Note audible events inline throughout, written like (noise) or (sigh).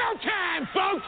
showtime, folks!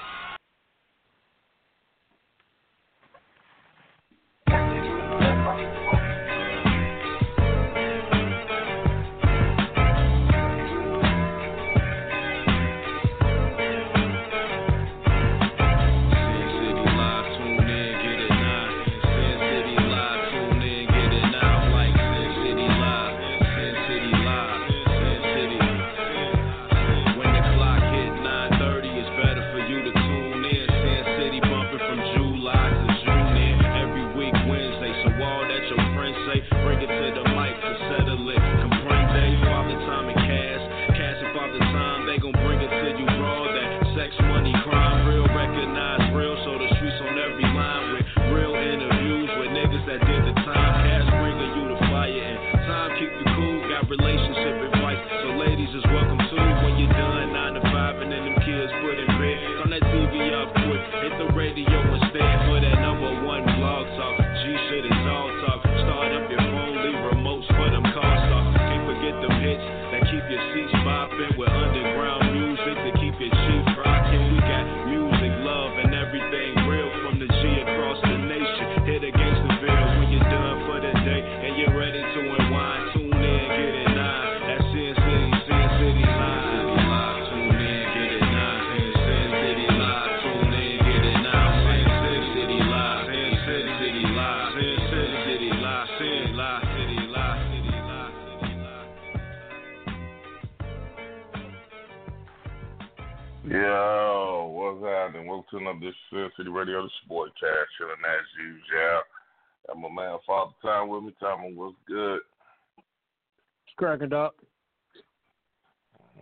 Cracking, Doc?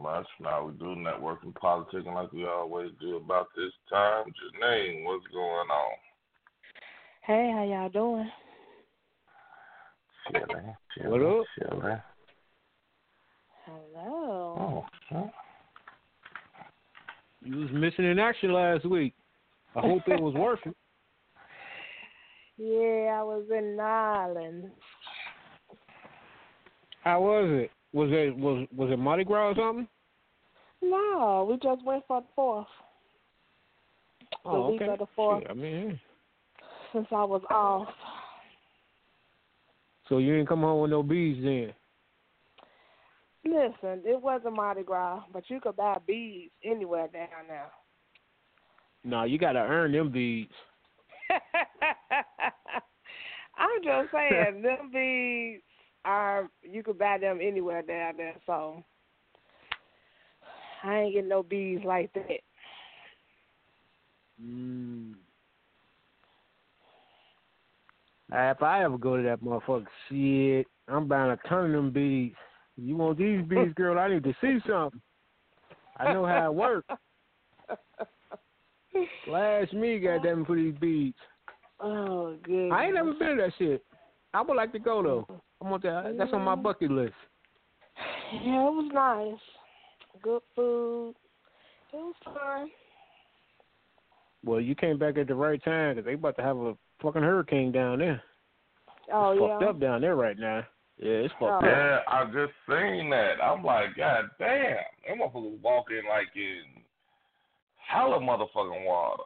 Much. Now we do networking politics and like we always do about this time. Janine, what's going on? Hey, how y'all doing? Chilling, chilling, what up? chilling. Hello. Oh, huh? You was missing in action last week. I hope it was worth it. (laughs) Yeah, I was in Ireland. How was it? Was it was was it Mardi Gras or something? No, we just went for the fourth. The oh, week okay. the fourth. Shit, I mean, since I was off. So you didn't come home with no beads then? Listen, it wasn't Mardi Gras, but you could buy beads anywhere down there. No, you got to earn them beads. (laughs) I'm just saying, (laughs) them beads are you could buy them anywhere down there. So I ain't getting no bees like that. Mm. If I ever go to that motherfucker, shit, I'm buying a ton of them beads. You want these beads, (laughs) girl? I need to see something. I know how it works. Flash me, goddamn, for these beads. Oh, good. I ain't never been to that shit. I would like to go though. I want that. That's on my mm. bucket list. Yeah, it was nice. Good food. It was fun. Well, you came back at the right time because they about to have a fucking hurricane down there. Oh it's yeah. fucked up down there right now. Yeah, it's fucked Oh. up. Yeah, I just seen that. I'm like, God damn, them motherfuckers walking like in hella motherfucking water.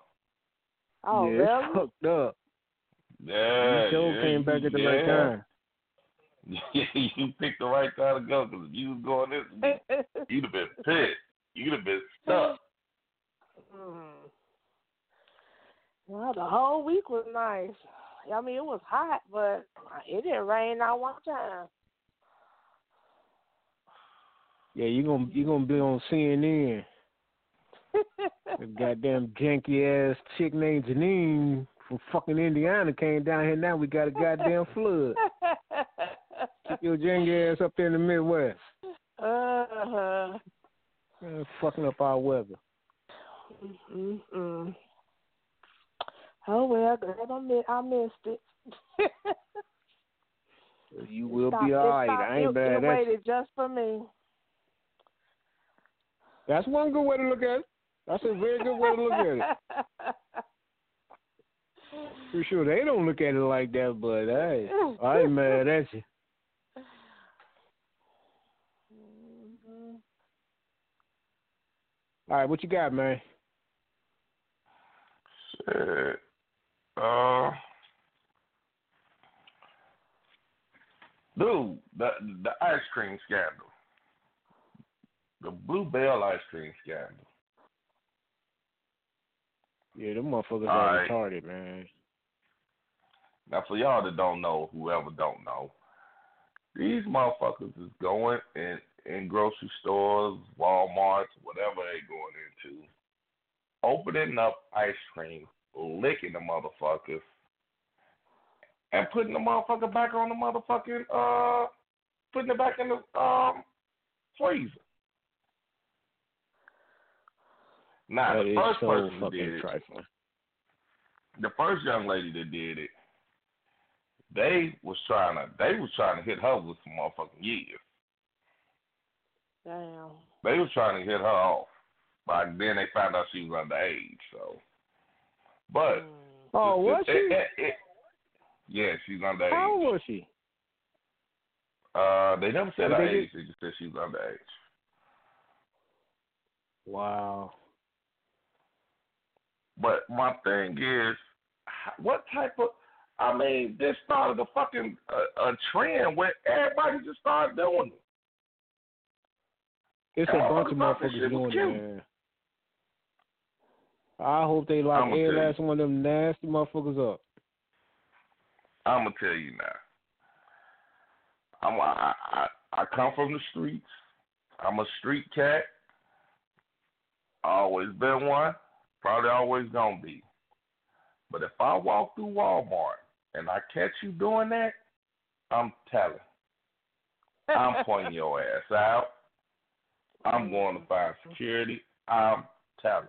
Oh yeah, really? it's fucked up. Yeah, you sure yeah, came back at the yeah. right time. (laughs) you picked the right time to go because if you was going this week, (laughs) you'd have been pissed. You'd have been stuck. Mm. Well, the whole week was nice. I mean, it was hot, but it didn't rain not one time. Yeah, you gonna you gonna be on CNN. The goddamn janky ass chick named Janine from fucking Indiana came down here. Now we got a goddamn flood. Keep your janky ass up there in the Midwest. uh-huh. Uh, fucking up our weather. Mm-mm. Oh well, glad I, I missed it. You will Stop- be alright. stopped- I ain't it, bad. It That's, waited just for me. that's one good way to look at it. That's a very good way to look at it. For sure, they don't look at it like that, but hey, I ain't mad at you. Mhm. All right, what you got, man? Shit. Uh, dude, the the ice cream scandal, the Blue Bell ice cream scandal. Yeah, them motherfuckers All are right. retarded, man. Now, for y'all that don't know, whoever don't know, these motherfuckers is going in in grocery stores, Walmarts, whatever they going into, opening up ice cream, licking the motherfuckers, and putting the motherfucker back on the motherfucking uh, putting it back in the um freezer. Now, That the is first so person who fucking did it, trifling. the first young lady that did it, they was trying to they was trying to hit her with some motherfucking years. Damn. They was trying to hit her off. But then they found out she was underage, so but Mm. Oh, it- was it- she? it- it- yeah, she's underage. How old was she? Uh they never said her age, they just said she was underage. Wow. But my thing is, what type of? I mean, this started a fucking uh, a trend where everybody just started doing it. It's a bunch of motherfuckers doing it, man. I hope they lock every last one of them nasty motherfuckers up. I'm gonna tell you now. I'm I, I I come from the streets. I'm a street cat. Always been one. Probably always gonna be. But if I walk through Walmart and I catch you doing that, I'm telling. I'm (laughs) pointing your ass out. I'm going to find security. I'm telling.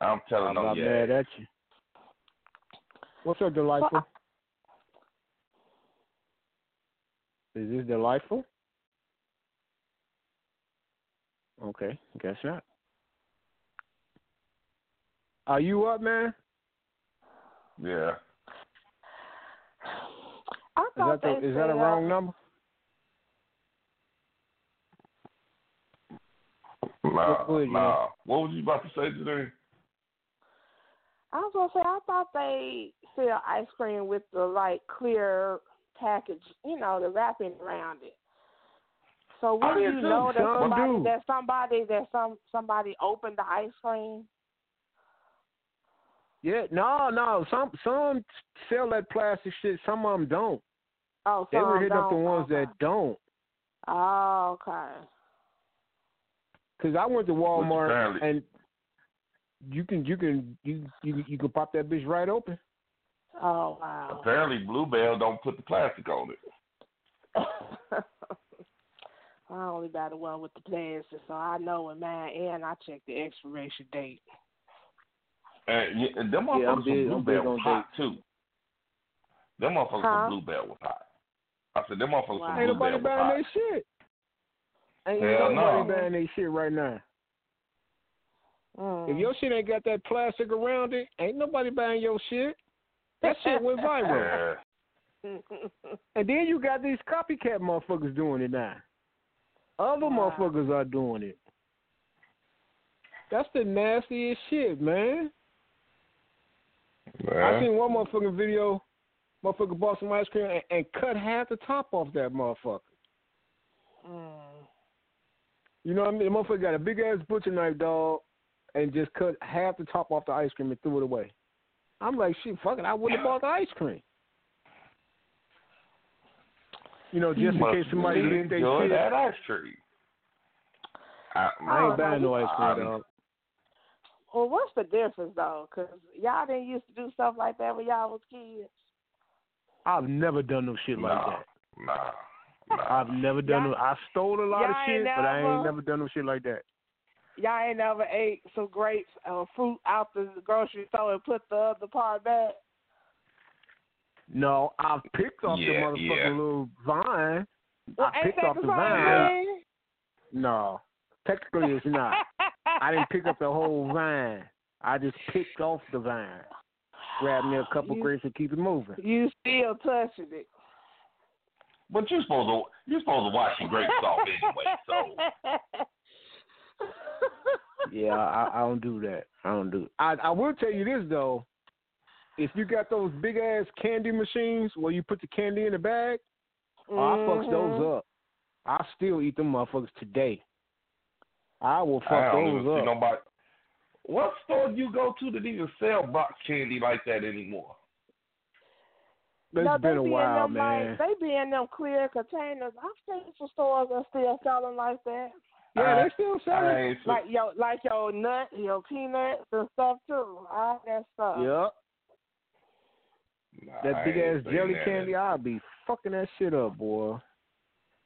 I'm telling I'm on not your mad ass. at you. What's up, delightful? Is this delightful? Okay, guess not. Are you up, man? Yeah. I Is thought that the, they is that a wrong uh, number? Nah, Go nah. What was you about to say today? I was gonna say I thought they sell ice cream with the like clear package, you know, the wrapping around it. So I would did you know that somebody that somebody that some somebody opened the ice cream? Yeah, no, no. Some some sell that plastic shit. Some of them don't. Oh, so They were some hitting up the ones okay. that don't. Oh, okay. Cause I went to Walmart and you can you can you you you can pop that bitch right open. Oh wow. Apparently, Blue Bell don't put the plastic on it. (laughs) I only buy the one with the plastic, so I know when mine and I check the expiration date. And, yeah, and them Yeah, I'm motherfuckers big- from I'm Blue Bell on was hot too. Them motherfuckers Huh? from Blue Bell was hot. I said them motherfuckers Wow. from Ain't Blue Bell nobody was buying hot. their shit. Ain't Hell nobody no. buying their shit right now. Mm. If your shit ain't got that plastic around it, ain't nobody buying your shit. That shit went (laughs) viral. Yeah. (laughs) And then you got these copycat motherfuckers doing it now. Other Wow. motherfuckers are doing it. That's the nastiest shit, man. I Man. seen one motherfucking video. Motherfucker bought some ice cream and, and cut half the top off that motherfucker. mm. You know what I mean? The motherfucker got a big ass butcher knife, dog, and just cut half the top off the ice cream and threw it away. I'm like, shit, fuck it, I wouldn't have bought the ice cream. You know, just in case somebody really licked their enjoy shit. that ice cream. I, I ain't buying no ice I- cream, dog. Well, what's the difference though? Cause y'all didn't used to do stuff like that when y'all was kids. I've never done no shit like Nah. that. Nah. Nah. I've never done no. I stole a lot of y'all ain't shit, but I ain't never- never done no shit like that. Y'all ain't never ate some grapes or uh, fruit out the grocery store and put the other part back. No, I've picked off the motherfucking yeah. little vine. Well, I ain't picked that off the the vine. thing? No, technically it's not. (laughs) I didn't pick up the whole vine. I just picked off the vine, grabbed me a couple You- grapes and keep it moving. You still touching it. But you're supposed to you're supposed to wash your grapes off anyway. So (laughs) yeah, I, I don't do that. I don't do. I I will tell you this though. If you got those big ass candy machines where you put the candy in the bag, oh, I fucks those mm-hmm. up. I still eat them motherfuckers today. I will I fuck don't those even see up. nobody. What store do you go to that even sell box candy like that anymore? It's no, been they a be while, in them man. like they be in them clear containers. I've seen some stores that still selling like that. yeah, I- they still selling. ain't see- Like your like your nut, your peanuts and stuff too. All that stuff. Yep. Nah, That big ass jelly that. candy, I'll be fucking that shit up, boy.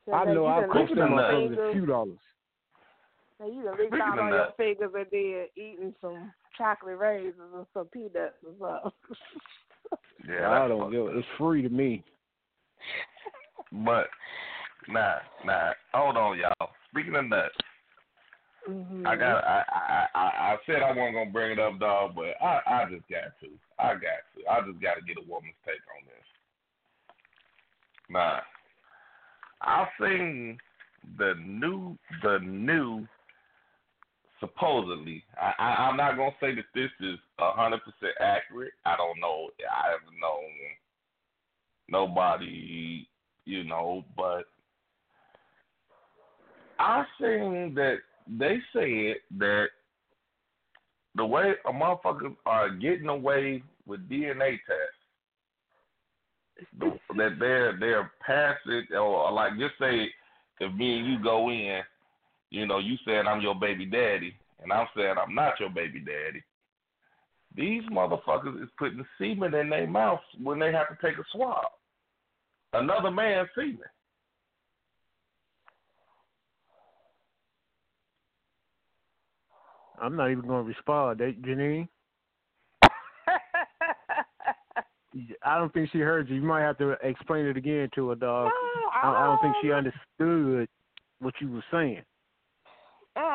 So I know I'll done cost Speaking them of nuts- motherfuckers a fingers- few dollars. Now you done reached Speaking out on your fingers and then eating some chocolate raisins and some peanuts or something. (laughs) Yeah, I don't give. up. It's free to me. But nah, nah. Hold on, y'all. Speaking of nuts, Mhm. I got. I, I I I said I wasn't gonna bring it up, dog, but I I just got to. I got to. I just got to get a woman's take on this. Nah, I've seen the new the new. Supposedly, I, I I'm not gonna say that this is hundred percent accurate. I don't know. I haven't known nobody, you know, but I seen that they said that the way a motherfuckers are getting away with DNA tests, that they're they're passing or like just say if me and you go in, you know, you saying I'm your baby daddy and I'm saying I'm not your baby daddy. These motherfuckers is putting semen in their mouth when they have to take a swab. Another man's semen. I'm not even gonna respond. That Janine, (laughs) I don't think she heard you. You might have to explain it again to her, dog. No, I, I don't think she understood what you were saying.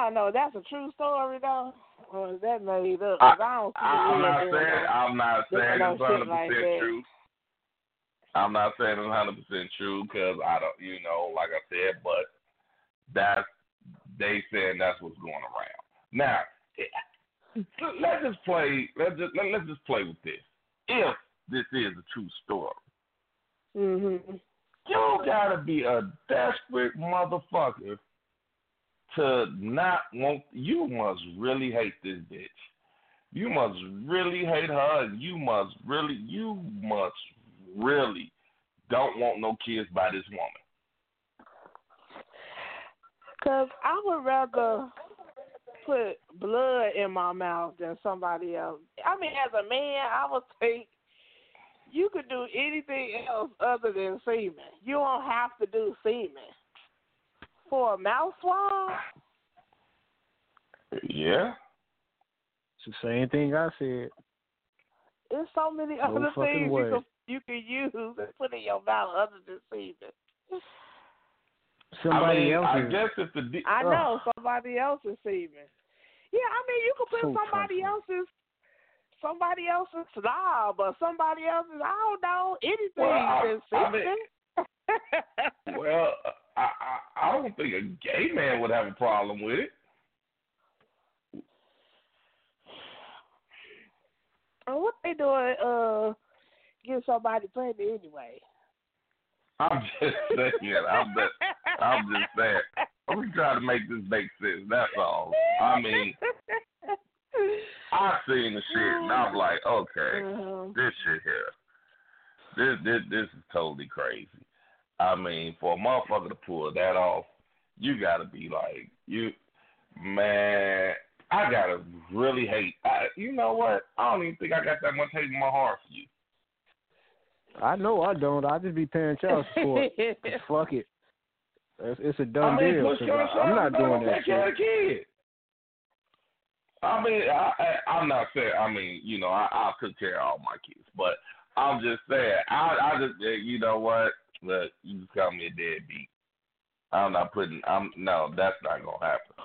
I don't know. That's a true story though, or is that made up? I- I, don't see I, I'm not saying. I'm not saying no it's hundred like percent true. I'm not saying it's hundred percent true because I don't, you know, like I said, but that's they saying that's what's going around. Now, let's just play. Let's just let, let's just play with this. If this is a true story, Mhm. you gotta be a desperate motherfucker to not want. You must really hate this bitch. You must really hate her, and you must really, you must really don't want no kids by this woman. Cause I would rather put blood in my mouth than somebody else. I mean, as a man, I would think you could do anything else other than semen. You don't have to do semen for a mouth swab. Yeah. It's the same thing I said. There's so many No other things way. you can you can use and put in your mouth other than semen. Somebody I mean, else I guess if the di- I Ugh. know somebody else's semen. Yeah, I mean you could put So somebody trifling. else's somebody else's slob or somebody else's I don't know anything Well, I- I mean- semen. (laughs) well, I, I I don't think a gay man would have a problem with it. And what they doing? Uh, get somebody pregnant anyway. I'm just (laughs) saying. I'm just I'm just saying. I'm trying to make this make sense. That's all. I mean, I seen the shit and I'm like, okay, Um, this shit here, this this this is totally crazy. I mean, for a motherfucker to pull that off, you gotta be like, you, man. I gotta really hate. I, you know what? I don't even think I got that much hate in my heart for you. I know I don't. I just be paying child support. (laughs) Fuck it. It's, it's a dumb I mean, deal. I, I'm not doing that shit. kid. I mean, I, I, I'm not saying. I mean, you know, I, I took care of all my kids, but I'm just saying. I, I just, you know what? Look, you just call me a deadbeat. I'm not putting. I'm no, that's not gonna happen.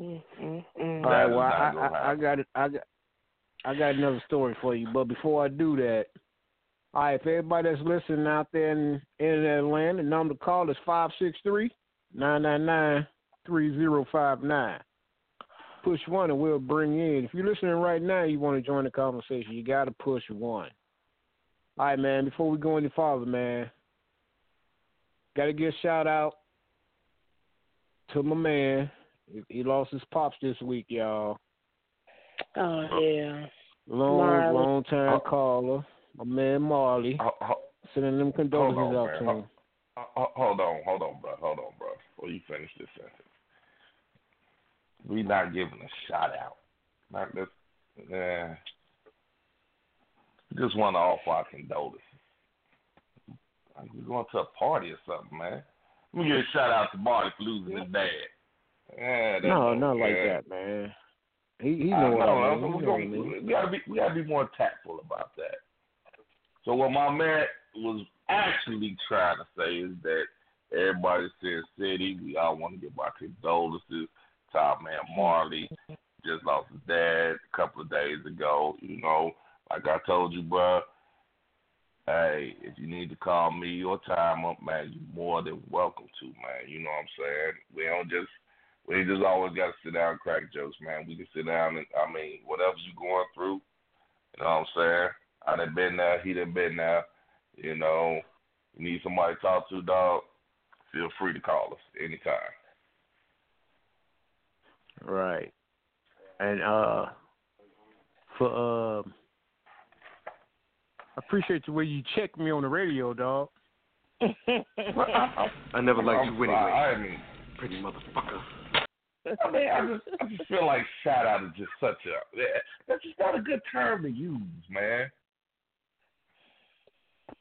mm, mm, mm. All right, That is well, not I, gonna I, I got it. I got, I got another story for you. But before I do that, all right, if everybody that's listening out there in internet land, the number to call is five six three nine nine nine three zero five nine. Push one and we'll bring you in. If you're listening right now, you want to join the conversation, you got to push one. All right, man. Before we go any farther, man, got to give a shout out to my man. He lost his pops this week, y'all. Oh yeah. Long, Marley. long time Oh. caller. My man Marley. Ho- ho- Sending them condolences Hold on, out man. to Ho- him. ho- Hold on, hold on, bro. Hold on, bro. Before you finish this sentence, we not giving a shout out. Not this. Yeah. Just want to offer our condolences. Like we're going to a party or something, man. Let me give a shout out to Marty for losing his dad. Yeah, No, not like that, man. He he know what I mean. we, He know what I gonna- mean. we gotta be we gotta be more tactful about that. So what my man was actually trying to say is that everybody says city, we all want to give our condolences to our man Marley. Just lost his dad a couple of days ago. You know, like I told you, bro. Hey, if you need to call me or time up, man, you're more than welcome to, man. You know what I'm saying? We don't just we just always got to sit down and crack jokes, man. We can sit down and, I mean, whatever you going through, you know what I'm saying? I done been there, he done been there. You know, you need somebody to talk to, dog, feel free to call us anytime. Right. And uh for um appreciate the way you checked me on the radio, dog. I, I, I never liked I'm you anyway. I mean, Pretty motherfucker. I mean, I just, I just feel like shout out is just such a, that's just not a good term to use, man.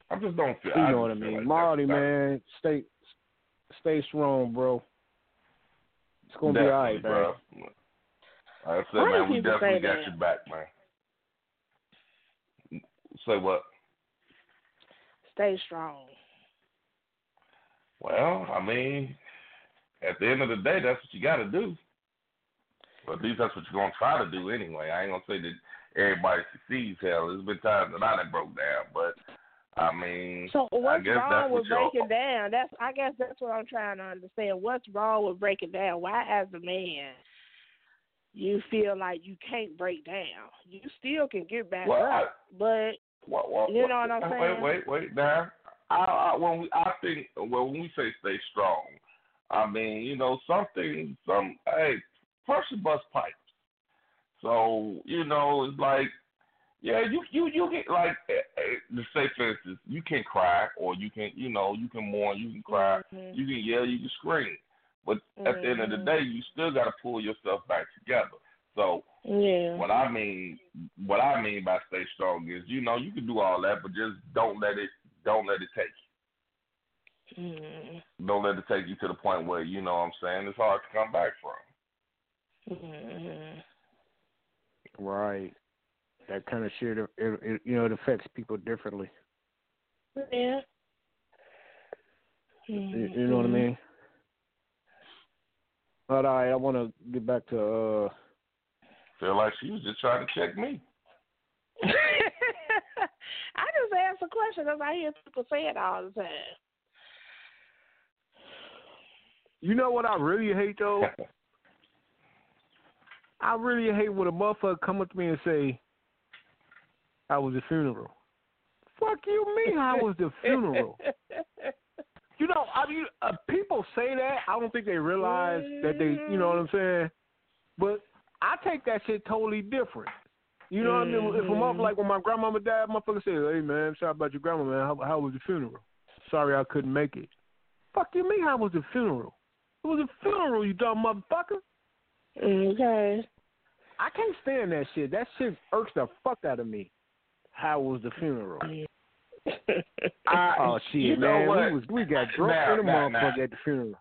I just don't feel. You I know what I mean. like Marty, that's not- man, stay stay strong, bro. It's gonna be all right, Definitely, man. bro. Like I said, Why man, we definitely got that? your back, man. Say what? Stay strong. Well, I mean, at the end of the day, that's what you got to do. Or at least that's what you're gonna try to do anyway. I ain't gonna say that everybody succeeds. Hell, there's been times that I done broke down, but I mean, So what's wrong with what breaking down? That's I guess that's what I'm trying to understand. What's wrong with breaking down? Why, as a man, you feel like you can't break down? You still can get back Well, up, but what, what, You know what I'm wait, saying? Wait, wait, wait. now. I, I, when we, I think, well, when we say stay strong, I mean, you know, something, some, hey, person bust pipes. So, you know, it's like, yeah, you you you get like, eh, eh, to say for instance, you can cry or you can, you know, you can mourn, you can cry, Mhm. you can yell, you can scream, but at the end of the Mhm. day, you still got to pull yourself back together. So, yeah, what I mean, what I mean by stay strong is, you know, you can do all that, but just don't let it, don't let it take you. Mhm. Don't let it take you to the point where you know what I'm saying it's hard to come back from. Mhm. Right. That kind of shit, it, it, it, you know, it affects people differently. yeah. You, you know what I Mhm. mean? But all right, I want to get back to uh Feel like she was just trying to check me. (laughs) I just asked a question because I hear people say it all the time. You know what I really hate though? (laughs) I really hate when a motherfucker come up to me and say, "I was the funeral." Fuck you, mean I was the (laughs) funeral? You know, I mean, uh, people say that. I don't think they realize that they, you know what I'm saying. But I take that shit totally different. You know what I mean? If a motherfucker, like when my grandmama died, motherfucker said, "Hey man, sorry about your grandma, man. How, how was the funeral? Sorry I couldn't make it." Fuck you, mean how was the funeral? It was a funeral, you dumb motherfucker. okay. I can't stand that shit. That shit irks the fuck out of me. How was the funeral? I, Oh shit, you know man. what? We was we got drunk Now- in the motherfucker at the funeral.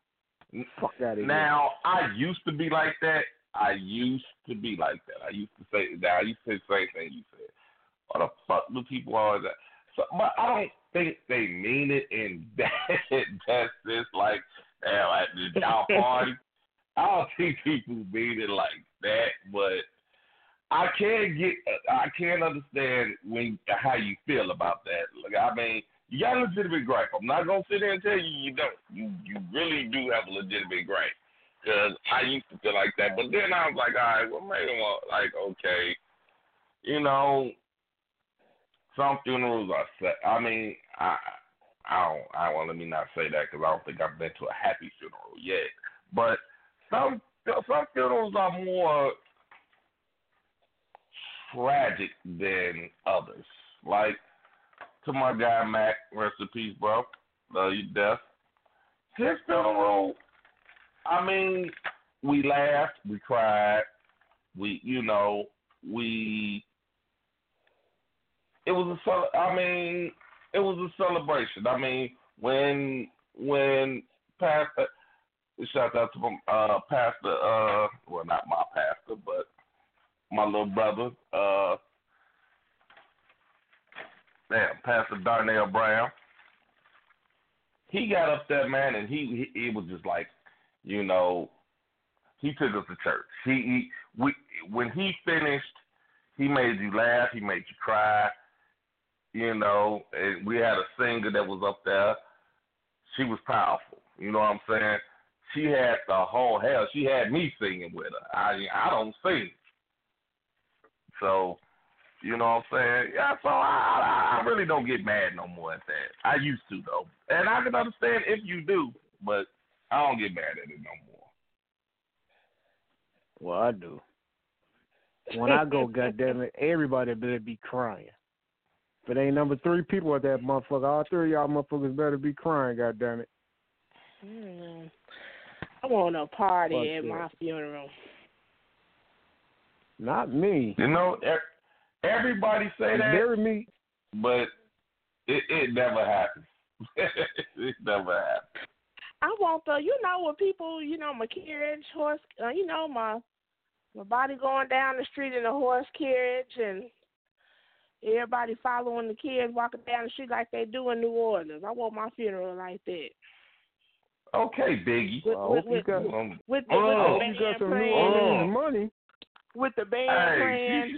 Fuck out of here. Now I used to be like that. I used to be like that. I used to say that. I used to say the same thing you said. What the fuck do people always that? So, but I don't think they mean it in (laughs) that that sense. Like, damn, at the y'all (laughs) party. I don't think people mean it like that, but I can get, I can understand when how you feel about that. Like, I mean, you got a legitimate gripe. I'm not gonna sit there and tell you you don't. You you really do have a legitimate gripe. Cause I used to feel like that, but then I was like, all right, well, maybe well, like okay, you know, some funerals are set. I mean, I I don't I don't let me not say that because I don't think I've been to a happy funeral yet, but some some funerals are more tragic than others. Like to my guy Mac, rest in peace, bro. Love you death. His funeral I mean, we laughed, we cried, we, you know, we. It was a, I mean, it was a celebration. I mean, when when Pastor, shout out to uh, Pastor, uh, well, not my pastor, but my little brother, uh, man, Pastor Darnell Brown. He got up there, man, and he he, he was just like, you know, he took us to church. He, he we when he finished, he made you laugh, he made you cry. You know, and we had a singer that was up there. She was powerful. You know what I'm saying? She had the whole hell. She had me singing with her. I I don't sing, so you know what I'm saying? Yeah, so I, I really don't get mad no more at that. I used to though, and I can understand if you do, but I don't get mad at it no more. Well, I do. When I go, goddamn it, everybody better be crying. If it ain't number three people at that motherfucker, all three of y'all motherfuckers better be crying, goddamn it. Mm. I want a party Fuck at yeah. my funeral. Not me. You know, everybody say that, Bury me. but it it never happens. (laughs) it never happens. I want the, you know, when people, you know, my carriage horse, uh, you know, my my body going down the street in a horse carriage, and everybody following the kids walking down the street like they do in New Orleans. I want my funeral like that. Okay, Biggie. With, I hope with, you got- Um, with the, Oh, with the band some playing, Orleans money. with the band hey, playing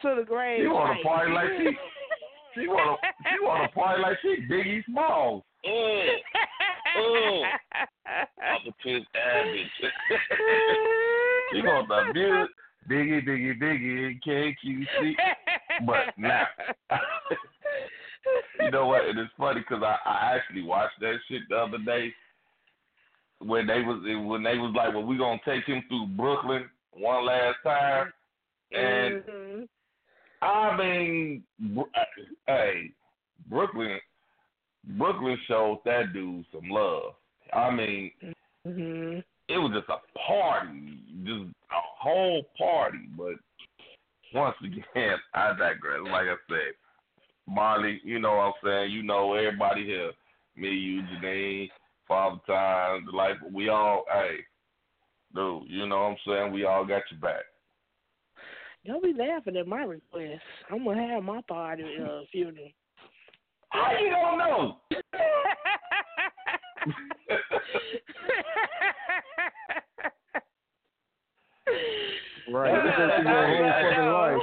she, to the grave. she want to site. party like she she (laughs) want to she want to party like she Biggie Smalls. Mm. (laughs) Mm. Papa Prince Abbott. want the music. Biggie, Biggie, Biggie, KQC. But now, (laughs) you know what? And it's funny because I, I actually watched that shit the other day when they was when they was like, "Well, we gonna take him through Brooklyn one last time," and Mhm. I mean, Br- hey, Brooklyn, Brooklyn showed that dude some love. I mean, Mhm. it was just a party, just a whole party. But once again, (laughs) I digress. Like I said, Marley, you know what I'm saying. You know everybody here, me, you, Janine, Father Time, the life. We all, hey, dude, you know what I'm saying. We all got your back. Don't be laughing at my request. I'm gonna have my party uh, funeral. How you don't know? Right. You go through your whole fucking life.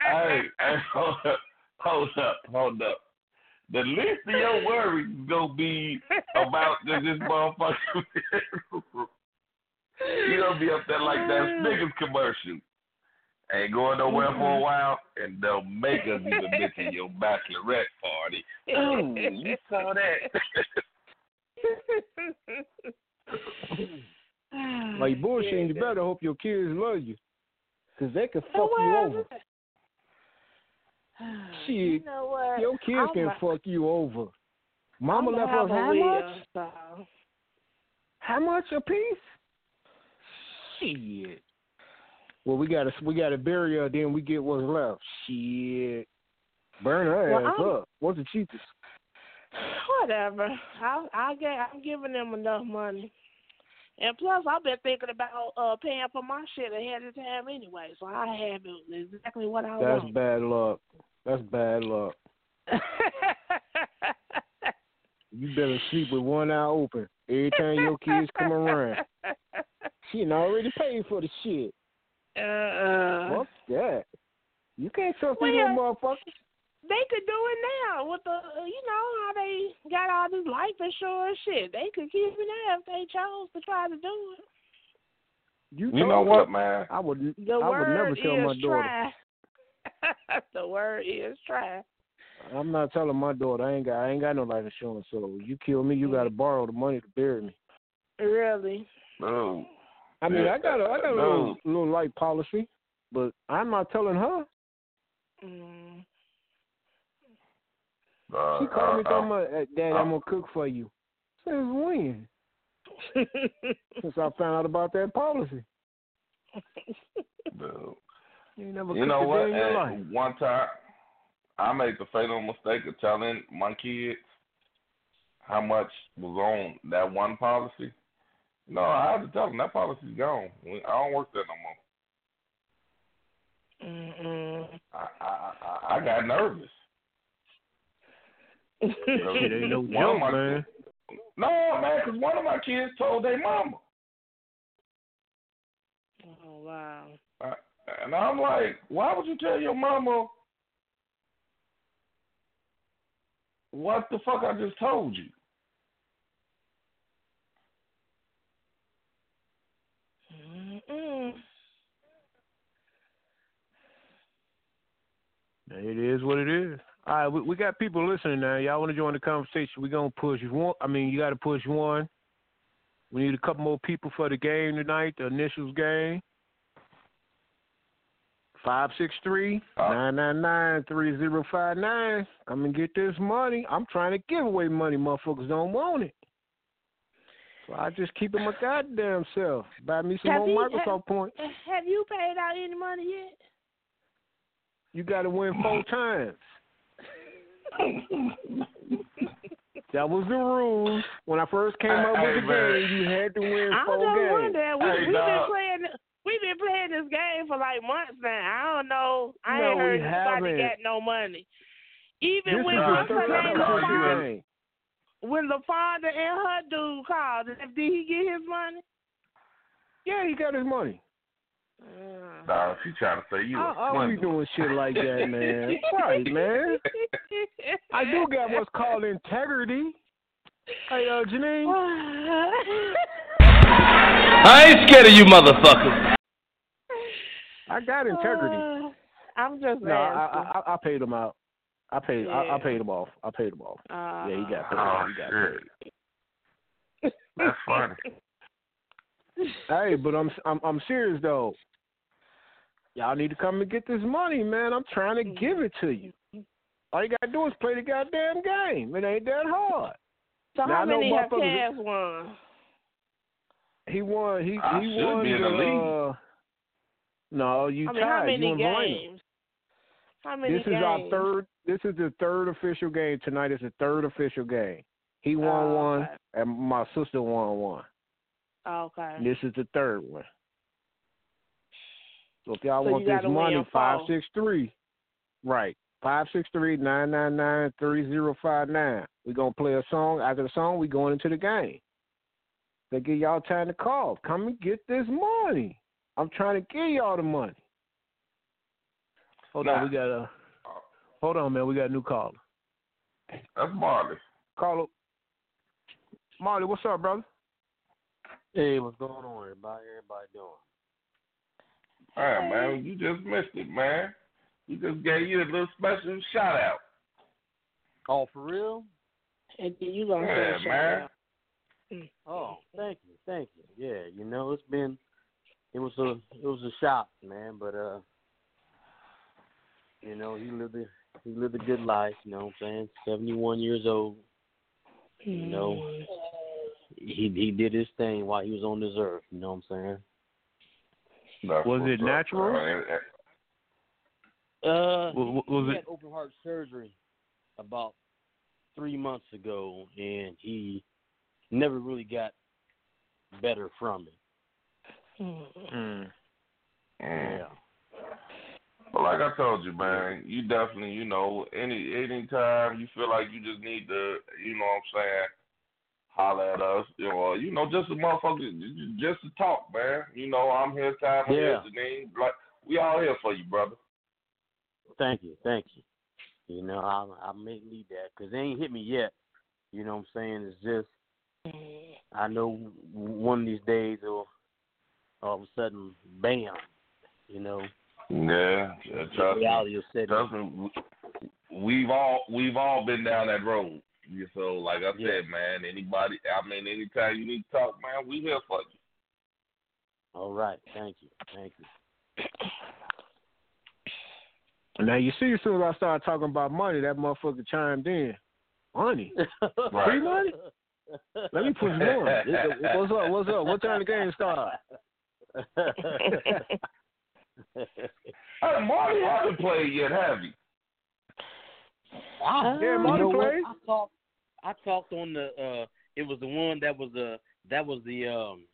hey, hey, hold up, hold up, hold up. The least of your worries is gonna be about this, this motherfucker. (laughs) you gonna be up there like that (laughs) Snickers commercial. Ain't going nowhere for a mm-hmm. while, and they'll make us even mention your bachelorette party. Ooh, you saw that? Like bullshit, you (laughs) better hope your kids love you. Cause they can fuck you over. (sighs) Shit, You know what? Your kids I'm can a- fuck you over. Mama I'm left gonna us how will, much? so. How much a piece? Shit. Well, we gotta we gotta bury her, then we get what's left. Shit. Burn her Well, ass I'm- up. What's the cheapest? Whatever. I I get I'm giving them enough money. And plus I've been thinking about uh paying for my shit ahead of time anyway, so I have it exactly what I That's want. That's bad luck. That's bad luck. (laughs) You better sleep with one eye open every time your kids come around. (laughs) She done already paid for the shit. Uh, Fuck that. You can't trust these Well, little motherfuckers. they could do it now with the, you know, how they got all this life insurance shit. They could keep it now if they chose to try to do it. You, You know what, man? I would. The I would never tell my daughter. try. (laughs) the word is try. I'm not telling my daughter I ain't got. I ain't got no life insurance. So you kill me, you got to borrow the money to bury me. Really? No. I mean, I got a, I got a no. little, little light policy, but I'm not telling her. Mm. Uh, She called me uh, talking about, "Uh, Dad, I'm gonna cook for you. Since when? (laughs) Since I found out about that policy. no. You You know what? At one time, I made the fatal mistake of telling my kids how much was on that one policy. No, I had to tell them that policy's gone. I don't work there no more. Mm-mm. I I I, I got nervous. (laughs) Shit ain't no One of joke, my- man. No, man, because one of my kids told their mama, oh wow. and I'm like, why would you tell your mama what the fuck I just told you? Mm-mm. It is what it is. All right, we, we got people listening now. Y'all want to join the conversation? We're gonna push one. I mean, you got to push one. We need a couple more people for the game tonight. The initials game. Five six three nine nine nine three zero five nine. Come and get this money. I'm trying to give away money. Motherfuckers don't want it. So I just keep it my goddamn self. Buy me some Have more you- Microsoft points. Have you paid out any money yet? You got to win four (laughs) times. That was the rules. When I first came up Hey, with the man. game, you had to win I four don't games. wonder. We, Hey, we've been playing. We've been playing this game for like months now. I don't know. I No, ain't heard nobody haven't. get no money. Even This when is the what's the her third third name, time official you- game. when LaFonda and her dude called, did he get his money? Yeah, he got his money. Uh. Nah, she trying to say you I, a I don't be swindler. doing shit like that, man. (laughs) right, man. I do got (laughs) what's called integrity. Hey, uh, Janine, (laughs) I ain't scared of you motherfucker. I got integrity. Uh, I'm just No, I. I, I, I paid him out. I paid. I, I paid him off. I paid him off. uh, Yeah, he got paid. Oh, he got shit. paid. That's funny. (laughs) Hey, but I'm I'm I'm serious though. Y'all need to come and get this money, man. I'm trying to give it to you. All you gotta do is play the goddamn game. It ain't that hard. So Now, how many have motherfuckers- won? He won. He I he should won be in the league. uh, No, you I mean, how many you games? How many This is games? our third. This is the third official game tonight. It's the third official game. He won Oh, one, okay. and my sister won one. Okay. This is the third one. So if y'all So want this money, five six three, four. six three, right? Five six three nine nine nine three zero five nine. We're gonna play a song. After the song, we going into the game. They give y'all time to call. Come and get this money. I'm trying to give y'all the money. Hold Nah. on, we got a. Hold on, man. We got a new caller. That's Marley. Caller. Marley, what's up, brother? Hey, what's going on, everybody? Everybody doing? Hey, man, you just missed it, man. We just gave you a little special shout out. Oh, for real? And you gonna Yeah, say a shout man. out. Oh, thank you, thank you. Yeah, you know, it's been, it was a, it was a shock, man. But uh, you know, he lived a, he lived a good life. You know what I'm saying? Seventy one years old. You know, Mm. he he did his thing while he was on this earth. You know what I'm saying? That's Was it up, natural? man. Uh, Was, he was had it? open heart surgery about three months ago, and he never really got better from it. Mm. Mm. But like I told you, man, you definitely, you know, any anytime you feel like you just need to, you know what I'm saying, holler at us, you know, you know, just a motherfucker, just to talk, man. You know, I'm here, time, I'm here, Yeah. Janine. Like, we all here for you, brother. Thank you, thank you. You know, I I may need that because they ain't hit me yet. You know what I'm saying? It's just I know one of these days it'll all of a sudden, bam. You know. Yeah, yeah trust reality me. will Trust me. We've all we've all been down that road. So, like I Yeah. said, man, anybody, I mean, anytime you need to talk, man, we here for you. All right. Thank you. Thank you. Now you see, as soon as I started talking about money, that motherfucker chimed in. Money? Right. (laughs) Free money? Let me put you on. What's up? What's up? What time the game start? (laughs) Hey, Marty hasn't played yet, have you? I, Yeah, you Marty know played. I talked. I talked on the. uh It was the one that was the that was the um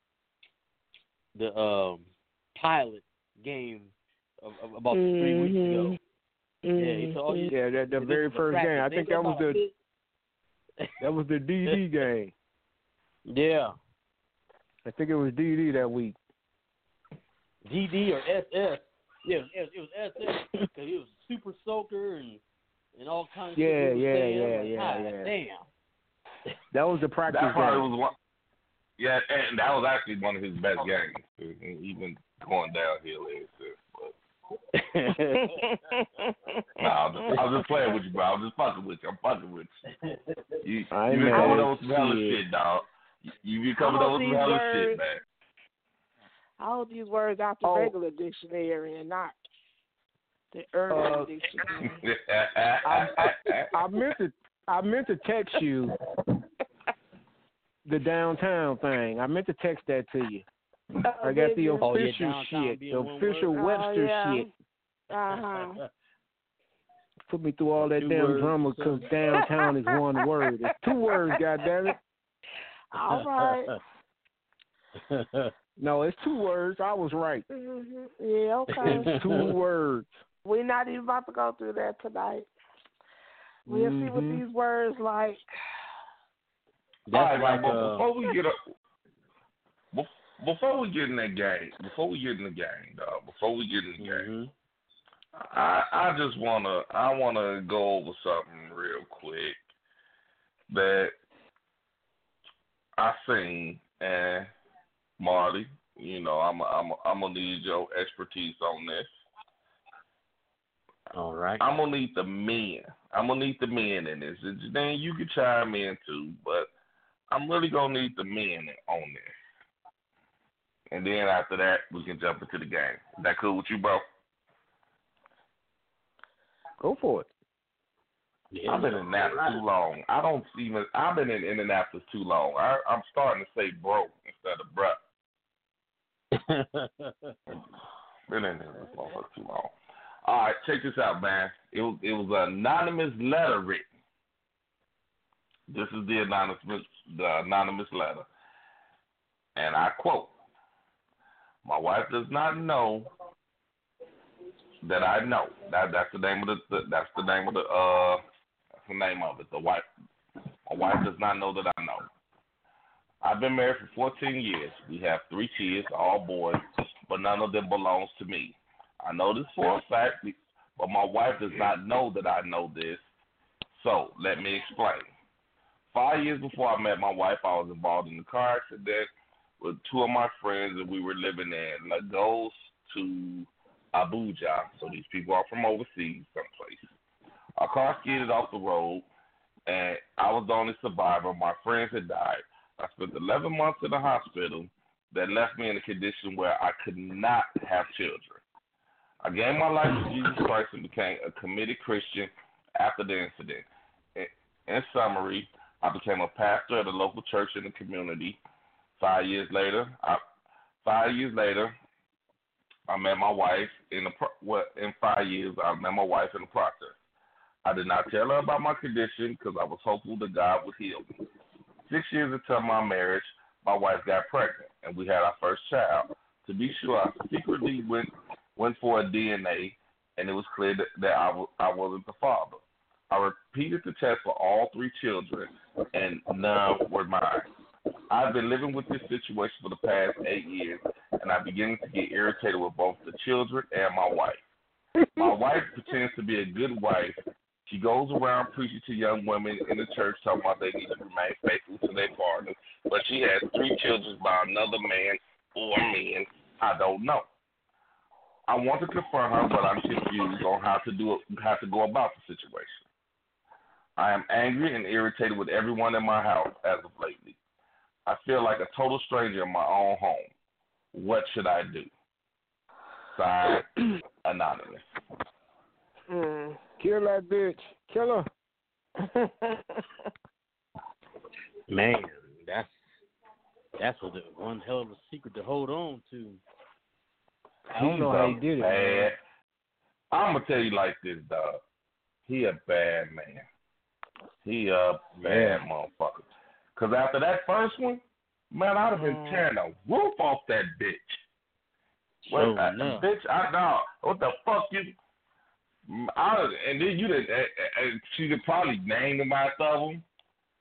the um pilot game of, of about three weeks ago. Yeah, he told. Yeah, that the this very is a first game. I think that was the that was the DD game. Yeah, I think it was DD that week. DD or SS. Yeah, it was, it was SS because it was super soaker and and all kinds of Yeah, shit. yeah, yeah, like, yeah, "God yeah. Damn. That was the practice That probably game. was one. Yeah, and that was actually one of his best games. Even going downhill, is but (laughs) nah, I'm just, I'm just playing with you, bro. I'm just fucking with you. I'm fucking with you. You, I you been coming up with some hella Shit. shit, dog. You, you been coming I up with some these hella shit, man. I hope these words out the Oh. regular dictionary and not the urban Uh, dictionary. I, (laughs) I, I meant to I meant to text you the downtown thing. I meant to text that to you. I got the Oh, yeah, official downtown shit, the official word? Webster Oh, yeah. shit. Uh huh. Put me through all that Two damn words, drama so- because downtown is one word. It's two words, goddammit. (laughs) All right. (laughs) No, it's two words. I was right. hmm Yeah, okay. It's two (laughs) words. We're not even about to go through that tonight. We'll see what Mhm. these words like. All That's right, like but uh, before we get up, before we get in that game, before we get in the game, dog, before we get in the game, mhm. I I just wanna I wanna go over something real quick that I seen and Marty, you know, I'm I'm I'm gonna need your expertise on this. All right. I'm gonna need the men. I'm gonna need the men in this. And Then you can chime in too, but I'm really gonna need the men on this. And then after that, we can jump into the game. Is that cool with you, bro? Go for it. Yeah. I've been in that too long. I don't even. I've been in Indianapolis too long. I, I'm starting to say bro instead of bruh. Been in this motherfucker too long. All right, check this out, man. It was it was an anonymous letter written. This is the anonymous the anonymous letter, and I quote: "My wife does not know that I know. That that's the name of the, the that's the name of the uh that's the name of it. The wife. My wife does not know that I know. I've been married for 14 years. We have three kids, all boys, but none of them belongs to me. I know this for a fact, but my wife does not know that I know this. So let me explain. Five years before I met my wife, I was involved in a car accident with two of my friends, and we were living in Lagos to Abuja. So these people are from overseas, someplace. Our car skidded off the road, and I was the only survivor. My friends had died. I spent 11 months in the hospital that left me in a condition where I could not have children. I gave my life to Jesus Christ and became a committed Christian after the incident. In, summary, I became a pastor at a local church in the community. Five years later, I, five years later, I met my wife. In the what in five years, I met my wife in the process. I did not tell her about my condition because I was hopeful that God would heal me. Six years into my marriage, my wife got pregnant, and we had our first child. To be sure, I secretly went went for a DNA, and it was clear that, that I, w- I wasn't the father. I repeated the test for all three children, and none were mine. I've been living with this situation for the past eight years, and I'm beginning to get irritated with both the children and my wife. My wife pretends to be a good wife She goes around preaching to young women in the church, talking about they need to remain faithful to their partner. But she has three children by another man or men. I don't know. I want to confront her, but I'm confused on how to do it, how to go about the situation. I am angry and irritated with everyone in my house as of lately. I feel like a total stranger in my own home. What should I do? Signed, (clears throat) Anonymous. Mm. Kill that bitch. Kill her. (laughs) Man, that's that's a, one hell of a secret to hold on to. I don't know how he did it. Man. I'm gonna tell you like this, dog. He a bad man. He a bad motherfucker. Cause after that first one, man, I'd have been Mm. tearing the roof off that bitch. What, Sure uh, enough. bitch, I know. What the fuck you? Mm, I, and then you did. Uh, uh, she could probably name him after them.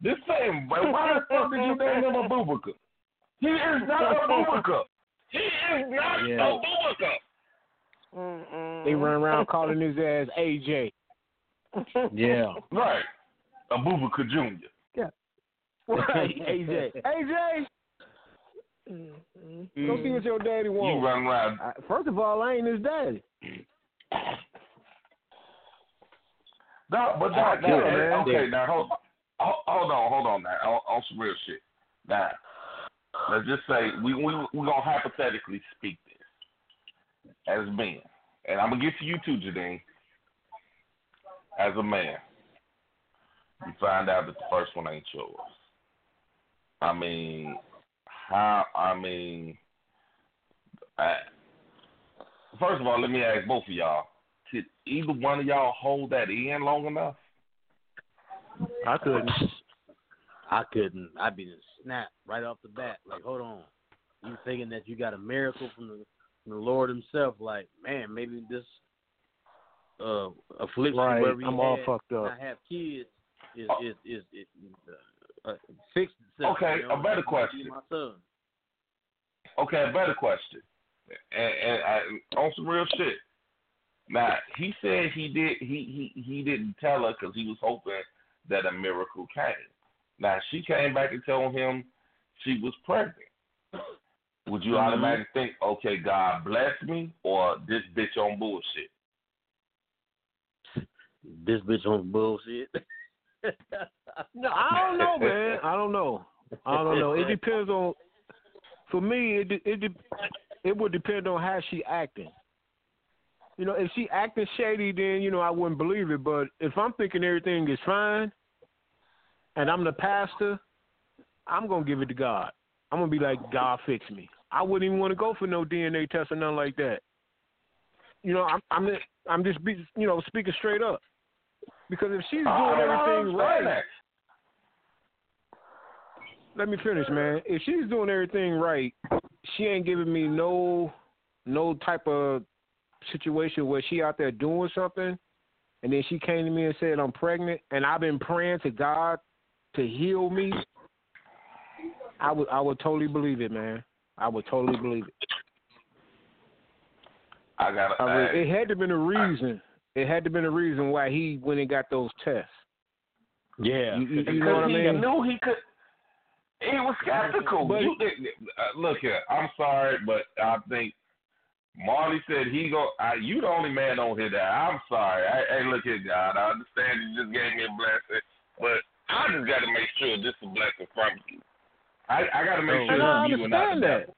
This same, but why the fuck did you name him a Bubaka? He is not (laughs) a Bubaka. He is not Yeah. a Bubaka. Mm-mm. They run around calling his ass AJ. (laughs) Yeah. Right. A Bubaka Junior. Yeah. (laughs) Right, AJ. AJ, Mm-mm. go see what your daddy wants. You wants. run around. I- First of all, I ain't his daddy. (clears throat) No, but kill that, ah, man. okay, now hold, hold, hold on, hold on, now, on, on some real shit. Now, let's just say we we we gonna hypothetically speak this as men, and I'm gonna get to you too, Jadine. As a man, you find out that the first one ain't yours. I mean, how? I mean, I, first of all, let me ask both of y'all: Could either one of y'all hold that in long enough? I couldn't. I couldn't. I'd be snapped right off the bat. Like, hold on. You thinking that you got a miracle from the from the Lord Himself? Like, man, maybe this uh affliction Right, where I'm all had fucked up. I have kids is is is, is uh, uh, fixed itself. Okay, you know? a better That's gonna be question. My son. Okay, a better question. And, and I, on some real shit. Now he said he did he he he didn't tell her because he was hoping that a miracle came. Now she came back and told him she was pregnant. Would you Mhm. automatically think, okay, God bless me, or this bitch on bullshit? This bitch on bullshit. (laughs) No, I don't know, man. I don't know. I don't know. It depends on. For me, it it it would depend on how she acting. You know, if she acting shady, then you know I wouldn't believe it. But if I'm thinking everything is fine, and I'm the pastor, I'm gonna give it to God. I'm gonna be like, God fix me. I wouldn't even want to go for no DNA test or nothing like that. You know, I'm I'm I'm just be, you know speaking straight up. Because if she's doing everything right, let me finish, man. If she's doing everything right, she ain't giving me no no type of situation where she out there doing something and then she came to me and said I'm pregnant and I've been praying to God to heal me. I would I would totally believe it, man. I would totally believe it. I got. I would, it had to been a reason. It had to been a reason why he went and got those tests. yeah. You, you, you Because know what I mean. he knew he could. He was skeptical. But- you, uh, look here, I'm sorry, but I think Marley said he go. I, you the only man on here that I'm sorry. I, hey, look here, God. I understand you just gave me a blessing, but I just got to make sure this is a blessing from you. I, I got to make Oh, sure And I you and not understand that.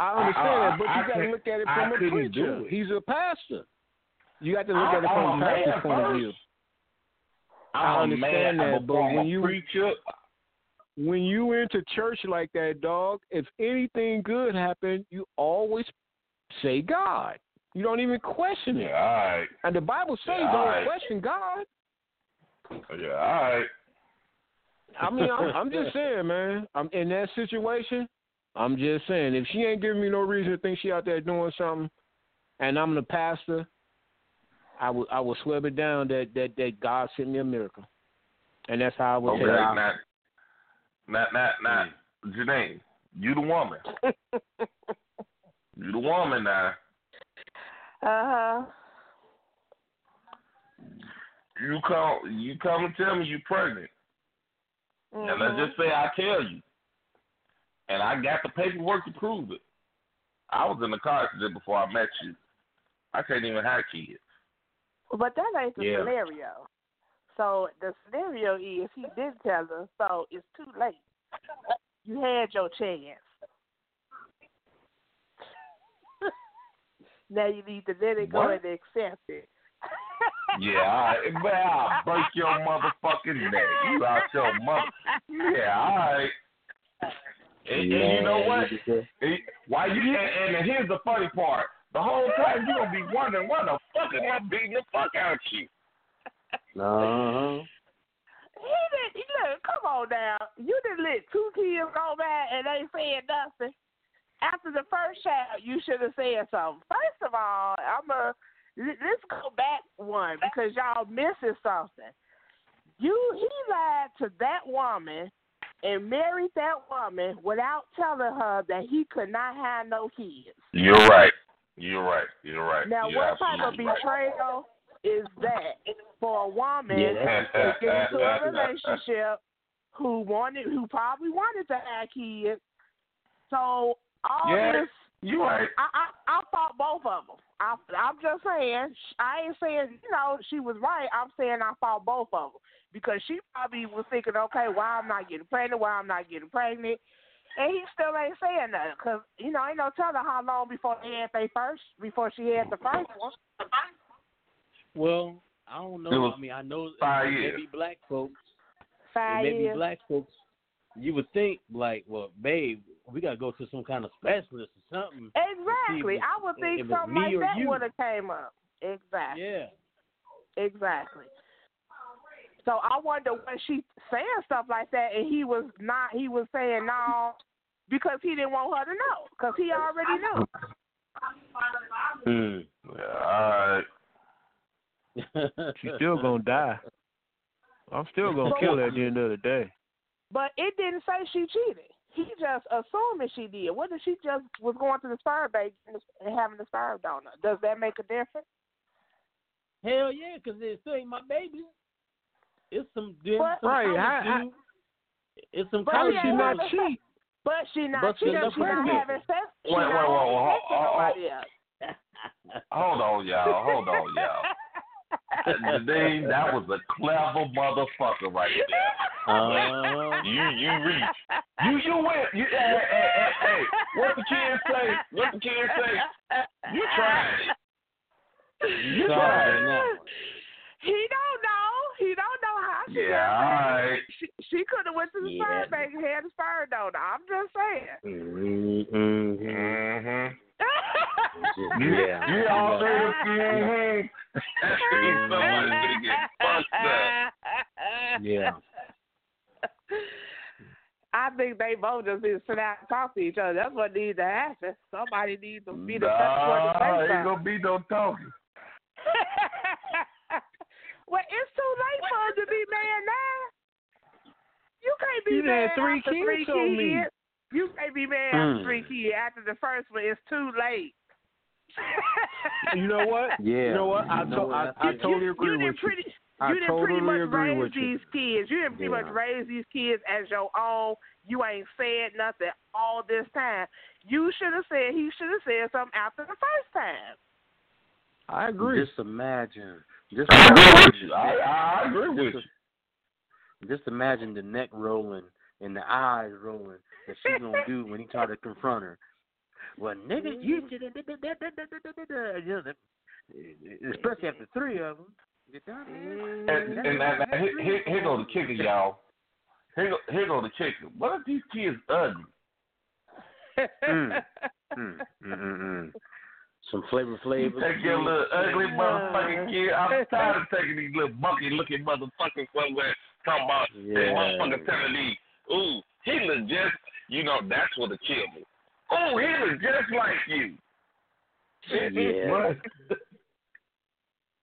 I understand I- that, but I you got to look at it from a couldn't preacher. do it. He's a pastor. You got to look I- at it from a a pastor's man point of view. I'm I a understand man, that, but when you- preacher, When you enter church like that, dog, if anything good happened, you always say God. You don't even question yeah, it. all right, And the Bible says Yeah, don't alright. question God. yeah, all right. I mean, I'm, I'm just (laughs) saying, man. I'm in that situation. I'm just saying, if she ain't giving me no reason to think she out there doing something, and I'm the pastor, I would I would swear it down that that that God sent me a miracle, and that's how I would Okay, take it. now, now, now, now, Janine, you the woman. (laughs) you the woman now. Uh huh. you come you come and tell me you're pregnant. And let's just say I tell you. And I got the paperwork to prove it. I was in the car accident before I met you. I can't even have kids. But that ain't the Yeah. scenario. So the scenario is he did tell her, so it's too late. You had your chance. Now you need to let it go What? and accept it. (laughs) Yeah, all right. Man, I'll break your motherfucking neck. You out your mother. Yeah, all right. And, and you know what? And Why you and, and here's the funny part. The whole time you gonna be wondering why the fuck am I beating the fuck out of you? Uh-huh. He didn't look, come on now. You didn't let two kids go by and they said nothing. After the first child, you should have said something. First of all, I'm a let's go back one because y'all missing something. You he lied to that woman and married that woman without telling her that he could not have no kids. You're right. You're right. You're right. Now, You're what type of absolutely right. betrayal is that for a woman Yeah, to get (laughs) into a relationship who wanted, who probably wanted to have kids? So all Yeah. this, You're right. I, I I fought both of them. I, I'm just saying, I ain't saying you know she was right. I'm saying I fought both of them because she probably was thinking, okay, why I'm not getting pregnant, why I'm not getting pregnant. And he still ain't saying nothing because, you know, ain't no telling how long before they had they first, before she had the first one. Well, I don't know. I mean, I know maybe black folks, Five maybe years. black folks, you would think like, well, babe, we gotta go to some kind of specialist or something. Exactly. if- I would if think something like that would have came up. Exactly. Yeah. Exactly. So I wonder when she saying stuff like that, and he was not. He was saying no because he didn't want her to know because he already knew. Hmm. Yeah, all right. (laughs) She's still gonna die. I'm still gonna kill her at the end of the day. But it didn't say she cheated. He just assuming she did. What if she just was going to the sperm bank and having the sperm donor? Does that make a difference? Hell yeah, 'cause it still ain't my baby. It's some there's But- some Right, college how- how- dude- It's some But college she she not having (laughs) cheat? But she not But she cheating. not She not pregnant. having sex. She Wait, not wait, wait, having wait, sex with hold- nobody else. Hold on, y'all. Hold on, y'all. Today, that was a clever motherfucker right there. Uh, You you reach. You you went. You, hey, hey, hey, hey. What the kids say? What the kids say? You tried. You Sorry tried on it. that one. He don't know. He don't know how she Yeah, got all She she could have went to the Yeah. sperm bank and had a sperm donor. I'm just saying. Mm-hmm. Mm-hmm. (laughs) Yeah. you all say yeah. mm-hmm. (laughs) Somebody's gonna get fucked up. Yeah. (laughs) I think they both just need to sit down and talk to each other. That's what needs to happen. Somebody needs to be the first one to Nah, say ain't something. gonna be no talking. (laughs) well, it's too late for us to be mad now. You can't be You mad three after kids three on me. kids. You can't be mad after Hmm. three kids. After the first one, it's too late. (laughs) You know what? Yeah. You know what? I You know to- what? I, That's I it. totally you, agree you with didn't you. pretty, I you didn't pretty much agree raise with you. these kids. You didn't pretty much raise these kids as your own. You ain't said nothing all this time. You should have said he should have said something after the first time. I agree. Just imagine. Just (laughs) I agree imagine with you. I, I agree with you. Just imagine the neck rolling and the eyes rolling that she's gonna do when he try to confront her. Well, nigga, you should have. Especially after three of them. You done it. And, and, and, and here, here, here go the kicker, (laughs) y'all. Here go, here go the kicker. What if these kids ugly? Mm. (laughs) Mm, mm, mm, mm. Some flavor You flavor. take your little ugly motherfucking kid. I'm tired of taking these little monkey looking motherfuckers somewhere talking about Yeah. they motherfuckers telling me, ooh, he look just, you know, that's what the kill me. Ooh, he look just like you. Yeah. What?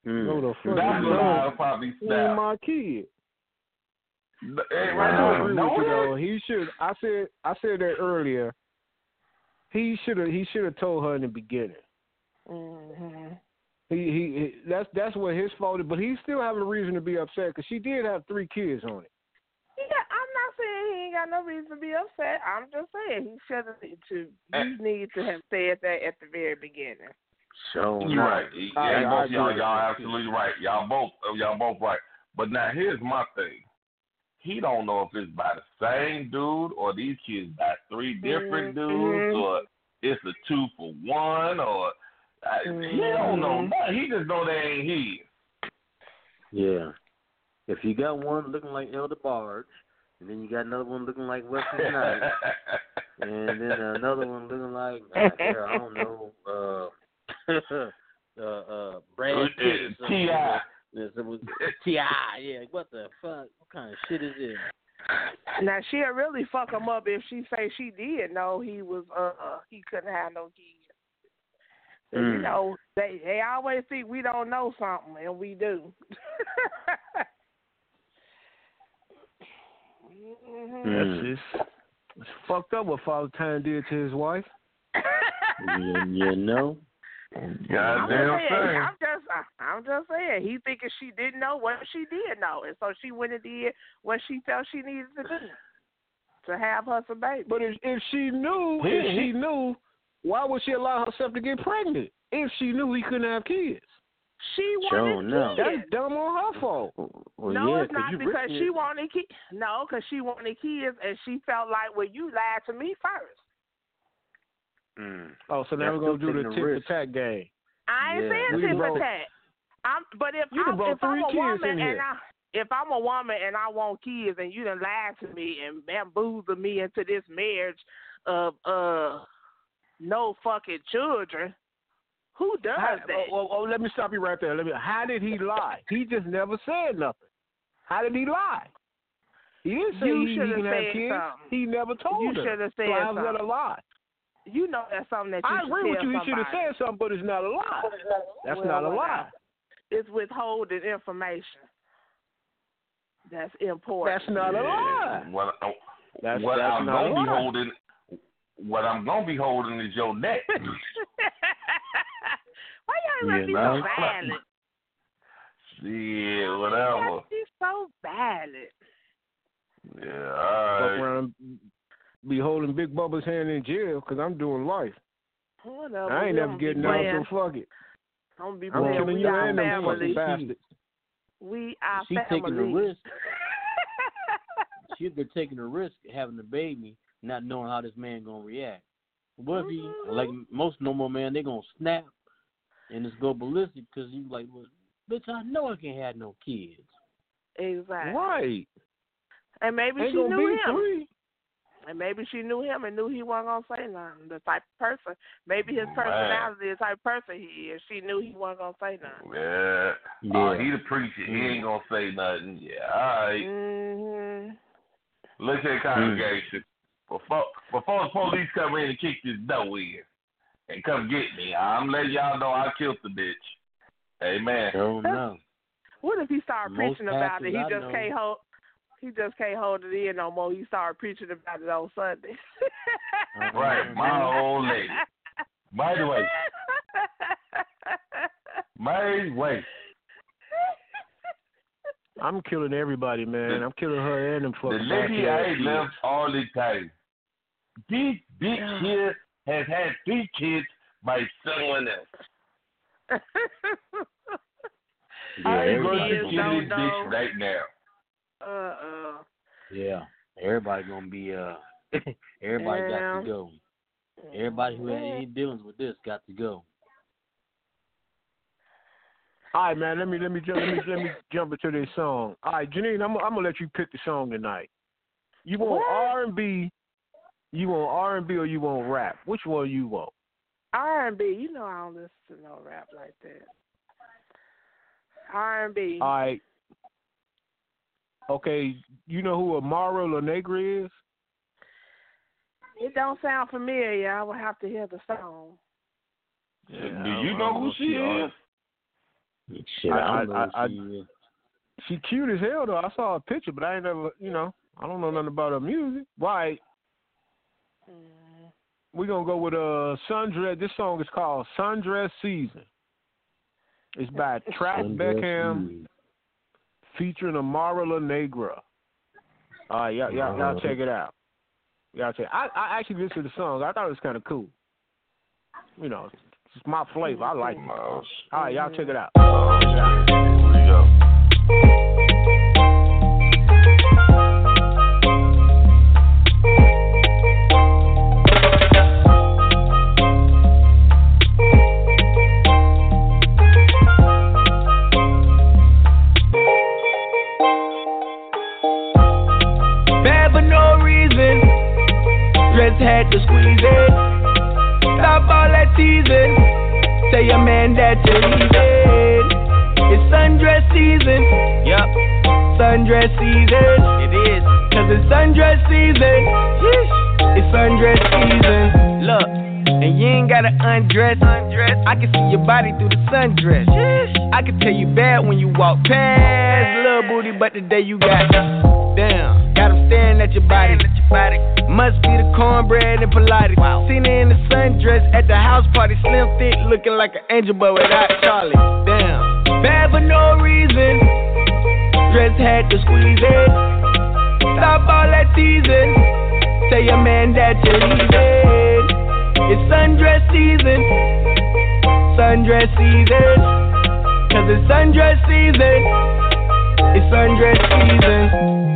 Mm. No, the fuck That's you what I'll probably He snap. my kid. Hey, I right agree now, with you though. He should. I said. I said that earlier. He should have. He should have told her in the beginning. Mm-hmm. He, he he that's that's what his fault is, but he still having a reason to be upset because she did have three kids on it. Yeah, I'm not saying he ain't got no reason to be upset. I'm just saying he should have to. You need to have said that at the very beginning. So You're right. Yeah, I- I both agree y'all, with y'all absolutely right. Y'all both, y'all both right. But now here's my thing. He don't know if it's by the same dude or these kids by three different Mhm. dudes or it's a two for one or uh, he don't know Mhm. nothing. He just know they ain't his. Yeah. If you got one looking like El DeBarge, and then you got another one looking like (laughs) Wesley Knight, and then another one looking like (laughs) uh, here, I don't know, uh, (laughs) uh, uh, Brad Uh, Pitt. or something. T.I.. Yes, it was Ti. Yeah, what the fuck? What kind of shit is this? Now she'll really fuck him up if she say she did know he was uh he couldn't have no kids. 'Cause, You Mm. know they they always think we don't know something and we do. Mhm. Mm. That's just it's fucked up what Father Time did to his wife. you, you know. I'm Goddamn just saying. thing. I'm just, I'm just saying. He thinking she didn't know what she did know, and so she went and did what she felt she needed to do to have her some baby. But if if she knew, if she knew, why would she allow herself to get pregnant? If she knew he couldn't have kids, She Sure, wanted no. kids. that's dumb on her fault. Well, no, yeah, it's not because she it. wanted kids. No, because she wanted kids, and she felt like, well, you lied to me first. Mm. Oh, so now That's we're gonna do the taking a tit for risk. tat game. I ain't Yeah. saying We tit for broke- tat. I'm, but if I'm, if I'm a woman and. I if I'm a woman and I want kids and you done lied to me and bamboozled me into this marriage of uh no fucking children, who does How, that? oh, oh, oh, let me stop you right there. Let me. How did he lie? He just never said nothing. How did he lie? He didn't say You he, he shoulda have said kids. something. He never told You her. shoulda so said how's that a something. lie? You know that's something that you I should agree with tell you. He should have said something, but it's not a lie. That's Well, not a lie. It's withholding information. That's important. That's not a lie. What, uh, That's, what that's I'm not gonna be holding, what I'm gonna be holding is your neck. (laughs) Why y'all Yeah, let me no. so violent? Yeah, whatever. She's so violent. Yeah, Fuck all right. around, be holding Big Bubba's hand in jail because I'm doing life. Whatever. I ain't we never getting out, so fuck it. I'm gonna be I'm killing We you our and them family. fucking bastards. We our She family. taking the risk. (laughs) She they're taking a risk having a baby, not knowing how this man gonna react. What if he Mhm. like most normal man? They gonna snap and it's go ballistic because you like, well, bitch, I know I can't have no kids. exactly. Right. And maybe Ain't she knew him. three. And maybe she knew him and knew he wasn't gonna say nothing. The type of person, maybe his Man. personality, the type of person he is. She knew he wasn't gonna say nothing. Yeah. Oh, he the preacher. He ain't gonna say nothing. Yeah, all right. Mhm. Look at the congregation. Before before the police come in and kick this door in and come get me, I'm letting y'all know I killed the bitch. Amen. Oh no. What if he started Most preaching about it? He I just know- can't hold. He just can't hold it in no more. He started preaching about it on Sunday. Right, (laughs) my old lady. By the way, my way. I'm killing everybody, man. I'm killing her and them for The lady I kids. left all the time. This bitch here has had three kids by someone else. (laughs) Yeah, I'm going to Kids kill this bitch right now. uh uh. yeah, everybody gonna be uh, (laughs) everybody got to go. Everybody who had any dealings with this got to go. All right, man. Let me let me jump let me let me jump into this song. All right, Janine, I'm I'm gonna let you pick the song tonight. You want R and B? You want R and B or you want rap? Which one you want? R and B, you know I don't listen to no rap like that. R and B. All right. Okay, you know who Amara La is? It don't sound familiar. I would have to hear the song. Yeah. Do you know who she is? Shit, I- I, don't I- I- she. She cute as hell though. I saw a picture, but I ain't never, you know, I don't know nothing about her music. Right. Mm. We're gonna go with uh Sundress. This song is called Sundress Season. It's by (laughs) Trap Beckham featuring Amara La Negra. All right, y'all, y'all, y'all check it out. Y'all check. I, I actually listened to the song. I thought it was kind of cool. You know, it's my flavor. I like it. All right, y'all check it out. Here we go. Just had to squeeze it. Stop all that teasing. Tell your man that you're leaving. It's sundress season. Yep. Sundress season. It is. Cause it's sundress season. Yeesh. It's sundress season. Look. And you ain't gotta undress. undress. I can see your body through the sundress. I can tell you bad when you walk past. Little booty, but today you got Damn, got him staring at your body. Must be the cornbread and Pilates. Seen her in the sundress at the house party, slim thick, looking like an angel, but without Charlie. Damn, bad for no reason. Dress had to squeeze it. Stop all that teasing. Tell your man that you're leaving. It's sundress season. Sundress season. Cause it's sundress season. It's sundress season.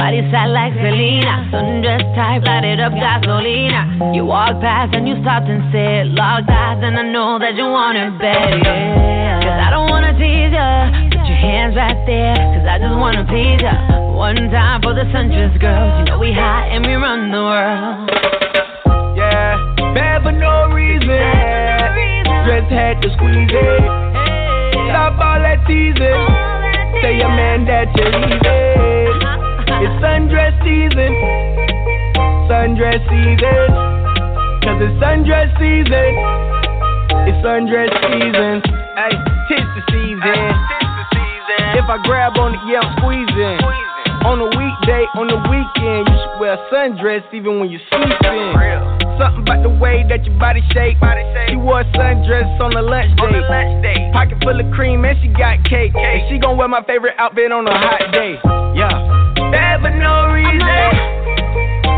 Body fat like Selena, sundress tight, light it up, gasolina. You walk past and you stopped and said, locked eyes, and I know that you want it yeah. Cause I don't wanna tease ya, put your hands right there, cause I just wanna please ya. One time for the sundress girls, you know we hot and we run the world. Yeah, bad for no reason. Dress had to squeeze it. Stop all that teasing. Tell your man that you're leaving. It's sundress season. Sundress season. Cause it's sundress season. It's sundress season. Hey, tis the season. If I grab on it, yeah, I'm squeezing. On a weekday, on the weekend, you should wear a sundress even when you're sleeping. Something about the way that your body shape. She wore a sundress on a lunch date. Pocket full of cream and she got cake. And she gon' wear my favorite outfit on a hot day. Yeah. Bad for no reason.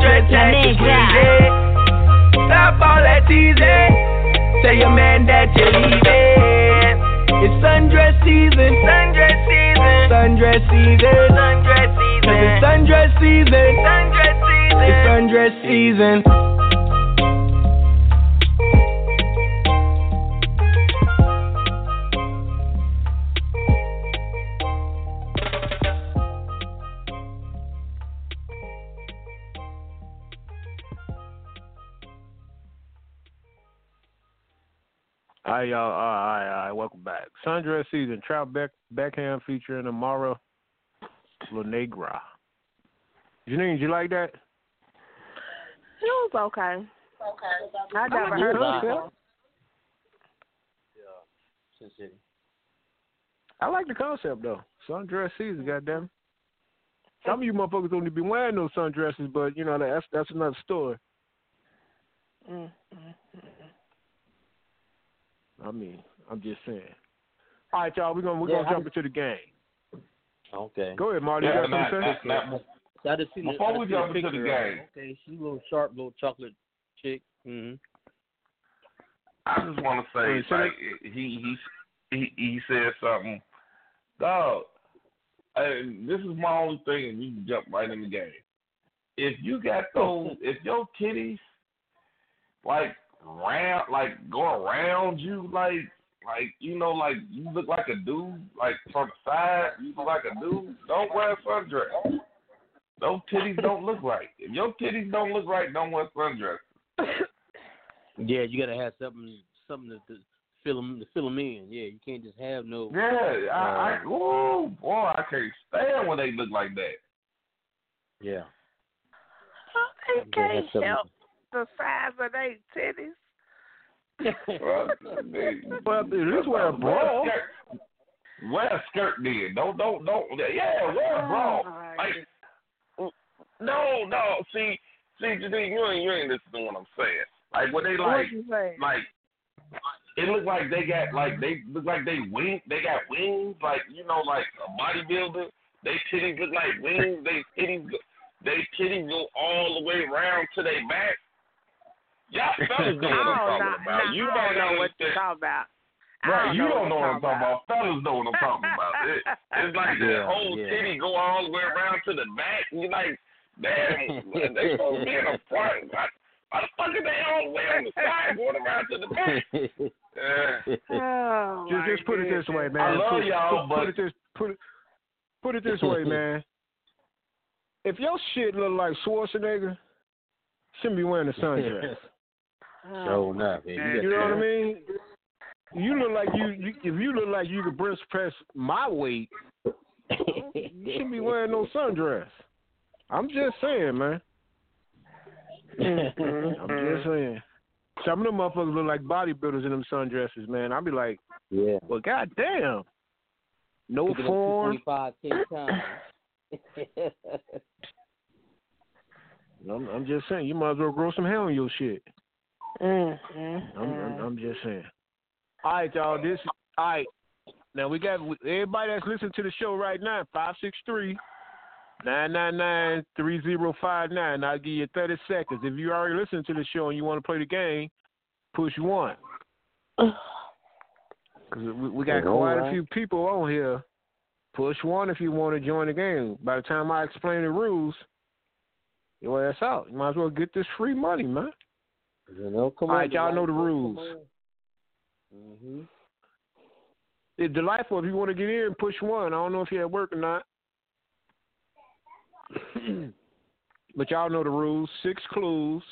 Dress La had to squeeze. Stop all that teasing. Tell your man that you're leaving. It's sundress season. Sundress season. Sundress season. Sundress season. Cause it's sundress season. Sundress season. It's sundress season. All right, y'all. All right, all right. Welcome back. Sundress season. Trap Beck Beckham featuring Amara La Negra. Janine, did you like that? It was okay. Okay. I never heard Huh? of it. before. Sin City. I like the concept though. Sundress season, goddamn. Some of you motherfuckers don't even be wearing those sundresses, but you know that's that's another story. Mm, mm, mm. I mean, I'm just saying. All right, y'all. We're gonna we're Yeah, gonna I jump into the game. Okay. Go ahead, Marty. You Yeah, got something to now, say? now, now, So I just seen the- Before I we jump into the game. her. Okay, she's a little sharp, little chocolate chick. Mm-hmm. I just want to say, say like he he he he said something. Dog, I, this is my only thing, and you can jump right in the game. If you got those, if your titties like round, like go around you, like like you know, like you look like a dude, like from the side, you look like a dude. Don't wear a sundress. Those titties don't look right. If your titties don't look right, don't wear sundress. (laughs) Yeah, you gotta have something, something to, to fill them, to fill them in. Yeah, you can't just have no. Yeah, I, I uh, ooh, boy, I can't stand when they look like that. Yeah. They You can't help the size of their titties. Well, (laughs) they- Well, at least wear a bra. Wear a skirt, wear a skirt then. Don't, don't, don't. Yeah, wear a bra. Oh, Like, no, no. See, see, you ain't, you ain't, you ain't listening to what I'm saying. Like what they like, what like, it looked like they got like they look like they wing they got wings like you know like a bodybuilder. They titties look like wings. They titties go, they titties go all the way around to their back. Y'all (laughs) fellas know what I'm talking about. nah, you I might don't know what understand. you're talking about. Right, you don't know what I'm talking about. Fellas know what I'm talking about. It, it's like the whole yeah. titty go all the way around to the back. And you're like, damn, they supposed to be in the (laughs) front. Why, why the fuck are they all the way on the side going around to the back? (laughs) Yeah. Oh, Just, just put it this way, man. I love put, y'all, put, put it this put it put it this way, man. If your shit look like Schwarzenegger, shouldn't be wearing a sundress. Sure ah. enough. Yeah, you know what I mean? You look like you, you if you look like you could bench press my weight, you shouldn't be wearing no sundress. I'm just saying, man. (laughs) I'm just saying. Some of them motherfuckers look like bodybuilders in them sundresses, man. I'd be like, yeah. well, goddamn. No Picking form. 225 10 times. (laughs) I'm, I'm just saying, you might as well grow some hair on your shit. Mm, mm, I'm, I'm, mm. I'm just saying. All right, y'all. This. All right. Now we got everybody that's listening to the show right now. Five six three. 999-3059. I'll give you 30 seconds. If you already listened to the show and you want to play the game, push one. (sighs) Cause we, we got All quite a few people on here. Push one if you want to join the game. By the time I explain the rules, your ass out. You might as well get this free money, man. You know, come All on, y'all know the rules. Mm-hmm. It's delightful if you want to get in, push one. I don't know if you're at work or not. (clears throat) but y'all know the rules. Six clues.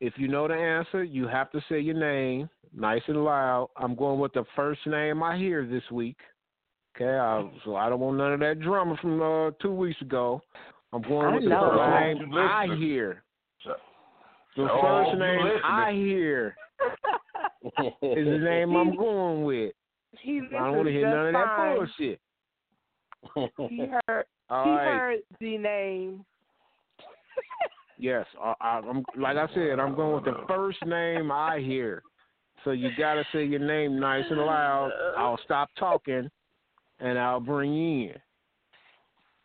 If you know the answer, you have to say your name nice and loud. I'm going with the first name I hear this week. Okay, I, so I don't want none of that drama from uh, two weeks ago. I'm going I with the first name I listening. hear. The Oh, first name. I hear (laughs) is the name I'm going with. he I don't want to hear none of that fine. bullshit. He (laughs) heard, All he right. heard the name. Yes, I, I, I'm like I said, I'm going with the first name I hear. So you gotta say your name nice and loud. I'll stop talking, and I'll bring you in.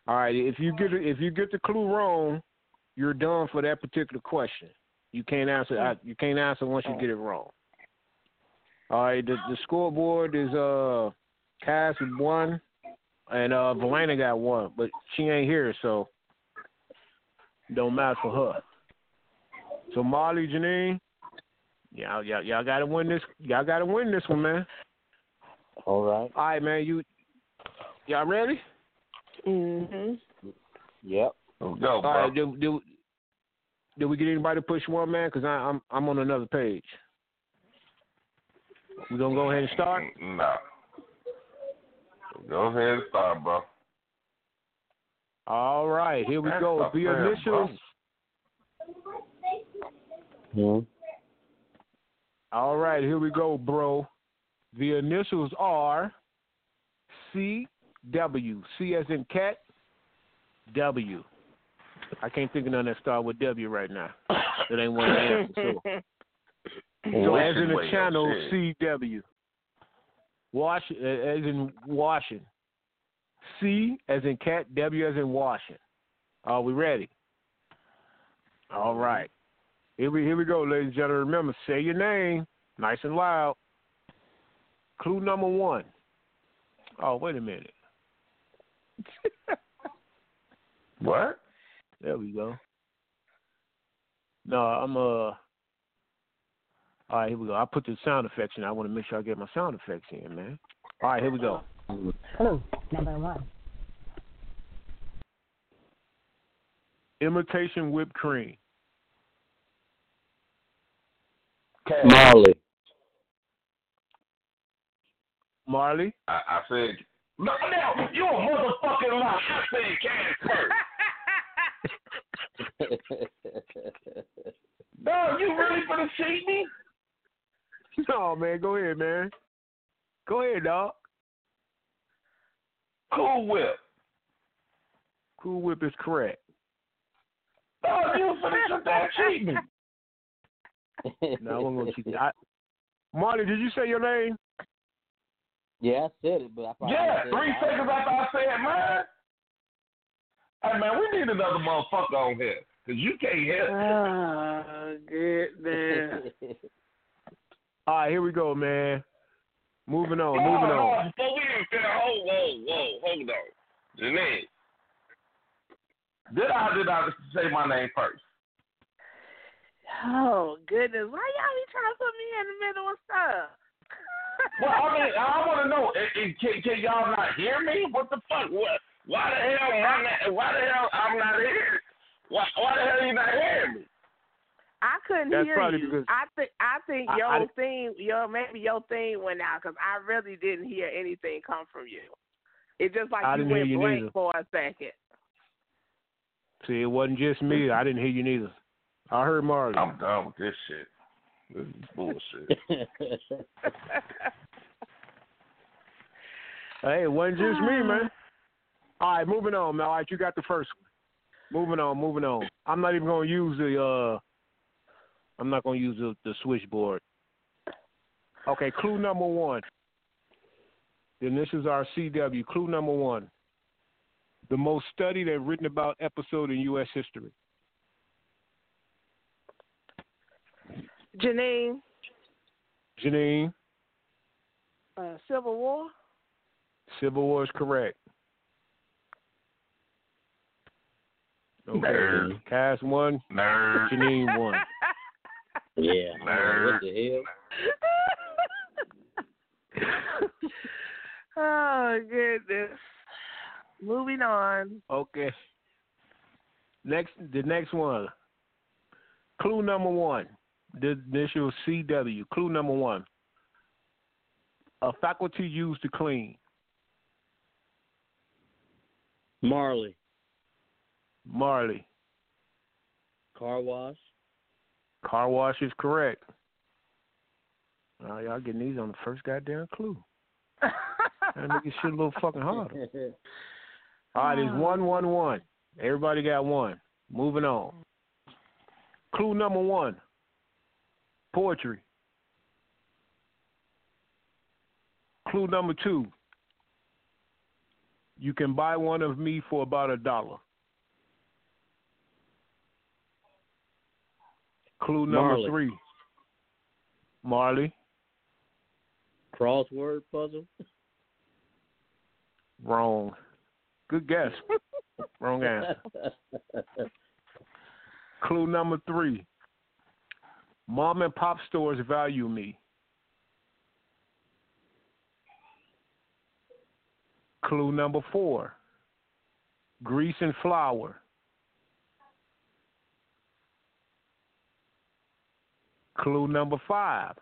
All right. If you get if you get the clue wrong, you're done for that particular question. You can't answer. I, you can't answer once you get it wrong. All right. The, the scoreboard is uh, Cass with one, and uh, Valena got one, but she ain't here, so don't matter for her. So Molly, Janine, y'all, y'all, y'all gotta win this. Y'all gotta win this one, man. All right. All right, man. You, y'all ready? Mhm. Yep. Go, All bro. right. Did, did, did we get anybody to push one, man? Because I'm I'm on another page. We gonna go ahead and start. No. Go ahead and start, bro. All right, here we That's go. a The fair initials. hmm All right, here we go, bro. The initials are C W. C as in cat. W. I can't think of none that start with W right now. That ain't one of the answers. So, so as in the channel. CW. Wash uh, as in washing. C as in cat. W as in washing. Are we ready? All right. Here we here we go, ladies and gentlemen. Remember, say your name nice and loud. Clue number one. Oh, wait a minute. What? There we go. No, I'm uh. All right, here we go. I put the sound effects in. I want to make sure I get my sound effects in, man. All right, here we go. Hello, number one. Imitation whipped cream. Marley. Marley. I, I said, no, no, you a motherfucking lie. I said cash first. (laughs) No, you really for the cheat me? No, man, go ahead, man. Go ahead, dog. Cool whip. Cool Whip is correct. No, you for the that cheat me. (laughs) No, I wasn't gonna cheat. I Marley, did you say your name? Yeah, I said it, but I probably Yeah, three seconds after I said mine. Hey man, we need another motherfucker on here. Cause you can't hear. Oh, goodness. (laughs) All right, here we go, man. Moving on, Hold moving on, on. Before we even finish, hold, whoa, whoa, hold on. Janine. Did I did I say my name first? Oh goodness, why y'all be trying to put me in the middle of stuff? Well, I mean, (laughs) I want to know. eh, eh, Can, can y'all not hear me? What the fuck? What? Why the hell? I'm not, why the hell I'm not here? Why? Why the hell you not hearing me? I couldn't That's hear probably you. because- I think I think I- your I- thing, your maybe your thing went out because I really didn't hear anything come from you. It just like I you didn't went you blank neither. for a second. See, it wasn't just me. Mm-hmm. I didn't hear you neither. I heard Marley. I'm done with this shit. This is bullshit. (laughs) Hey, it wasn't just me, man. All right, moving on, man. All right, you got the first one. Moving on, moving on. I'm not even gonna use the uh I'm not gonna use the, the switchboard. Okay, clue number one. The initials are CW. Clue number one. The most studied and written about episode in US history. Janine, Janine, uh, Civil War. Civil War is correct. Okay. Nerd. Cass one, Nerd. Janine one. (laughs) yeah. Nerd. What the hell? (laughs) oh goodness. Moving on. Okay. Next, the next one. Clue number one. The initial CW. Clue number one. A faculty used to clean. Marley, Marley. car wash. Car wash is correct. Oh, y'all getting these on the first goddamn clue. That make this shit a little fucking harder. (laughs) All right, it's one, one, one. Everybody got one. Moving on. Clue number one. Poetry. Clue number two. You can buy one of me for about a dollar. Clue number Marley. three. Marley. Crossword puzzle. (laughs) Wrong. Good guess. (laughs) Wrong answer. (laughs) Clue number three. Mom and pop stores value me. Clue number four. Grease and flour. Clue number five.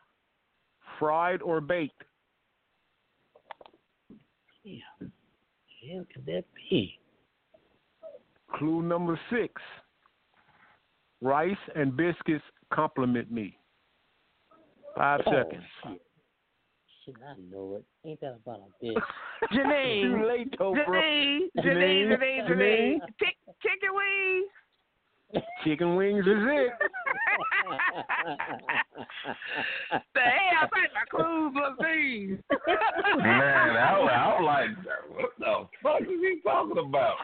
Fried or baked. Yeah. hell could that be? Clue number six. Rice and biscuits compliment me. Five Oh, seconds. Shit. Shit, I know it. Ain't that about a bitch? (laughs) Janine. Too late, though, bro. Janine, Janine, Janine, Janine, Janine. Janine. Chick, chicken wings. Chicken wings is it. (laughs) the hell, I think my clues was these. Man, I, was- I was like, what the fuck is he talking about?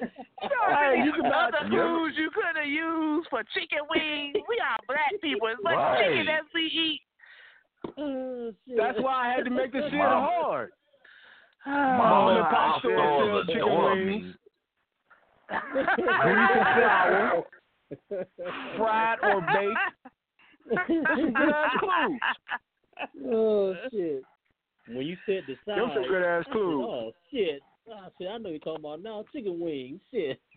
Hey, you can buy- other clues you could have used for chicken wings. We are black people. As much Right. chicken as we eat. Oh. That's why I had to make this shit Mom. hard. Mom and and pop pop stores stores sell adore chicken me. Wings. Flour. Fried or baked. Good ass clues. oh shit! When you said the size, Them some good ass I said, clues. oh shit! Oh shit! I know you're talking about now chicken wings. Shit. (laughs)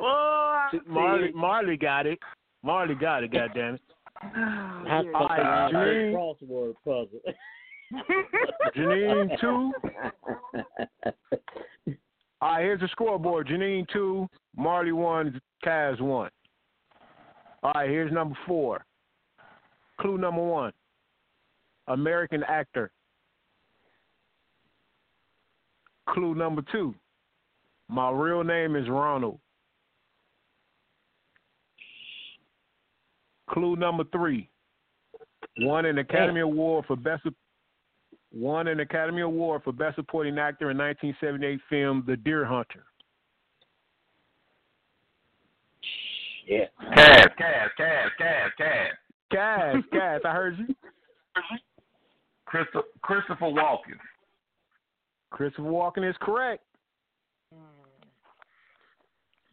Oh, Marley. Marley got it. Marley got it. Goddamn it. I Yeah. thought Alright, that was Janine. a crossword puzzle. (laughs) (laughs) Janine two. All right, here's the scoreboard. Janine two, Marley one, Kaz one. All right, here's number four. Clue number one. American actor. Clue number two. My real name is Ronald. Clue number three. Won an Academy Award for best won an Academy Award for best supporting actor in 1978 film The Deer Hunter. Yeah. Cass, Cass, Cass, Cass, Cass. Cass, (laughs) Cass, I heard you. Christopher, Christopher Walken. Christopher Walken is correct.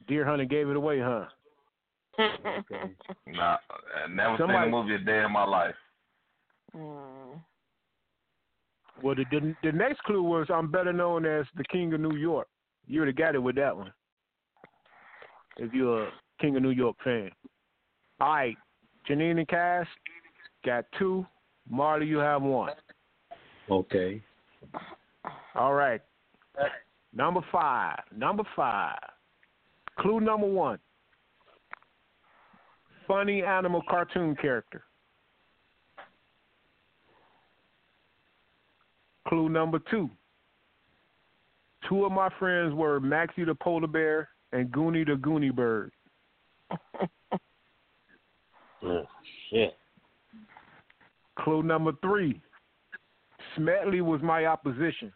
Deer Hunter gave it away, huh? (laughs) Nah, I never Somebody- seen a movie a day in my life. Mm. Well, the, the the next clue was I'm better known as the King of New York. You would have got it with that one. If you're a King of New York fan. All right, Janine and Cass got two. Marley, you have one. Okay. All right. Number five. Number five. Clue number one. Funny animal cartoon character. Clue number two. Two of my friends were Maxie the polar bear and Gooney the Gooney bird. (laughs) Oh, shit. Clue number three. Smedley was my opposition.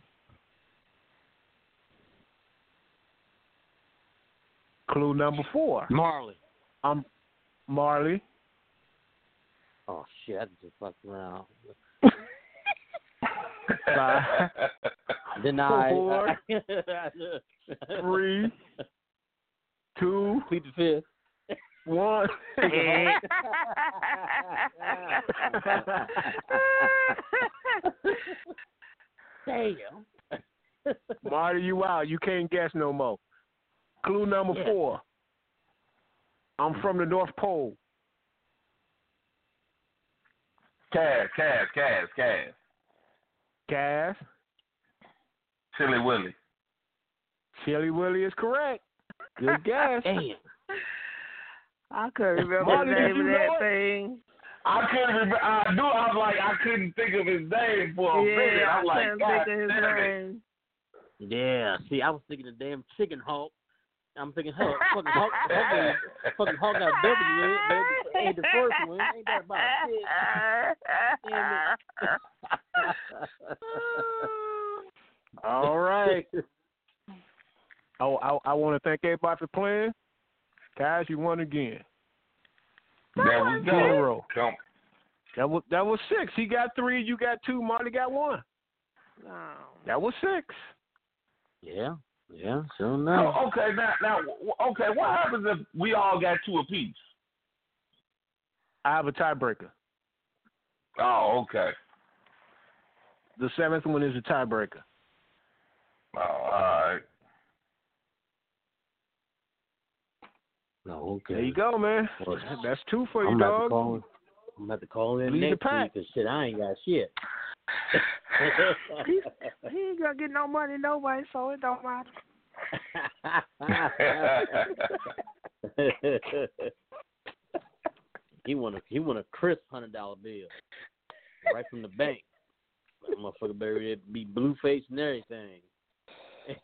Clue number four. Marley. I'm Marley. Oh shit, I just fucked around. Five, (laughs) Denied. Four. (laughs) three, two, Plead the fifth. one. (laughs) Damn. Marty, you out. You can't guess no more. Clue number Yeah. four. I'm from the North Pole. Cass, Cass, Cass, Cass. Cass. Chilly Willy. Chilly Willy is correct. Good guess. (laughs) Damn. I couldn't remember Marley, the did name you of know that it? thing. I couldn't remember. I knew. I was like, I couldn't think of his name for a minute. I'm I like, couldn't God think of his damn it. name. Yeah. See, I was thinking the damn chicken hawk. I'm thinking, Hulk, fucking Hulk, (laughs) Hulk, fucking Hulk got W in it, baby. Ain't the first one. Ain't that about shit? (laughs) (laughs) All right. Oh, I, I want to thank everybody for playing. Cass, you won again. There we Two in a go. row. Come. That was that was six. He got three. You got two. Marty got one. No. That was six. yeah. Yeah. So now. Oh, okay, now, now, okay. What happens if we all got two apiece? I have a tiebreaker. Oh, okay. The seventh one is a tiebreaker. Oh, all right. No, okay. There you go, man. Well, (laughs) That's two for you, I'm about to dog. call. I'm about to call in Lead next pack. week because shit, I ain't got shit. (laughs) He, he ain't gonna get no money nobody, so it don't matter. (laughs) he want a he want a crisp hundred dollar bill right from the bank. That motherfucker better be blue face and everything.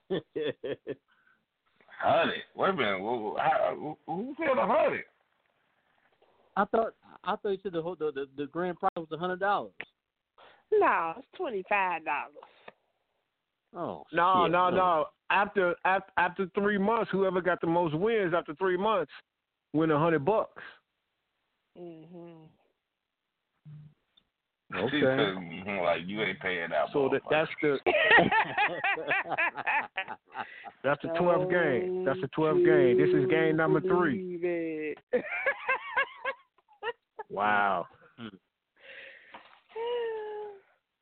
(laughs) Honey, wait a minute. Who, who, who said a honey? I thought I thought you said the whole the, the, the grand prize was a hundred dollars. No, it's twenty five dollars. Oh No, shit. no, no. After, after after three months, whoever got the most wins after three months win a hundred bucks. Mhm. She said, mhm, like you ain't paying that. So that that's the (laughs) that's the twelfth game. That's the twelfth game. This is game number three. three. (laughs) Wow.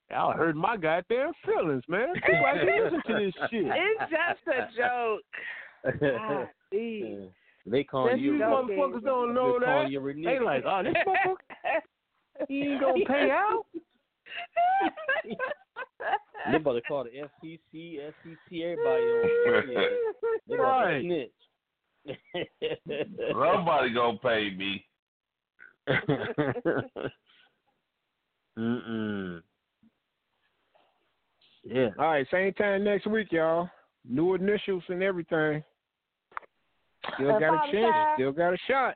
Y'all hurt my goddamn feelings, man. Nobody listen to this (laughs) shit. it's just a joke. God, they call These you. joking. motherfuckers don't know they calling that. you They like, oh, this motherfucker, he ain't gonna (laughs) pay out. They about to call the FCC, FCC, everybody on. (laughs) Yeah. They about Right. to snitch. Somebody gonna pay me. (laughs) Mm-mm. Yeah. All right, same time next week, y'all. New initials and everything. Still And got a chance. Time, Still got a shot.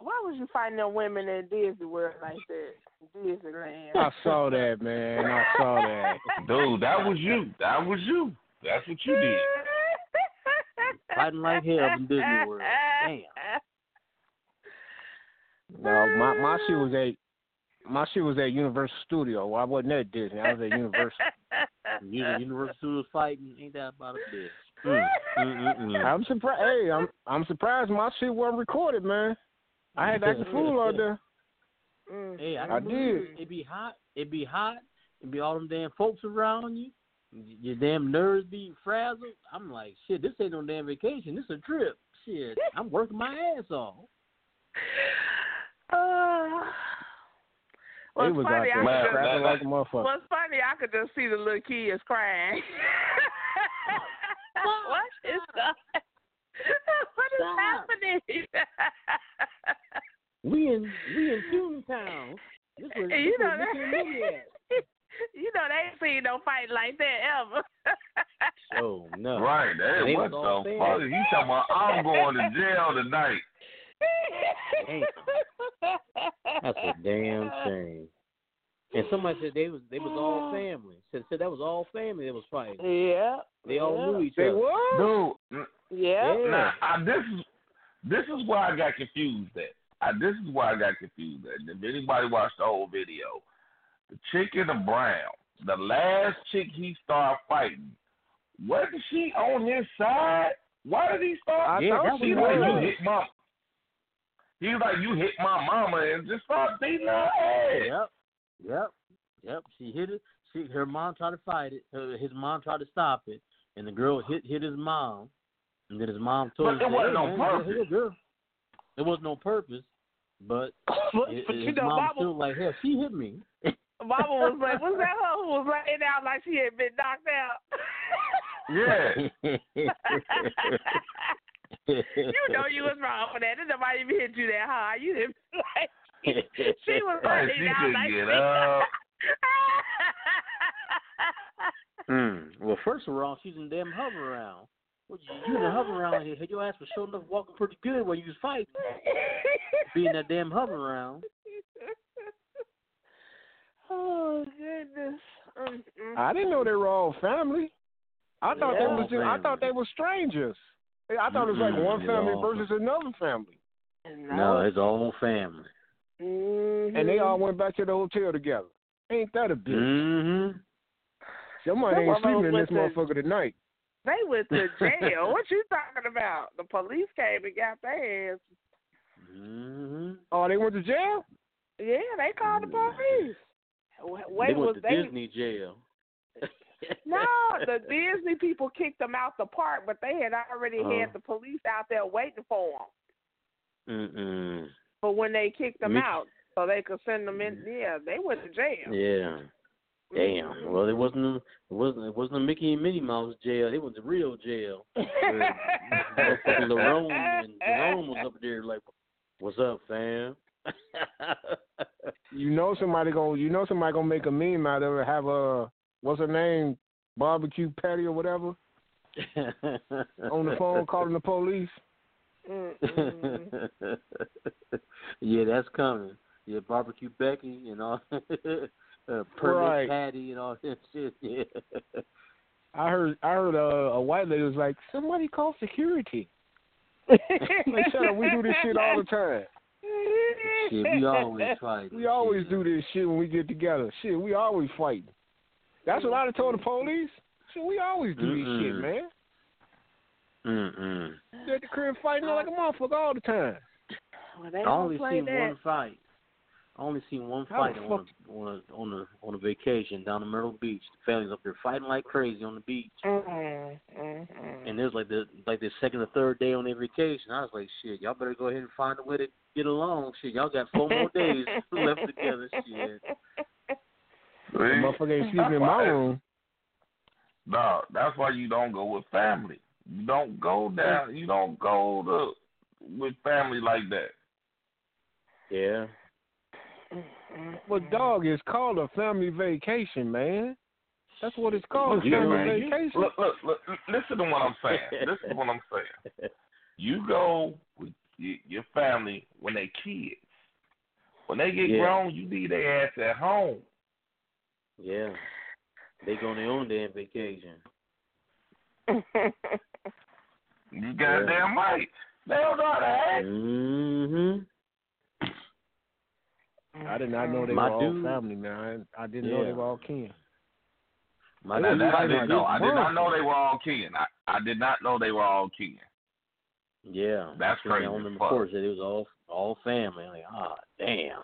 Why was you fighting them women in Disney World like that? Disneyland. I saw that, man. I saw that. (laughs) Dude, that was you. That was you. That's what you did. (laughs) Fighting like hell in Disney World. Damn. No, my my shit was at my shit was at Universal Studio. Well, I wasn't at Disney. I was at Universal. (laughs) You the Universal Studios fighting ain't that about a bitch? Mm, mm, mm, mm. I'm surprised. Hey, I'm I'm surprised my shit wasn't recorded, man. I had to act a fool out there. Mm. Hey, I, I did. It It be hot. It'd be hot. It'd be all them damn folks around you. Your damn nerves be frazzled. I'm like, shit, this ain't no damn vacation. This a trip. Shit, I'm working my ass off. (sighs) Uh, They what's was out funny, there I Man, could scrapping that- like a motherfucker. What's funny, I could just see the little kids crying. what is that? What is Stop. happening? (laughs) We in we in Toontown. This was, you this know was that. Mickey and Minnie at. you know they ain't seen no fight like that ever. (laughs) Oh no. Right. Hey, They what was all the fuck? You talking about I'm going to jail tonight. Damn. That's a damn shame. And somebody said they was they was all (laughs) family. Said said that was all family that was fighting. yeah. They all yeah. knew each They other. what? Dude, Yeah. Yeah. now, I, this is this is where I got confused at. I, this is why I got confused. If anybody watched the whole video, the chick in the brown, the last chick he started fighting, wasn't she on his side? Why did he start? I Yeah, that she He's was like, you hit my. He was like, you hit my mama and just start beating her ass. Yep. Yep. Yep. She hit it. She her mom tried to fight it. Her, his mom tried to stop it, and the girl hit hit his mom. And then his mom told But him, it wasn't hey, on man, purpose. Hey, girl. It was no purpose, but (laughs) but, his, but his you know, mom Mama, still like, hell, she hit me. (laughs) Mama was like, "What's that? Her who was laying out like she had been knocked out." Yeah. (laughs) you know you was wrong for that. Didn't nobody even hit you that hard. You didn't like. She was Right, laying she out couldn't like get she- up. Hmm. Well, first of all, she's in damn Hoveround. What you, you in a Hoveround here? Your ass was sure up walking pretty good when you was fighting. Being that damn Hoveround. (laughs) oh goodness. I didn't know they were all family. I thought they Yeah. was just, I thought they were strangers. I thought it was like one family versus another family, No, it's all family. Mhm. and they all went back to the hotel together. Ain't that a bitch? Mm-hmm. Somebody Some ain't sleeping in this motherfucker tonight. They went to jail. (laughs) what you talking about? The police came and got their ass. Mm-hmm. Oh, they went to jail. Yeah, they called the police. Wh- Wait, they was went to they? Disney jail. (laughs) No, the Disney people kicked them out the park, but they had already Uh. had the police out there waiting for them. Mm-mm. But when they kicked them Mickey- out, so they could send them in, yeah, they went to jail. Yeah. Damn. Well, it wasn't. A, it wasn't. It wasn't a Mickey and Minnie Mouse jail. It was the real jail. (laughs) Motherfucking Lerone and Jerome was up there like, "What's up, fam?" You know somebody gonna you know somebody gonna make a meme out of it. Have a what's her name, barbecue patty or whatever (laughs) on the phone calling the police. (laughs) Yeah, that's coming. Yeah, barbecue Becky and all, uh, Right. Patty and all that (laughs) shit. Yeah. I heard I heard a, a white lady was like, somebody call security. Like, shut up, we do this shit all the time. Shit, we always fight. We always do this shit when we get together. Shit, we always fighting. That's what I told the police. Shit, we always do this shit, Mm-mm. man. Mm-mm. We at the crib fighting like a motherfucker all the time. Well, they I don't only play seen that. one fight. I only seen one fight on a, on a on a on a vacation down in Myrtle Beach. The family's up there fighting like crazy on the beach. Mm, mm, mm. And it was like the like the second or third day on their vacation. I was like, shit, y'all better go ahead and find a way to get along. Shit, y'all got four more days (laughs) (laughs) left together. Shit. The motherfucker ain't sleeping in my room. No, that's why you don't go with family. You don't go down. You don't go to with family like that. Yeah. But dog, it's called a family vacation, man. That's what it's called, a Yeah, family man. Vacation. Look, look, look, listen to what I'm saying. (laughs) This is what I'm saying. You go with your family when they kids. When they get Yeah. grown, you leave their ass at home. Yeah. They go on their own damn vacation. You goddamn right. They don't know how to act. Mm-hmm. I did not know they My were all dude- family, man. I, I didn't know they were all kin. My Now, dude that I didn't know. I did not know they were all kin. I, I did not know they were all kin. Yeah. That's Seen crazy On as them fuck. reports that it was all all family. I'm like, ah, damn.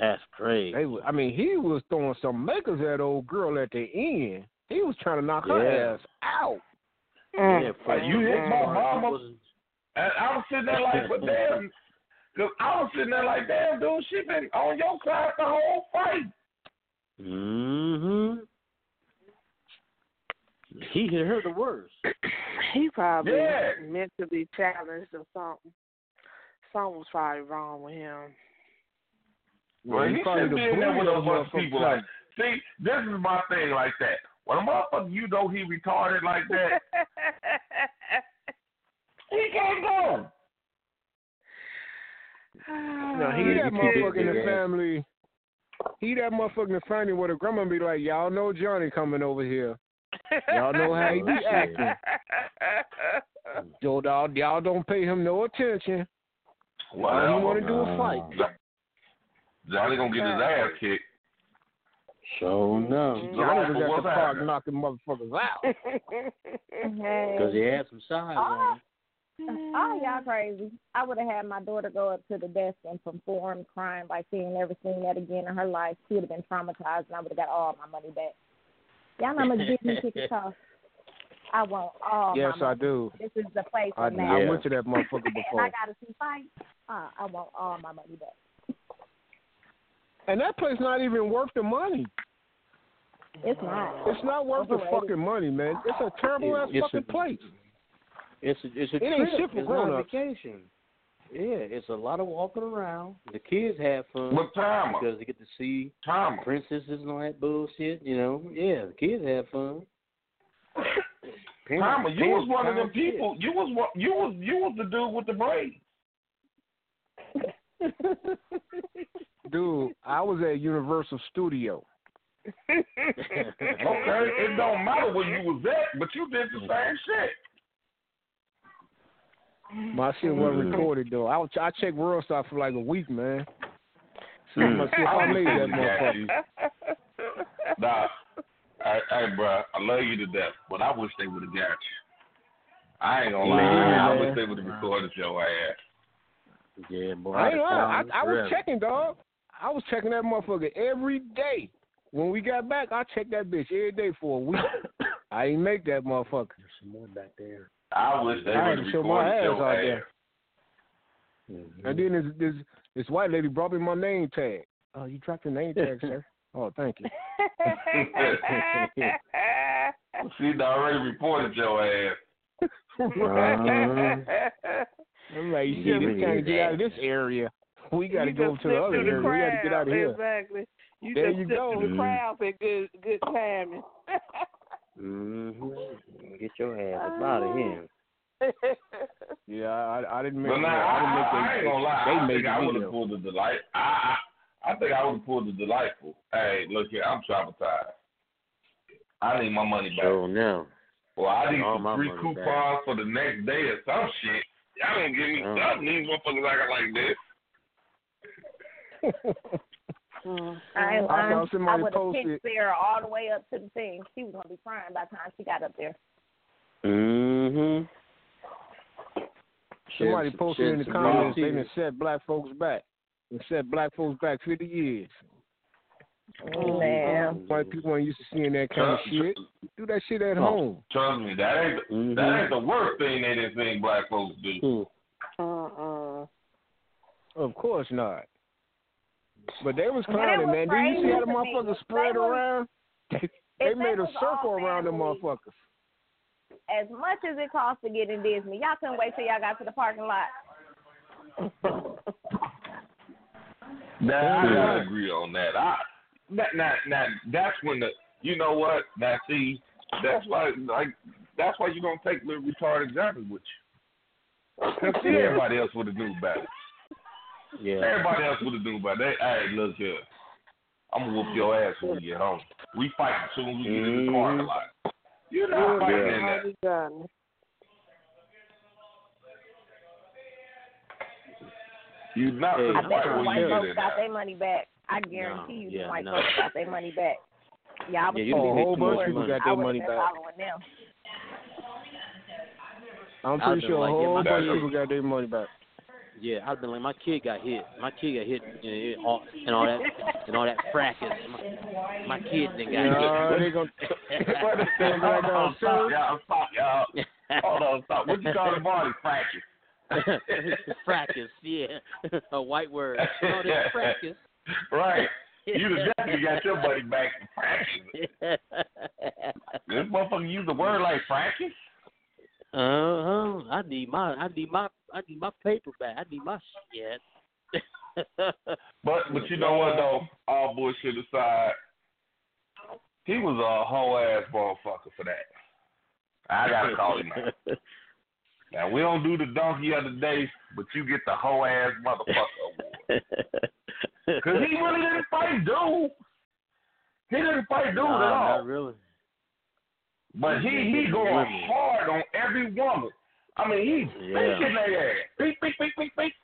That's crazy. They, was- I mean, he was throwing some makers at old girl at the end. He was trying to knock her ass out. Mm. yeah, Like, you hit my mama. wasn't- And I was sitting there like, but damn, because I was sitting there like, damn, dude, she been on your side the whole fight. Mm-hmm. He hit her the worst. He probably Yeah. mentally challenged or something. Something was probably wrong with him. Well, he probably shouldn't be in there with a bunch of people. Like, see, this is my thing like that. When a motherfucker, you know he retarded like that, (laughs) he can't go. Ah, now, he Yeah, that you motherfucker in the family. He that motherfucker in the family where the grandma be like, y'all know Johnny coming over here. Y'all know how he be shit. acting. So y'all, y'all don't pay him no attention. All he want to do is fight. Johnny gonna get his ass kicked. So no. Johnny was at What's the park happening? knocking motherfuckers out. (laughs) Because he had some size on him. Oh, y'all crazy. I would have had my daughter go up to the desk and perform crying by seeing never seen that again in her life. She would have been traumatized and I would have got all my money back. Y'all know how much Disney (laughs) tickets cost? I want all yes, my I money. do. This is the place I, for I Yeah. went to that motherfucker (laughs) and before. I gotta see fights. Uh, I want all my money back. And that place not even worth the money. It's not. It's not worth the Overrated. fucking money, man. It's a terrible ass It's a- fucking place. It's a, it's a It ain't trip. shit for it's grown-ups. vacation. Yeah, it's a lot of walking around. The kids have fun But timer, because they get to see timer. princesses and all that bullshit. You know, yeah, the kids have fun. (coughs) Timer, you was Parents- one of them parents shit. people. You was one. You was you was the dude with the braids. (laughs) Dude, I was at Universal Studio. Okay, it don't matter where you was at, but you did the same shit. My shit wasn't Mhm. recorded though. I was, I checked World Star for like a week, man. (laughs) See Mm. how much shit I made that motherfucker. Nah, hey, hey, bro, I love you to death, but I wish they would have got you. I ain't gonna lie, Man. I wish they would have recorded your ass. Yeah, boy. I ain't lying. I, I was checking, dog. I was checking that motherfucker every day. When we got back, I checked that bitch every day for a week. (coughs) I ain't make that motherfucker. There's some more back there. I wish they I had would show my ass out ass. there. Mhm. And then this this this white lady brought me my name tag. Oh, you dropped your name tag, sir. (laughs) Oh, thank you. (laughs) She already reported your ass. Uh-huh. I'm like, you Yeah, see, we this trying to get out of this area. We got to You go to the slipped other through area. We got to get out of here. Exactly. You There just you slipped go. through the crowd at good good timing. (laughs) Mm-hmm. Get your ass up out of here. (laughs) Yeah, I, I didn't make. But nah, I didn't make I, I, I ain't gonna lie. They I made think I would video. have pulled the delight. I, I, I think I would have pulled the delightful. Hey, look here, I'm traumatized. I need my money back. So now. Well, I need some free coupons back. for the next day or some shit. Y'all gonna give me Oh. something. These motherfuckers acting like this. (laughs) I ain't I lying. saw I would have posted- picked Sarah all the way up to the thing. She was gonna be crying by the time she got up there. Mm-hmm. Somebody Shed- posted shed in the comments real they done tears. set black folks back. They set black folks back 50 years. Man. White people ain't used to seeing that kind of shit. Do that shit at Oh. home. Trust me, that ain't Mhm. that ain't the worst thing they didn't think black folks do. Hmm. Uh-uh. Of course not. But they was And clowning, was man. Did you see how the crazy to me. motherfuckers spread (laughs) They around? They, they they made a circle around them family, motherfuckers. As much as it costs to get in Disney, y'all couldn't wait till y'all got to the parking lot. Now I Yeah. gotta agree on that. I that now, now that's when the you know what now see that's why like that's why you don't take little retarded Johnny with you. Cause see everybody else would have knew better. Yeah. Everybody else would have do, but they, hey, look here. I'm gonna whoop your ass when we get home. We fight as soon as we get in the car. Mhm. Like, you're not fighting in that. You're not Hey, gonna I I'm bet fight when you get folks in got their money back. I guarantee you, yeah, the white no. folks got their money back. Yeah, I was Yeah, you Oh, a whole bunch of people got their money back. following them. I'm pretty sure a like, yeah, whole bunch of people got their money back. Yeah, I've been like, my kid got hit. My kid got hit and all, and all that and all that fracas. My, my kid then got Yeah, hit. they gonna. What is that? Hold Hold on, stop, y'all, stop, y'all. Hold on, stop. What you call the body fracture? (laughs) fracas, yeah, (laughs) a white word. No, this fracas. (laughs) Right. You'd have definitely got your buddy back for fractures. This motherfucker use a word like fractures? Uh huh. I need my, I need my, I need my paper back. I need my shit. (laughs) But but you know what though? All bullshit aside, he was a whole ass motherfucker for that. I gotta call him out. (laughs) Now we don't do the donkey of the day, but you get the whole ass motherfucker award. (laughs) Cause he really didn't fight dude. He didn't fight dude nah, at all. Not really. But he he going Women. hard on every woman. I mean he Yeah. beating their ass. Beat, beat, beat, beat, beat.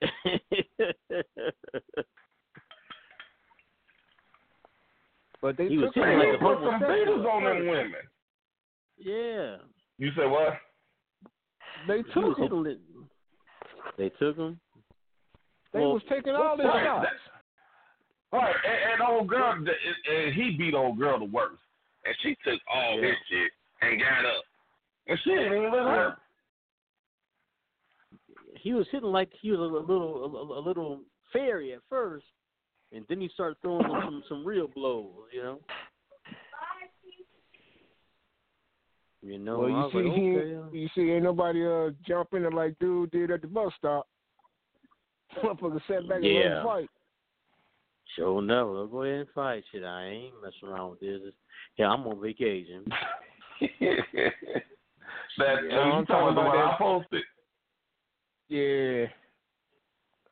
(laughs) But they He was took hitting like he a put some homosexual beaters on them women. yeah. You said what? They took him. hitting. They took him. They Well, was taking all their Right, shots. that- Right, and, and old girl, and, and he beat old girl the worst, and she took all Yeah. his shit and got up, and she didn't even let her. He was hitting like he was a little, a, a little fairy at first, and then he started throwing some some, some real blows. You know. You know. Well, you see, like, he, okay, you see, ain't nobody uh jumping like dude did at the bus stop. (laughs) Motherfucker sat back and let him fight. Sure no, I'll go ahead and fight shit. I ain't messing around with this. Yeah, I'm on vacation. (laughs) that Yeah, uh, I'm you talking talking about about I posted. Yeah.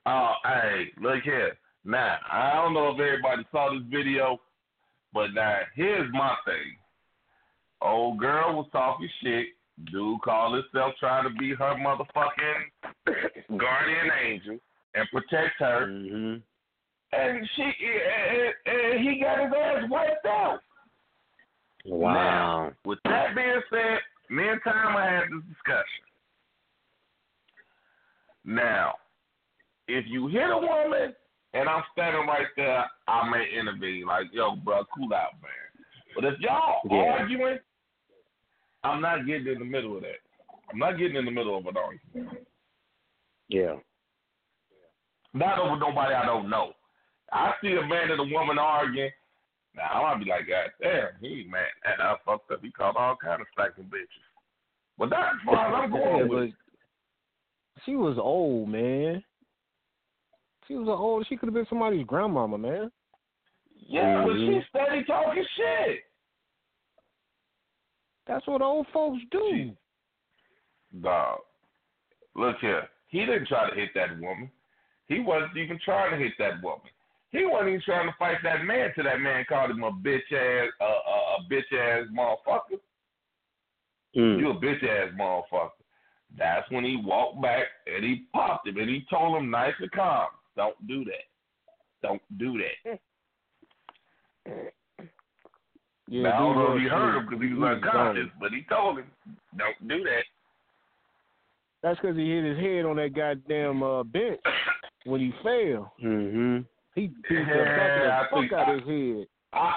Oh, hey, look here. Now I don't know if everybody saw this video, but now here's my thing. Old girl was talking shit. Dude called himself trying to be her motherfucking (coughs) guardian angel and protect her. hmm and she and, and he got his ass wiped out. Wow. With that being said, me and Timer had this discussion. Now, if you hit a woman and I'm standing right there, I may intervene. Like, yo, bro, cool out, man. But if y'all Yeah. arguing, I'm not getting in the middle of that. I'm not getting in the middle of an argument. Yeah. Not over nobody I don't know. I see a man and a woman arguing. Now I'll be like, God damn, he man, that I fucked up. He called all kind of stacking bitches. But that's (laughs) far I'm going but with. it. she was old, man. She was old. She could have been somebody's grandmama, man. Yeah, but Mhm. she steady talking shit. That's what old folks do. She- Dog, look here. He didn't try to hit that woman. He wasn't even trying to hit that woman. He wasn't even trying to fight that man till that man called him a bitch ass, uh, uh, a bitch ass motherfucker. Mm. You a bitch ass motherfucker. That's when he walked back and he popped him and he told him nice and calm, don't do that. Don't do that. (laughs) Yeah, now, I don't know if was he heard sweet. him because he He was was unconscious, gone. but he told him, don't do that. That's because he hit his head on that goddamn uh, bench when he fell. hmm He (laughs) beat Yeah, the I think fuck out I- of his head. I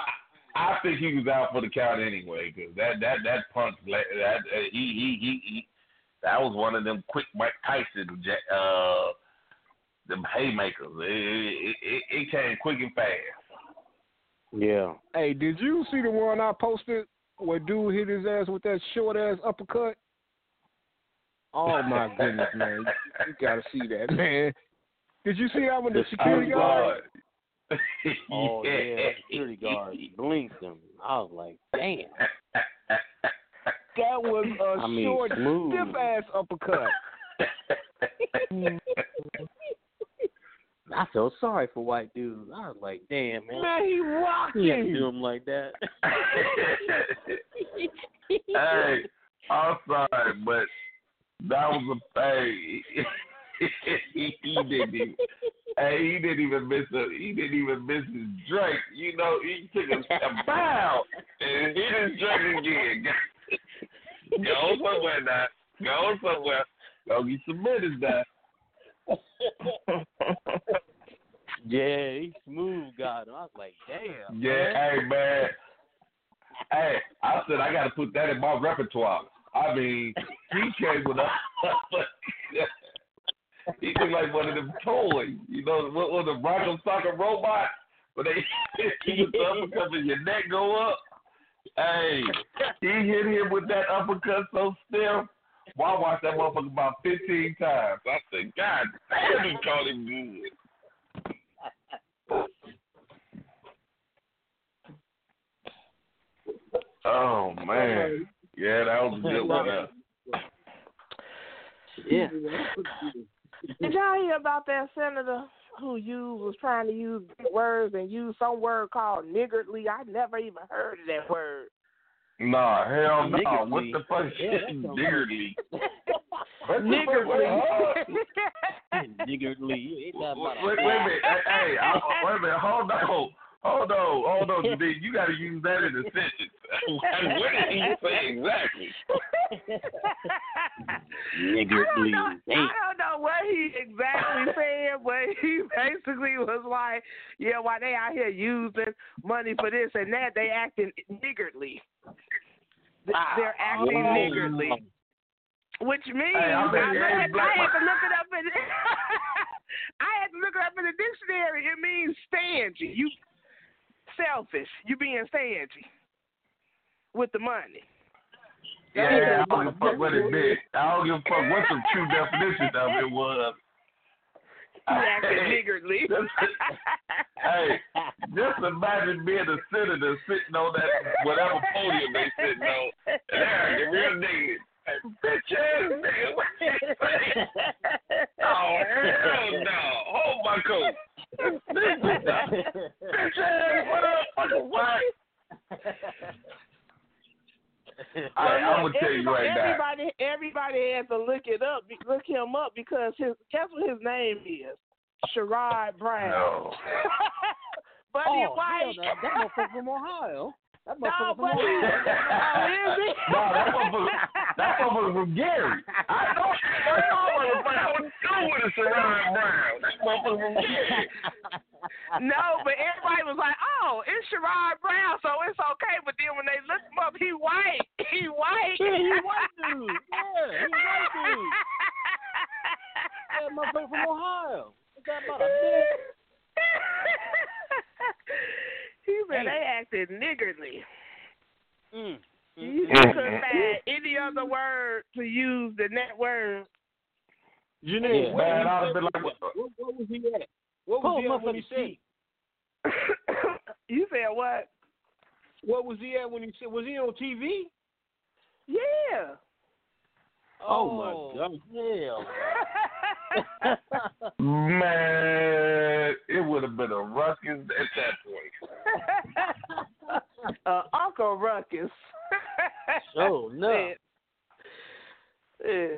I think he was out for the count anyway because that that that punch that uh, he, he he he that was one of them quick Mike Tyson uh them haymakers. It, it, it, it came quick and fast. Yeah. Hey, did you see the one I posted where dude hit his ass with that short ass uppercut? Oh my goodness, man! You gotta see that, man. Did you see that one? The security I'm guard. sorry. (laughs) (laughs) Oh yeah, the security guard blinked him. I was like, damn. (laughs) That was a I mean, short, smooth. stiff ass uppercut. I felt sorry for white dudes. I was like, damn man, Man, he rocked he him. do him like that. hey, I'm sorry, but that was a hey. (laughs) he, he didn't even. Hey, he didn't even miss a. He didn't even miss his drink. You know, he took a, a bow and hit his drink again. (laughs) Go somewhere now. Go somewhere. Go get some minutes now. (laughs) yeah, he smooth got him. I was like, damn. Yeah, hey man. Hey, I said I got to put that in my repertoire. I mean, he came with a. he looked like one of them toys. You know, what (laughs) was the Bronco soccer robot? But they he the uppercut and your neck go up. Hey, he hit him with that uppercut so stiff. Well, I watched that motherfucker about 15 times. I said, God damn, he caught him good. Oh man, yeah, that was a good one. Yeah. Did y'all hear about that senator who used was trying to use big words and use some word called niggardly? I never even heard of that word. Nah, hell no. Niggardly. What the fuck is that sounds- niggardly? What Niggardly. (laughs) Niggardly. Wait, wait, a minute. Hey, hey, I, wait a minute. Hold on. Hold on. Hold on, Jadine. You got to use that in a sentence. What did he say exactly? (laughs) I Niggardly. don't, know, I don't know what he exactly said, but he (laughs) basically was like, "Yeah, while they out here using money for this and that, they acting niggardly. Th- They're acting Whoa. niggardly, which means Hey, I I, I, had. I had to look it up in (laughs) I had to look it up in the dictionary. It means stingy. You selfish. You being stingy with the money. Yeah, I don't give a fuck what it meant. I don't give a fuck what the true definition of it was. You (laughs) acting niggardly. (laughs) hey, just imagine being a senator sitting on that whatever podium they sitting on. And they're the real niggas. Bitch ass nigga, what you say? Oh hell no! Hold my coat. bitch ass motherfucker, what? (laughs) I, I'm gonna tell you everybody, right now. everybody, everybody has to look it up, look him up because his guess what his name is? Sherrod Brown. No. (laughs) Buddy Oh, White. hell, that, that motherfucker from Ohio. That No, motherfucker from buddy. Ohio. (laughs) Oh, is it? No, that motherfucker, that motherfucker from Gary. I know, I know, motherfucker. I was still with a Sherrod Brown. That motherfucker from Gary. no, but everybody was like, "Oh, it's Sherrod Brown, so it's okay." But then when they looked him up, he white. (laughs) He white. Yeah, he white dude. Yeah, he white dude. That motherfucker from Ohio. What's that about (laughs) a dick? said they acted niggardly. Mm. You Mm. couldn't find any other word to use than that word. Janine, Yeah. where Man, I'd have been like, what, what, what was he at? What Pull was he at when he motherfucking said? (coughs) you said what? What was he at when he said? Was he on TV? Yeah. Oh, my God. Hell. (laughs) (laughs) man, it would have been a ruckus at that point. (laughs) uh, Uncle Ruckus. Oh, no. Yeah. Yeah.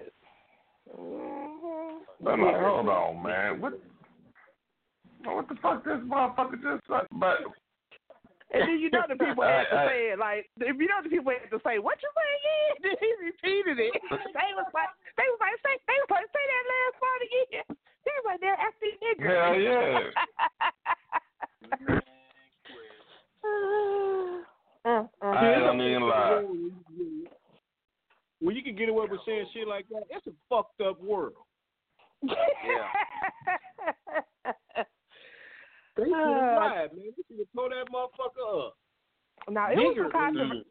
I'm like, hold on, man. What? What the fuck this motherfucker just said? But And then you know the people (laughs) had to I- I- say it like if you know the people had to say what you say again. (laughs) Then he repeated it. (laughs) they was like they was like say they was like say that last part again. He was like they're acting nigger. hell yeah. Mm, mm. I don't even lie. When you can get away with saying shit like that, it's a fucked up world. They should have Uh, man. They should have tore that motherfucker up. now it was some controversy.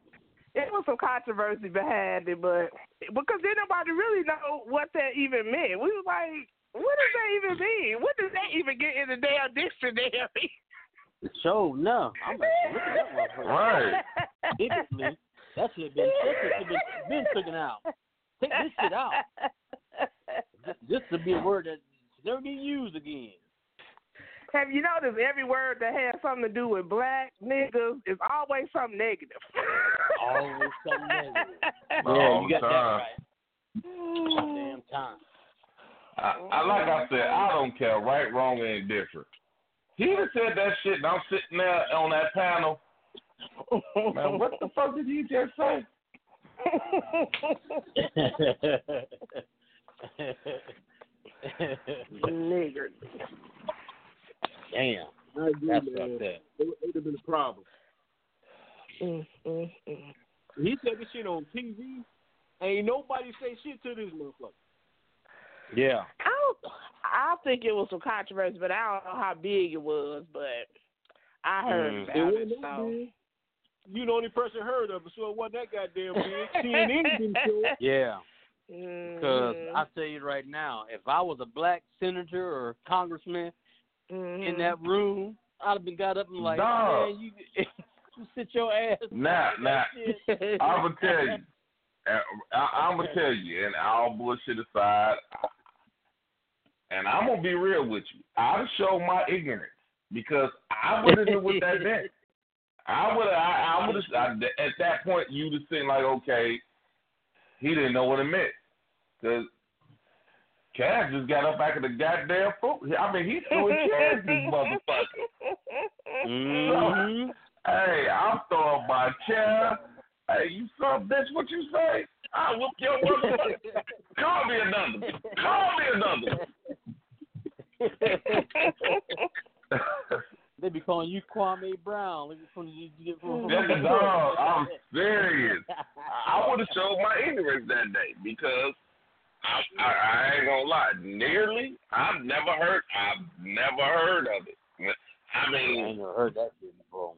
It was some controversy behind it, but because then nobody really know what that even meant. We was like, what does that even mean? What does that even get in the damn dictionary? So, no. I'm like, look at that motherfucker. (laughs) Right. Niggardly. That shit been, that shit been, been taken out. Take this shit out. Just, just to be a word that never be used again. Have you noticed every word that has something to do with black niggas is always something negative? Always something negative. (laughs) Yeah, you got the that right. Goddamn time. I, I like I said, I don't care, right, wrong, or indifferent. He done said that shit, and I'm sitting there on that panel. (laughs) Man, what the fuck did he just say? (laughs) Nigger. Damn. I agree, That's man. fucked up. It would have been a problem. Mm, mm, mm. He said this shit on TV. Ain't nobody say shit to this motherfucker. Yeah. I don't, I think it was some controversy, but I don't know how big it was. But I heard Mm. about It it. wasn't that So. big. You the only person heard of it, so it wasn't that goddamn big. (laughs) CNN didn't show it. Yeah. Because Mhm. I tell you right now, if I was a black senator or congressman in Mhm. that room, I'd have been got up and like, Dog. man, you, (laughs) you sit your ass. Now, down now, with that shit." (laughs) I'm gonna tell you. I, I'm gonna tell you, and all bullshit aside, and I'm gonna be real with you. I'd show my ignorance because I would have knew what that meant. I would have. I, I would have. At that point, you'd have seen like, okay, he didn't know what it meant because Cash just got up back in the goddamn foot. I mean, he's threw chairs, chair at this (laughs) motherfucker. Mhm. Hey, I'm throwing my chair. Hey, you son of a bitch, what you say? I whoop your motherfucker. (laughs) Call me another. Call me another. (laughs) They be calling you Kwame Brown. Look from you get from That's a dog. I'm serious. I would have showed my ignorance that day because I, I, I ain't gonna lie. Nearly, I've never heard. I've never heard of it. I mean, I ain't never heard that shit before.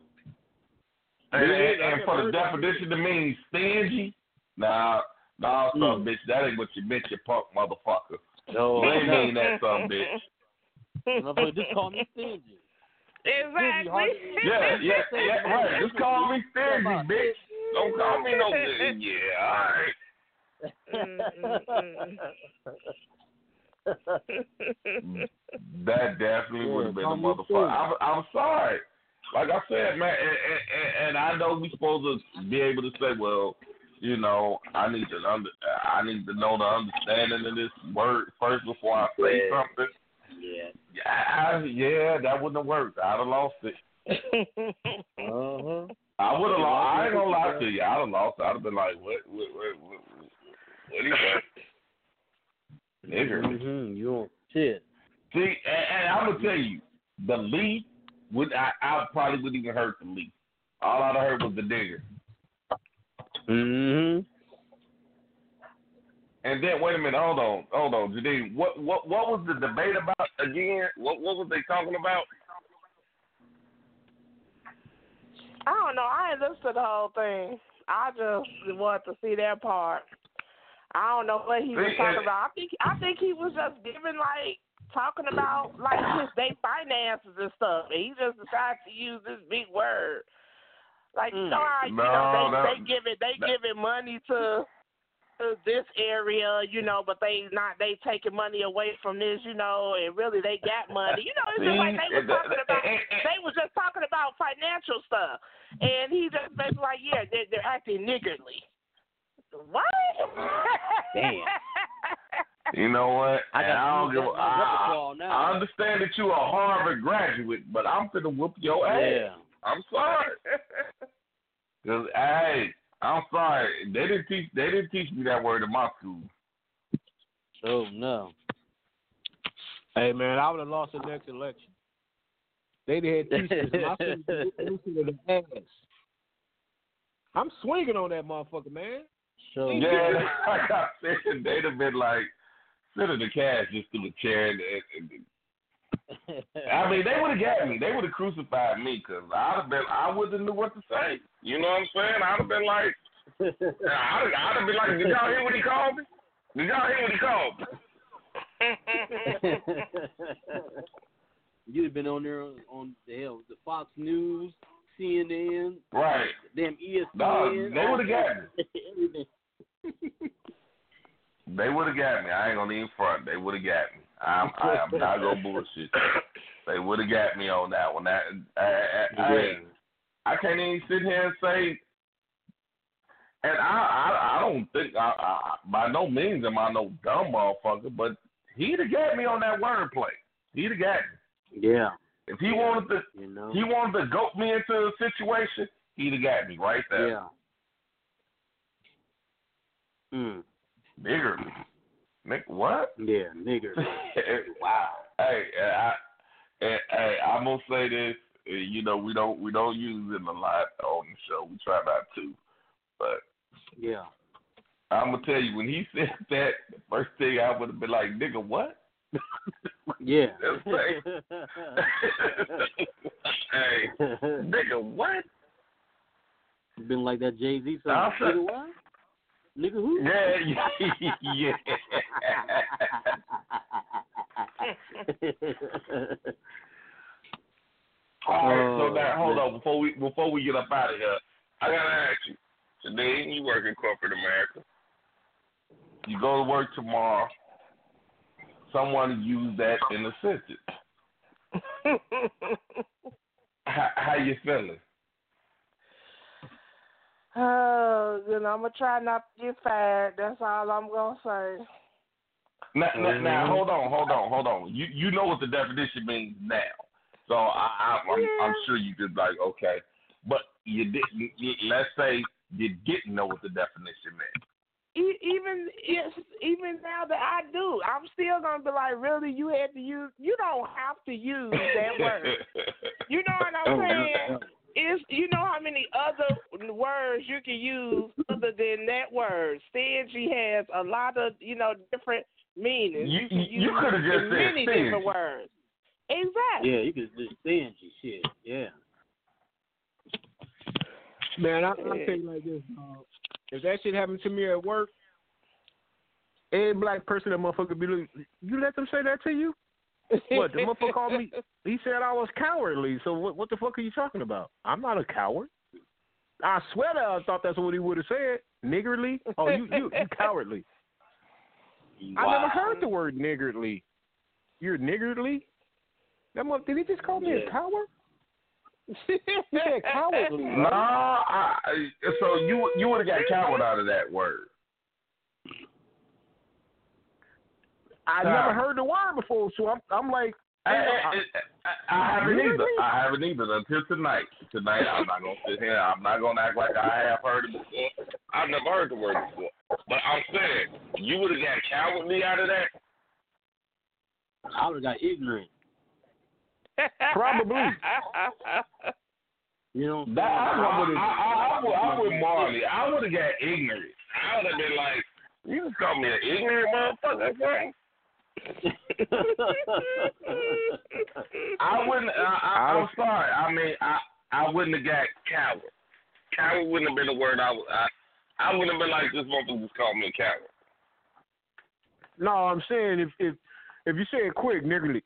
and, and, Yeah, I and never for the heard that. definition to mean stingy, nah, nah, son of a bitch, that ain't what you meant, you punk motherfucker. No, You ain't mean that, son of a bitch. Motherfucker, just call me stingy. Exactly. Yeah, (laughs) yeah, yeah, right. Just call me stingy, bitch. Don't call me no. (laughs) Yeah, all right. That definitely would have been a motherfucker. I'm, I'm sorry. Like I said, man, and, and, and I know we're supposed to be able to say, well, you know, I need to under, I need to know the understanding of this word first before I say Yeah. something. yeah. Yeah, I, yeah, that wouldn't have worked. I'd have lost it. Uh-huh. I would have lost. I ain't gonna lie to you. I'd have lost. I'd have been like, what, what, what, what, what do you say? Nigger. Mm-hmm. You don't shit. See, and, and I'm gonna tell you, the Lee would I, I probably wouldn't even heard the Lee. All I'd have heard was the digger. Mm-hmm. And then wait a minute, hold on, hold on, Jadine. What what what was the debate about again? What what was they talking about? I don't know. I ain't listened to the whole thing. I just wanted to see that part. I don't know what he was talking about. I think I think he was just giving like talking about like his they finances and stuff. And he just decided to use this big word. Like you know mm. you No, know they that- they give it they that- giving money to to this area, you know, but they not they taking money away from this, you know, and really they got money. You know, it's just like they were talking about and- and- they was just talking about financial stuff, and he just basically like, yeah, they're, they're acting niggardly. What? Damn. You know what? I And got I don't to give. use a- that in my I, now. I understand that you are a Harvard graduate, but I'm gonna whoop your ass. Yeah. I'm sorry. Cause hey, I'm sorry. They didn't teach. They didn't teach me that word in my school. Oh no. Hey man, I would have lost the next election. They'd have had teachers. My son was (laughs) losing to the ass. I'm swinging on that motherfucker, man. So Yeah, (laughs) like I said, they'd have been like, Senator Cash just threw a chair. And, and, and, (laughs) I mean, they would have got me. They would have crucified me because I'd have been. I wouldn't knew what to say. You know what I'm saying? I'd have been like, (laughs) I'd, I'd have been like, did y'all hear what he called me? Did y'all hear what he called me? You'd have been on there on the hell the Fox News, CNN, Right. damn ESPN. No, they would have got me. They would have got me. I ain't gonna even front. They would have got me. I'm, I'm not gonna bullshit. They would have got me on that one. That I, I, I, I can't even sit here and say. And I, I, I don't think I, I, by no means am I no dumb motherfucker, but he'd have got me on that wordplay. He'd have got me. Yeah. If he wanted to, You know. he wanted to goat me into a situation, he'd have got me right there. Yeah. Mm. Nigger. Nick, what? Yeah, nigger. (laughs) wow. Hey, I, and, hey, I'm gonna say this. You know, we don't we don't use it a lot on the show. We try not to, but Yeah. I'm gonna tell you when he (laughs) said that, the first thing I would have been like, "Nigga, what?" (laughs) Yeah. Right. hey, nigga, what? Been like that Jay Z song. Nigga what? Nigga who? Yeah, (laughs) yeah, yeah. (laughs) All right, so Oh, now hold man. on before we before we get up out of here. I gotta ask you, today you work in corporate America. You go to work tomorrow. Someone used that in a sentence. (laughs) How, how you feeling? Oh, you know, I'm gonna try not to get fired. That's all I'm gonna say. Now, now, Mm-hmm. now, hold on, hold on, hold on. You you know what the definition means now, so I, I I'm, I'm sure you could like okay, but you didn't. You, let's say you didn't know what the definition meant. E- even if, even now that I do, I'm still gonna be like, really, you had to use. You don't have to use that word. (laughs) You know what I'm saying? (laughs) It's you know how many other words you can use other than that word. Stingy has a lot of you know different meanings. You- can you- you coulda just said many stingy. different words. Exactly. Yeah, you could just stingy shit. Yeah. Man, I, I'll tell you like this. Uh, if that shit happened to me at work, every black person that motherfucker be like, you let them say that to you? What, the motherfucker called me, (laughs) he said I was cowardly. So what, what the fuck are you talking about? I'm not a coward. I swear that I thought that's what he would have said. Niggerly? Oh, you, you, you (laughs) cowardly. I never heard the word niggardly. You're niggardly? That mother, did he just call me a coward? (laughs) He said cowardly. No, I, I- so you you would have got coward out of that word. I never heard the word before, so I'm, I'm like, I, I, I, I haven't either. I haven't either until tonight. Tonight, I'm not gonna sit here. I'm not gonna act like I have heard it before. I've never heard the word before. But I'm saying, you would have got cowardly out of that. I would have got ignorant. (laughs) Probably. You know. That, I, I, I, I, I, would- I'm Marley. I would have got ignorant. I would have been like, you just call me an ignorant motherfucker, Frank. I wouldn't. I, I, I'm sorry. I mean, I I wouldn't have got coward. Coward wouldn't have been the word I would. I, I wouldn't have been like this motherfucker just called me a coward. No, I'm saying if if if you say it quick, niggardly.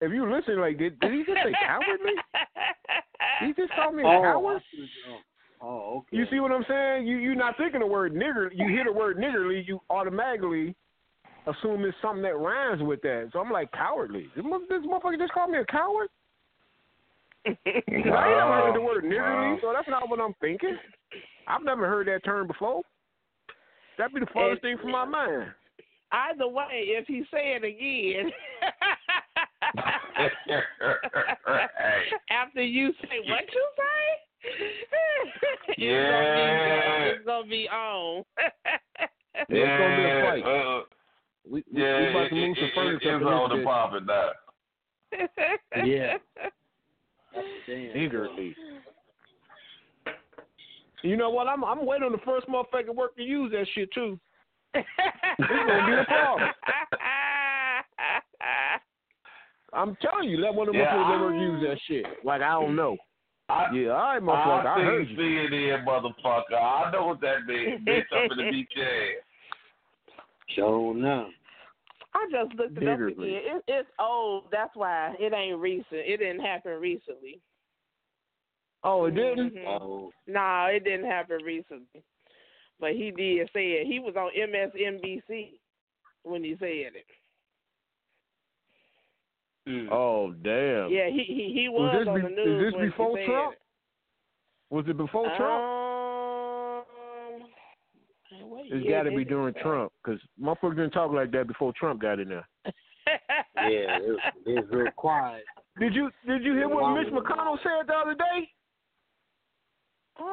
If you listen, like did, did he just say cowardly? He just called me a oh, coward. Oh, oh, okay. You see what I'm saying? You you're not thinking the word nigger. You hear the word niggerly, you automatically assume it's something that rhymes with that. So I'm like cowardly. This, this motherfucker just called me a coward. 'Cause (laughs) I ain't never heard the word niggerly, Wow. so that's not what I'm thinking. I've never heard that term before. That'd be the farthest thing from my mind. Either way, if he say it again, (laughs) after you say what you say, (laughs) Yeah. it's gonna be on. It's gonna be a fight. uh, We, we, yeah, we about to it, move some it, furniture. it, up it's in on this the profit now. Yeah. Damn. Niggardly. You know what? I'm I'm waiting on the first motherfucker work to use that shit too. it's gonna be a problem. I'm telling you, let one of the Yeah, motherfuckers I- use that shit. Like I don't know. I, Yeah, all right, motherfucker, I, I heard see you. CNN, motherfucker. I know what that means. Bitch up in the beach ass. Sure enough. I just looked it up again. It, it's old. That's why it ain't recent. It didn't happen recently. Oh, it didn't. Mhm. Oh. No, it didn't happen recently. But he did say it. He was on MSNBC when he said it. Mm. Oh damn. Yeah, he he, he Was was, this on be- the is news this when before he said Trump? it. Was it before Trump? Um, what It's year got to did be during say? Trump because motherfuckers didn't talk like that before Trump got in there. Yeah, it was, it real quiet. Did you Did you hear what Wow. Mitch McConnell said the other day?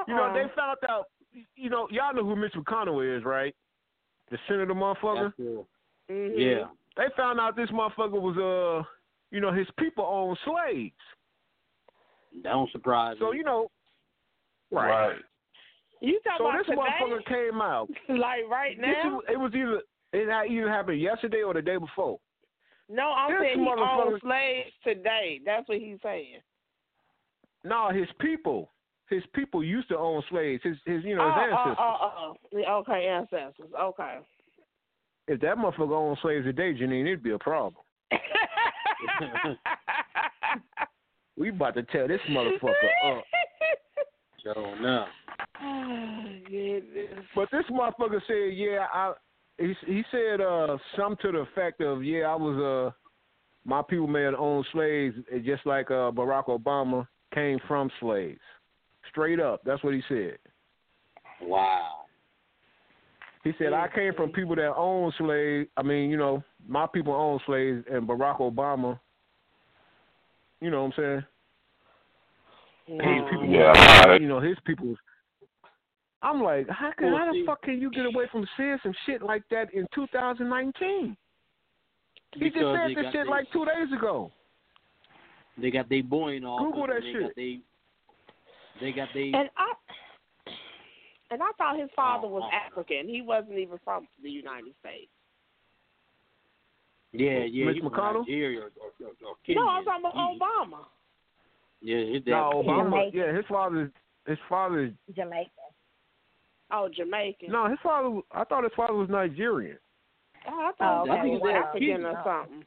You know Uh-uh. they found out. You know y'all know who Mitch McConnell is, right? The senator motherfucker. That's real. Mhm. Yeah. They found out this motherfucker was uh, you know, his people owned slaves. That don't surprise So me. you know, right. Right. You talking So about this motherfucker came out. (laughs) like right now? is, it was either it had either happened yesterday or the day before. no, I'm this saying he owns motherfucker- slaves today. That's what he's saying. No, his people, his people used to own slaves. His, his, you know, his oh, oh ancestors. oh, oh, oh, okay, ancestors. Okay. If that motherfucker owned slaves today, Janine, it'd be a problem. (laughs) (laughs) We about to tell this motherfucker up. So no. Oh, (sighs) goodness. But this motherfucker said, yeah, I. He he said uh something to the effect of, yeah, I was uh my people may have owned slaves eh, just like uh Barack Obama came from slaves. Straight up, that's what he said. Wow. He said I came from people that own slaves. I mean, you know, my people own slaves, and Barack Obama. You know what I'm saying? His people, Yeah, you know, his people. I'm like, how can Well, how the see- fuck can you get away from saying some shit like that in 2019? He just said this shit they- like two days ago. They got their boy in office. Google that they shit. Got they, they got they. And I and I thought his father oh, was Uh-uh. African. He wasn't even from the United States. yeah, yeah. Mitch McConnell? Nigeria or, or, or, or no, I'm Kenya. talking about Obama. Yeah, his dad. No, Obama. Jamaican. Yeah, his father. His father. is- Jamaican. Oh, Jamaican. No, his father. I thought his father was Nigerian. Oh, I thought Oh, he okay. was African or something.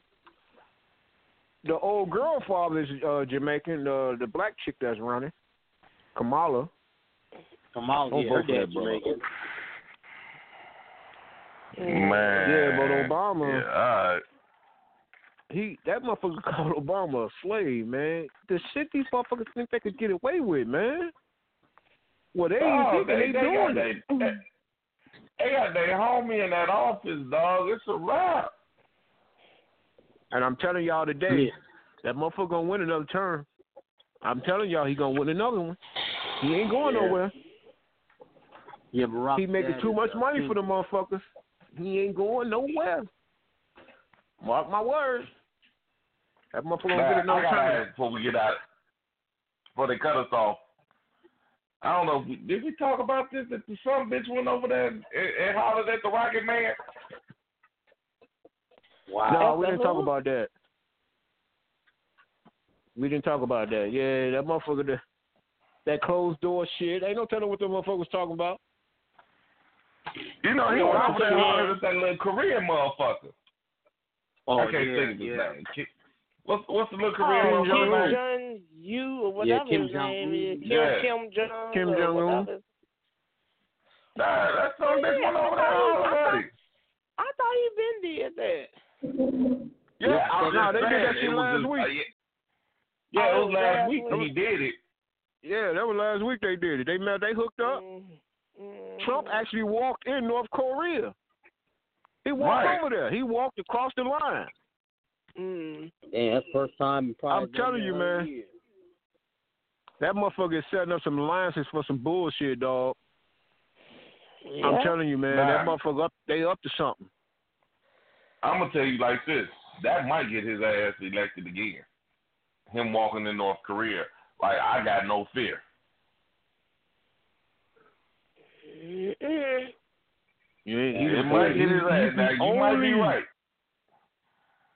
The old girl father is uh, Jamaican. Uh, the black chick that's running, Kamala. Kamala, Don't yeah, vote her for dad's. Jamaican. Man. Yeah, but Obama. Yeah, all right. He that motherfucker (laughs) called Obama a slave, man. The shit these motherfuckers think they could get away with, man. Well, they ain't Oh, thinking they, they, doing got it. they, they, (laughs) they got their homie in that office, dog. It's a wrap. And I'm telling y'all today, Yeah. that motherfucker gonna win another term. I'm telling y'all, he gonna win another one. He ain't going Yeah. nowhere. Yeah, Barack He making too much money King- for the motherfuckers. He ain't going nowhere. Mark my words. That motherfucker gonna Nah, get another gotta term. ask before we get out, before they cut us off. I don't know. if we- Did we talk about this? That some bitch went over there and, and hollered at the Rocket Man. Wow. No, we didn't talk about that. We didn't talk about that. Yeah, that motherfucker, the, that closed door shit. Ain't no telling what the motherfucker was talking about. You know, he oh, Yeah, went I over there and hollered at that little Korean motherfucker. Oh, I can't yeah, think of his yeah. name. Ki- What's what's the little Korean Oh, Kim motherfucker name? Jong You or Yeah, whatever Kim his name Jong-un. is. Kim Yeah. Kim Jong Kim Jong-un. whatever. Nah, that's some bitch Yeah, went over I there thought- I already. I thought he been did that. Yeah, Yeah, I'm no, they did that shit was last just- week. uh, yeah, yeah, it was last last week when he did it. Yeah, that was last week they did it. They met, they hooked up. Mm. Trump actually walked in North Korea. He walked Right. over there. He walked across the line. Mm. Damn, that's first time. in probably I'm telling you, man. year. That motherfucker is setting up some alliances for some bullshit, dog. Yeah. I'm telling you, man. Nah. That motherfucker up, they up to something. I'm gonna tell you like this: that might get his ass elected again. Him walking in North Korea, like I got no fear. Mm-mm. You ain't, It might get his ass. Now the you might be right.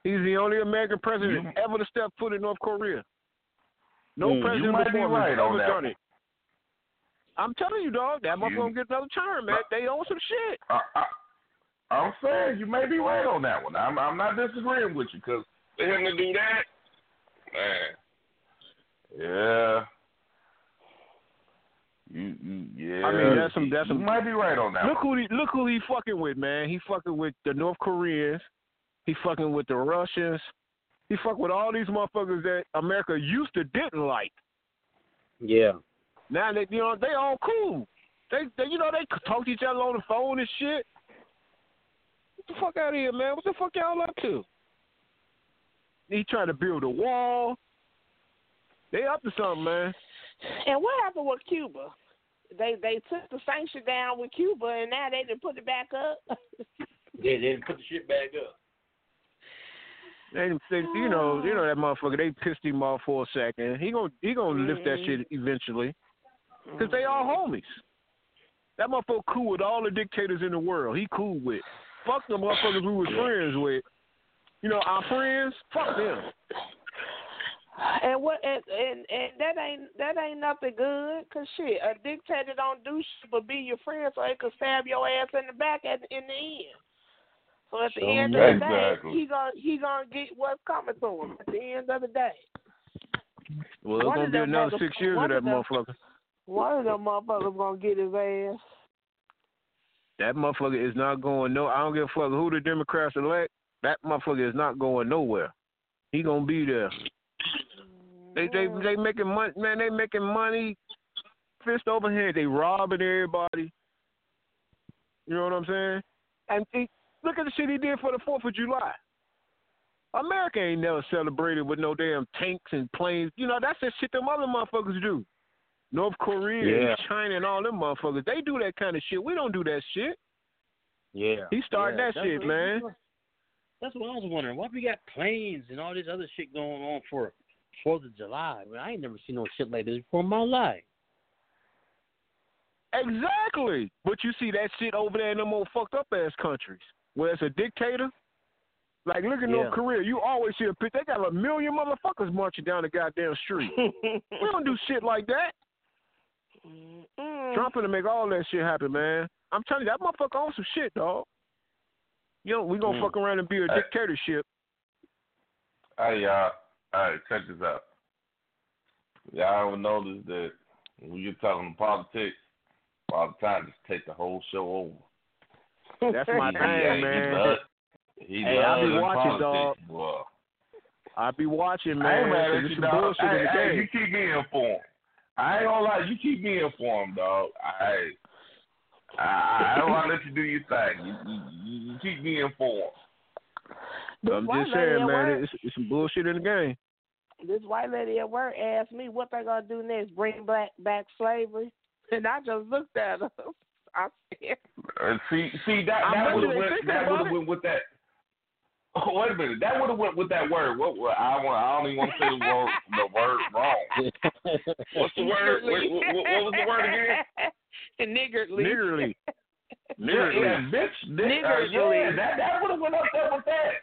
He's the only American president You- ever to step foot in North Korea. No Mm, you president might be before him right has on ever that done it. I'm telling you, dog, that motherfucker gonna get another term, man. They own some shit. I, I, I'm saying you may be right on that one. I'm I'm not disagreeing with you because for him to do that, man, yeah. You, you, yeah. I mean, that's some- that's you some- might be right on that. Look one. who he look who he fucking with, man. He fucking with the North Koreans. He fucking with the Russians. He fuck with all these motherfuckers that America used to didn't like. Yeah. Now they, you know, they all cool. They, they, you know, they talk to each other on the phone and shit. Get the fuck out of here, man. What the fuck y'all up to? He trying to build a wall. They up to something, man. And what happened with Cuba? They they took the sanction down with Cuba, and now they didn't put it back up. Yeah, they didn't put the shit back up. They, they, you know, you know that motherfucker. They pissed him off for a second. He gonna, he gonna lift that shit eventually, cause they all mm-hmm. homies. That motherfucker cool with all the dictators in the world. He cool with. Fuck the motherfuckers we was friends with. You know, our friends. Fuck them. And what and, and and that ain't that ain't nothing good. Cause shit, a dictator don't do shit but be your friend, so they can stab your ass in the back at in the end. So at the So end of the exactly. day, he gonna he gonna get what's coming to him at the end of the day. Well, it's gonna be another six years of that of them- motherfucker. One of them motherfuckers gonna get his ass. That motherfucker is not going no. I don't give a fuck who the Democrats elect. That motherfucker is not going nowhere. He gonna be there. They they mm. they making money, man. They making money, fist over hand. They robbing everybody. You know what I'm saying? And he, look at the shit he did for the Fourth of July. America ain't never celebrated with no damn tanks and planes. You know that's the shit them other motherfuckers do. North Korea Yeah. and China and all them motherfuckers. They do that kind of shit. We don't do that shit. Yeah. He started Yeah, that that's shit, what- man. That's what I was wondering. Why we got planes and all this other shit going on for Fourth of July? I, mean, I ain't never seen no shit like this before in my life. Exactly. But you see that shit over there in them old fucked up ass countries where it's a dictator. Like look at Yeah. North Korea. You always see a pic. They got a million motherfuckers marching down the goddamn street. (laughs) we don't do shit like that. Mm. Trump gonna make all that shit happen, man. I'm telling you, that motherfucker on some shit, dog. Yo, we gonna Mm. fuck around and be a Hey. dictatorship. Hey y'all, all right, check this out. Y'all ever notice that when you're talking politics, all the time just take the whole show over. That's my (laughs) thing, he, man. He, he Hey, I be watching, politics, boy. I be watching, I ain't man. mad 'cause you, some dog. bullshit Hey, in the hey, game. you keep me informed. I ain't gonna lie, you keep me informed, dog. I, I, I don't want to let you do your thing. You, you, you keep me informed. I'm just saying, man. work- It's, it's some bullshit in the game. this white lady at work asked me what they gonna do next, bring back back slavery, (laughs) and I just looked at her. (laughs) I said, And see, see that that would have went that would have went with that. Oh, (laughs) wait a minute, that would have went with that word. What, what I want? I don't even want to say the word the word wrong. (laughs) What's the word? Wait, what, what, what was the word again? (laughs) Niggardly. Niggerly. Yeah, Niggerly. yeah, bitch. Ni- uh, Niggardly. yeah, that that would have went up there with that.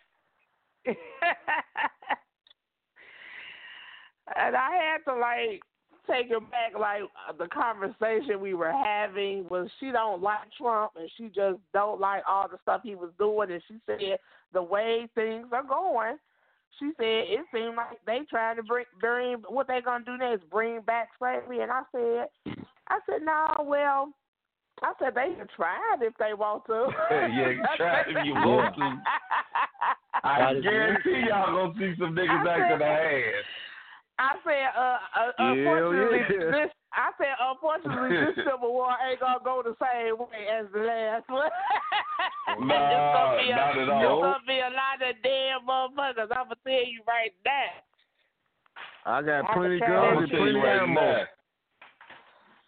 and I had to like take her back. Like uh, the conversation we were having was she don't like Trump and she just don't like all the stuff he was doing. And she said the way things are going, she said it seemed like they trying to bring bring what they gonna do next, bring back slavery. And I said, I said no, well. I said they can try it if they want to. (laughs) Yeah, try it if you (laughs) want to. I guarantee y'all gonna see some niggas acting their ass. I said, uh, uh Hell unfortunately, yeah. this. I said, unfortunately, this (laughs) Civil War ain't gonna go the same way as the last one. (laughs) Nah, It's gonna be a, not at It's all. gonna be a lot of damn motherfuckers. I'm gonna tell you right now. I got I plenty can tell I'm guns and plenty you right ammo. now.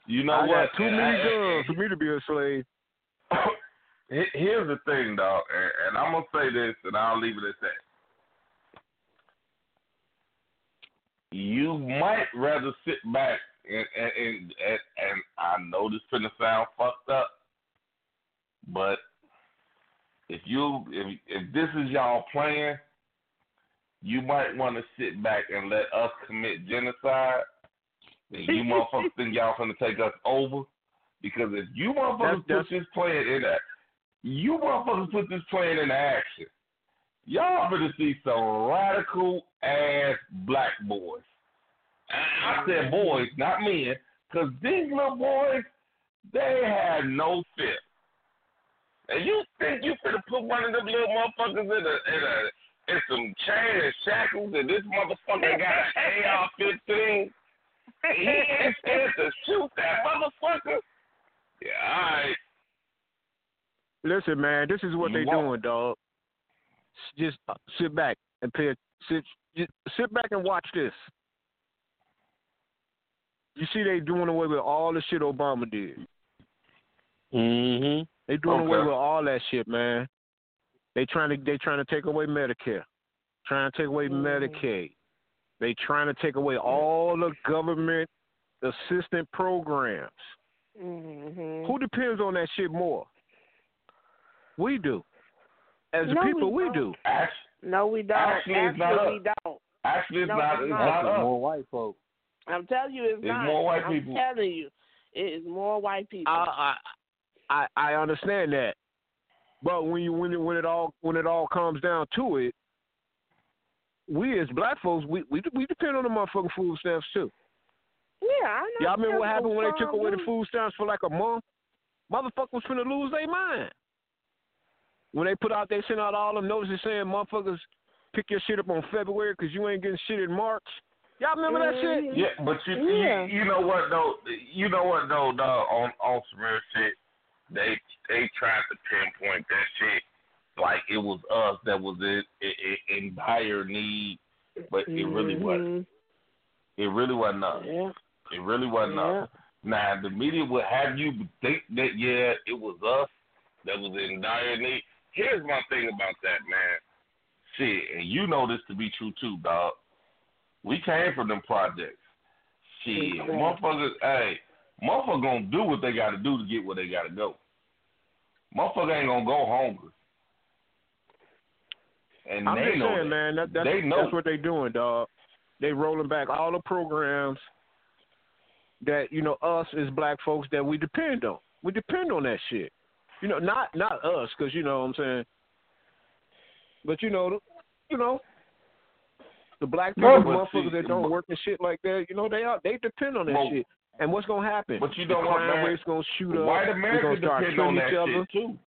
You know I what? got too And many I- guns for me to be a slave. (coughs) Here's the thing, dog, and, and I'm gonna say this, and I'll leave it at that. You might rather sit back and and and, and, and I know this finna sound fucked up, but if you if if this is y'all plan, you might want to sit back and let us commit genocide. And you motherfuckers think y'all finna take us over? Because if you motherfuckers That's- put this plan in that, you motherfuckers put this plan into action, y'all gonna see some radical ass black boys. I said boys, not men, because these little boys, they had no fear. And you think you finna put one of them little motherfuckers in a in a and some chain and shackles, and this motherfucker got an AR-15. He ain't scared to shoot that motherfucker. Yeah, all right. Listen, man, this is what You they doing, dog. Just sit back and pay. Sit, just sit back and watch this. You see, they doing away with all the shit Obama did. Mm-hmm. They doing away with all that shit, man. They trying to they trying to take away Medicare, trying to take away Mhm. Medicaid. They trying to take away all the government assistant programs. Mhm. Who depends on that shit more? We do. As No, we people, we, don't. do. Actually, No, we don't. Actually, it's not Actually, we don't. actually it's No, not. it's It's not. not more white folks. I'm telling you, it's, It's not. more white I'm people. telling you, it is more white people. I, I I I understand that, but when you when it, when it all when it all comes down to it, we as black folks we we we depend on the motherfucking food stamps too. yeah, I know. Y'all remember what happened when they took away the food stamps for like a month? Motherfuckers was finna lose their mind. When they put out, they sent out all them notices saying motherfuckers pick your shit up on February because you ain't getting shit in March. Y'all remember that shit? Mhm. Yeah, but you, Yeah. you you know what though? You know what though? Dog, on on some real shit, they they tried to pinpoint that shit like it was us that was in in, in dire need, but it really wasn't. It really wasn't us. Yeah. It really wasn't Yeah. us. Now the media would have you think that yeah, it was us that was in dire need. Here's my thing about that, man. Shit, and you know this to be true too, dog. We came from them projects. Shit, motherfuckers, hey, motherfucker gonna do what they gotta do to get where they gotta go. Motherfucker ain't gonna go hungry. And I'm they just know saying, that. man. That, that's, They know. that's what they doing, dog. They rolling back all the programs that you know us as black folks that we depend on. We depend on that shit. You know, not not us, because you know what I'm saying. But you know, the- you know, the black people, No, motherfuckers see, that don't but- work and shit like that. You know, they are they depend on that Well, shit. And what's gonna happen? but you the know what, crime man? rate's gonna shoot up. White We're America gonna depend on killing that each other. shit too.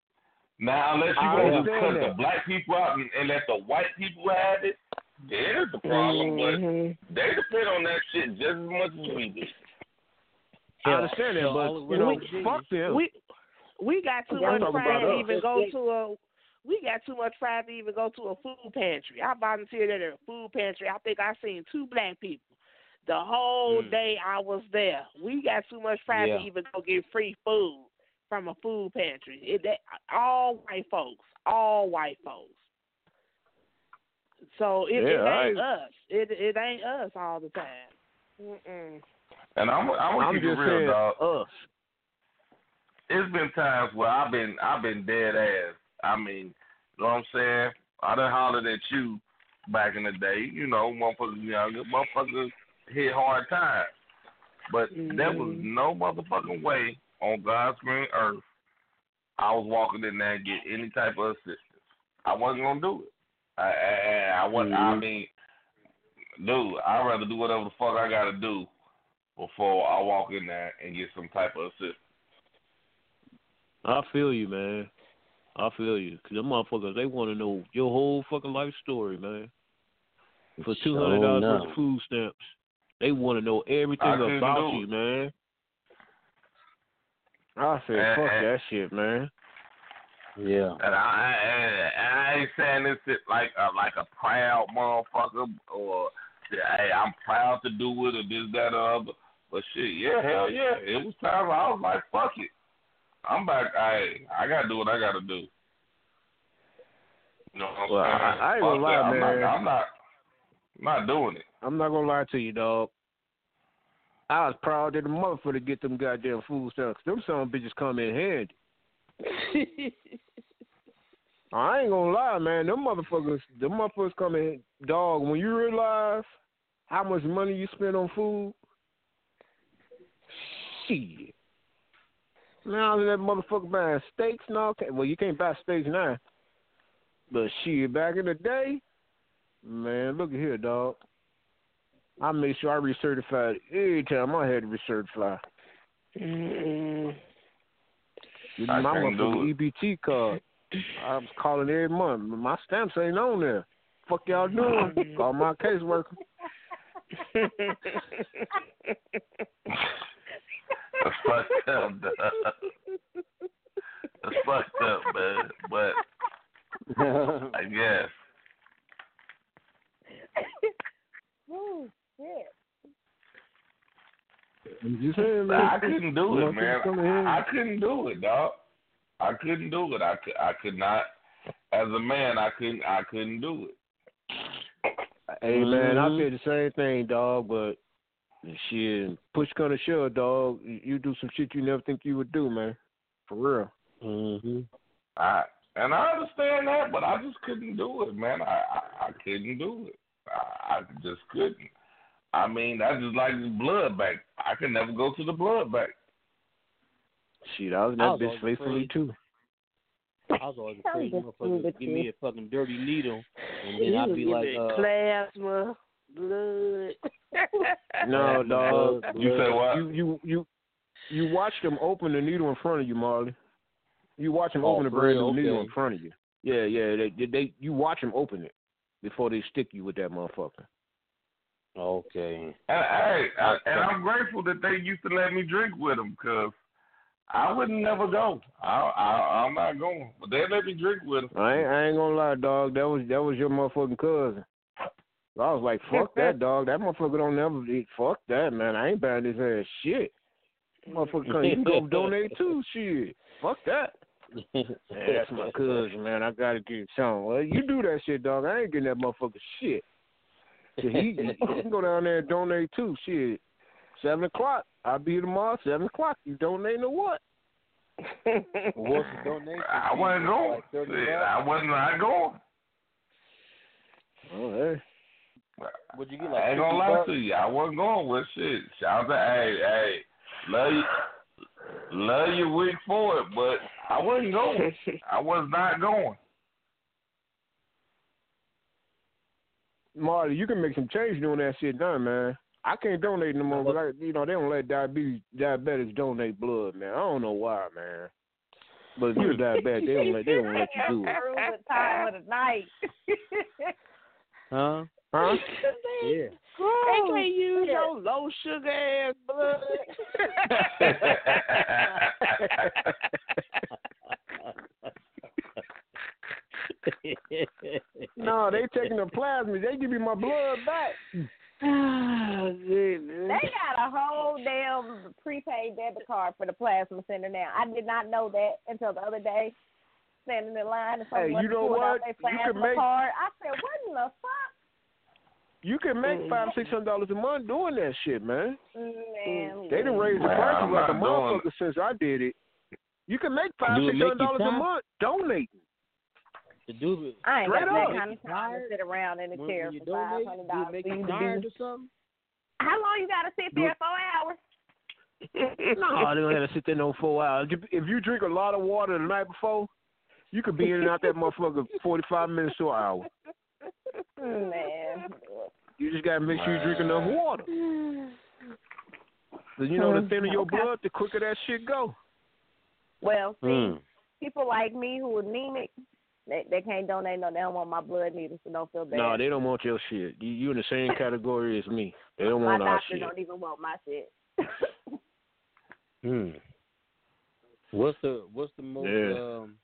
Now, unless you I gonna just understand cut the black people out and, and let the white people have it, there's the problem. Mhm. But they depend on that shit just as much as we do. I understand that, but you know, fuck them. We we got too I'm much talking pride to even go to a. We got too much pride to even go to a food pantry. I volunteered at a food pantry. I think I seen two black people. The whole Mm. day I was there. We got too much pride Yeah. to even go get free food from a food pantry. It, that, all white folks. All white folks. So it, it ain't I- us. It it ain't us all the time. Mm-mm. And I'm, I'm gonna I'm keep just real, saying dog. us. It's been times where I've been, I've been dead ass. I mean, you know what I'm saying? I done hollered at you back in the day. You know, motherfuckers, you know, motherfuckers hit hard times. But there was Mhm. no motherfucking way on God's green earth I was walking in there and get any type of assistance. I wasn't gonna do it. I I, I, wasn't, I Mhm. mean, dude, I'd rather do whatever the fuck I gotta do before I walk in there and get some type of assistance. I feel you, man. I feel you. Cause them motherfuckers, they want to know your whole fucking life story, man. For two hundred dollars Sure worth enough. of food stamps, they want to know everything about do you, man. I said, Eh, fuck eh. that shit, man. Yeah. And I, I, I ain't saying this shit like a, like a proud motherfucker or hey, I'm proud to do it or this, that, or other. But shit, yeah, hell yeah. It was time I was like, fuck it. I'm back. I I gotta do what I gotta do. You know what I'm Well, saying? I- I ain't gonna lie, that. I'm man. Not, I'm not. I'm not doing it. I'm not gonna lie to you, dog. I was proud of the motherfucker to get them goddamn food stamps. Them some bitches come in handy. (laughs) I ain't gonna lie, man. Them motherfuckers, them motherfuckers come in, dog. When you realize how much money you spend on food, shit. Now that motherfucker buying steaks and all. Well, you can't buy steaks now, but shit, back in the day, man, look at here, dog. I made sure I recertified every time I had to recertify. Mm-mm. My motherfucking EBT card. I was calling every month. My stamps ain't on there. Fuck y'all (laughs) doing? Call my caseworker. (laughs) That's fucked up, dog. That's fucked up, man. But I guess. (laughs) oh shit. I'm just saying, man. I couldn't do it, man. Come. I couldn't do it, dog. I couldn't do it. I could. I could not. As a man, I couldn't. I couldn't do it. Hey man, I Mm-hmm. feel the same thing, dog. But shit, push come to shove, dog. You you do some shit you never think you would do, man. For real. Mm-hmm. I and I understand that, but I just couldn't do it, man. I I, I couldn't do it. I, I just couldn't. I mean, I just like the blood bank. I could never go to the blood bank. Shit, I was in that was bitch always faithfully afraid. too. I was always I'm afraid just motherfuckers with give me a fucking dirty needle, and then You I'd be like, giving uh, plasma, blood. No, (laughs) dog. You said what? You you you you watch them open the needle in front of you, Marley. You watch them Oh, open the brand new needle Okay. in front of you. Yeah, yeah. They, they they you watch them open it before they stick you with that motherfucker. okay. And hey, I, and I'm grateful that they used to let me drink with them because I would never go. I, I I'm not going, but they let me drink with them. I ain't, I ain't gonna lie, dog. That was that was your motherfucking cousin. So I was like, fuck that, dog. That motherfucker don't never eat. Fuck that, man. I ain't buying this ass shit. Motherfucker, come, you can go donate too. (laughs) Shit. Fuck that. Man, that's my cousin, man. I gotta get some. Well, you do that shit, dog. I ain't getting that motherfucker shit. So he, he can go down there and donate too. Shit. Seven o'clock. I'll be here tomorrow. Seven o'clock. You donate or what? What's the donation? I wasn't going. Like 30 Shit, bucks? I wasn't not going. Oh, hey. Would you get like I ain't gonna lie bucks? to you. I wasn't going with shit. Shout out to hey, hey, love you, love you week for it, but I wasn't going. (laughs) I was not going. Marty, you can make some change doing that shit done, man. I can't donate no more. Like, you know, they don't let diabetes diabetics donate blood, man. I don't know why, man. But if you're (laughs) diabetic, they don't let they don't let you do it. Through the time of the night. (laughs) Huh? Huh? (laughs) Yeah. They can't use your low sugar ass blood. no, they taking the plasma. They give me my blood back. (sighs) oh, goodness. They got a whole damn prepaid debit card for the plasma center now. I did not know that until the other day. Standing in line and Hey, someone you know pulled out what? their You could plasma make- card. I said, what in the fuck? You can make Mm. five, six hundred dollars a month doing that shit, man. Man, They done raised the Man, prices I'm like a motherfucker since I did it. You can make five, Do it six make hundred you dollars a month donating. To do it. I ain't Straight got that kind of time to sit around in a When, chair when for five donate, hundred do it dollars make you you tired or something? How long you gotta sit Do there? it- Four hours. (laughs) No, they don't have to sit there no four hours. If you drink a lot of water the night before, you could be in and out that motherfucker forty five minutes to an hour. Man. You just gotta make sure you drink enough water. water. 'Cause you know, the thinner your Okay. blood, the quicker that shit go. Well, see, Mm. people like me who are anemic, they they can't donate no. They don't want my blood needles, so don't feel bad. No, they don't want your shit. You, you in the same category as me. They don't my want our doctor shit. don't even want my shit. Hmm. What's the what's the most Yeah. um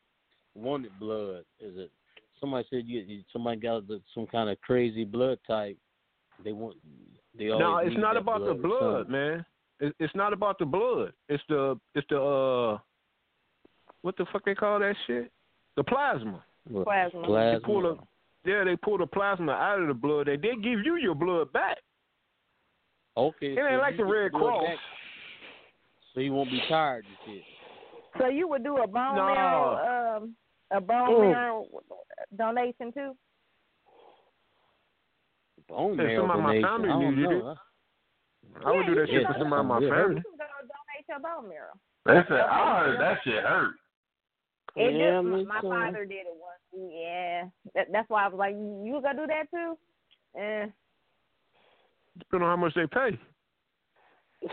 wanted blood? Is it somebody said you, you somebody got the, some kind of crazy blood type? They want they always No, it's not that about the blood, man. It, it's not about the blood. It's the it's the uh what the fuck they call that shit? The plasma. What, Plasma. They Plasma. pull the yeah, they pull the plasma out of the blood. They did give you your blood back. Okay. It so ain't like the Red Cross. back, so you won't be tired and shit. So you would do a bone No. marrow, um, a bone Mm. marrow donation too? Bone marrow somebody in my donation. family I don't needed know. it. I would do that shit for you somebody in my can- yeah. family. You can go donate your bone marrow. They said I heard that shit hurt. It Yeah, just, me my too. father did it once. Yeah, that, that's why I was like, you gonna do that too? Eh. Depending on how much they pay. (laughs)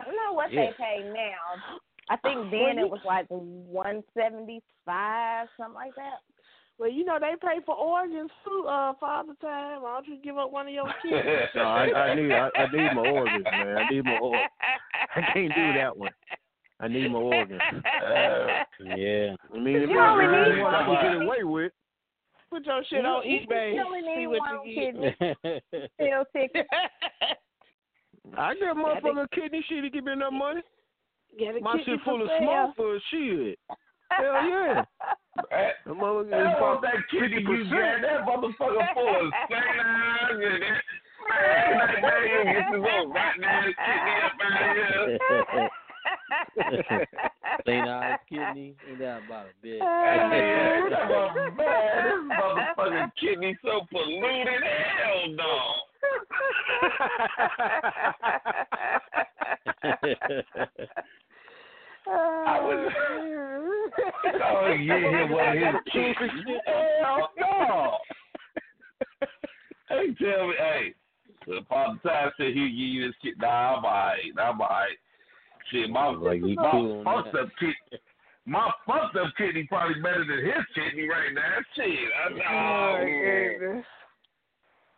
I don't know what Yeah. they pay now. I think then it was like one seventy five, something like that. Well, you know they pay for organs too, uh, Father Time. Why don't you give up one of your kids? (laughs) No, I, I need I, I need my organs, man. I need my organs. I can't do that one. I need my organs. Uh, (laughs) Yeah. I mean, if You I only need what I one. can get away with. Put your shit on You- eBay. You only See need what one you (laughs) kidney. get. Still ticket. I get a motherfucking kidney shit to give me enough money. Get a My shit full of for smoke for shit. Hell yeah. (laughs) hey, The motherfucker That's is what about that kidney you 50%. got. That motherfucker full of sand and that. Man, that man get this little rotten ass kidney up out here. (laughs) St. Ives kidney, ain't that about a bit? (laughs) Hey, man, this motherfucking kidney so polluted. Hell no. I was. (laughs) Oh, yeah, yeah, well, his kidney. Hell no. Hey, tell me, hey, the Father Time said he'll you this kid. Nah, I'm alright. I'm alright. Shit, my, Like, my cool fucked up kidney. My fucked up kidney probably better than his kidney right now. Shit, I Oh, oh know. goodness.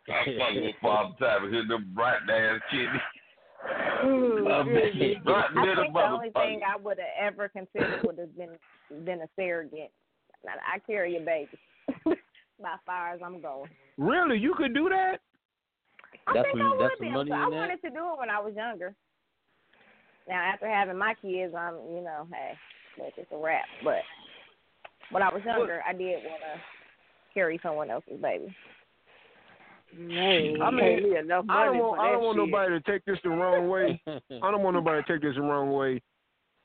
I'm fucking with Father Time and hit them rotten ass kidney. Love goodness. that. Rotten I think the only thing I would have ever considered would have been been a surrogate. I carry a baby. (laughs) By far as I'm going. Really, you could do that? I That's think some- I would that's be. money I in that? wanted to do it when I was younger. Now after having my kids, I'm you know, hey, that's just a wrap. But when I was younger, I did want to carry someone else's baby. Man, I I mean, mean, enough I money don't want I don't want nobody to take this the wrong way. (laughs) I don't want nobody to take this the wrong way.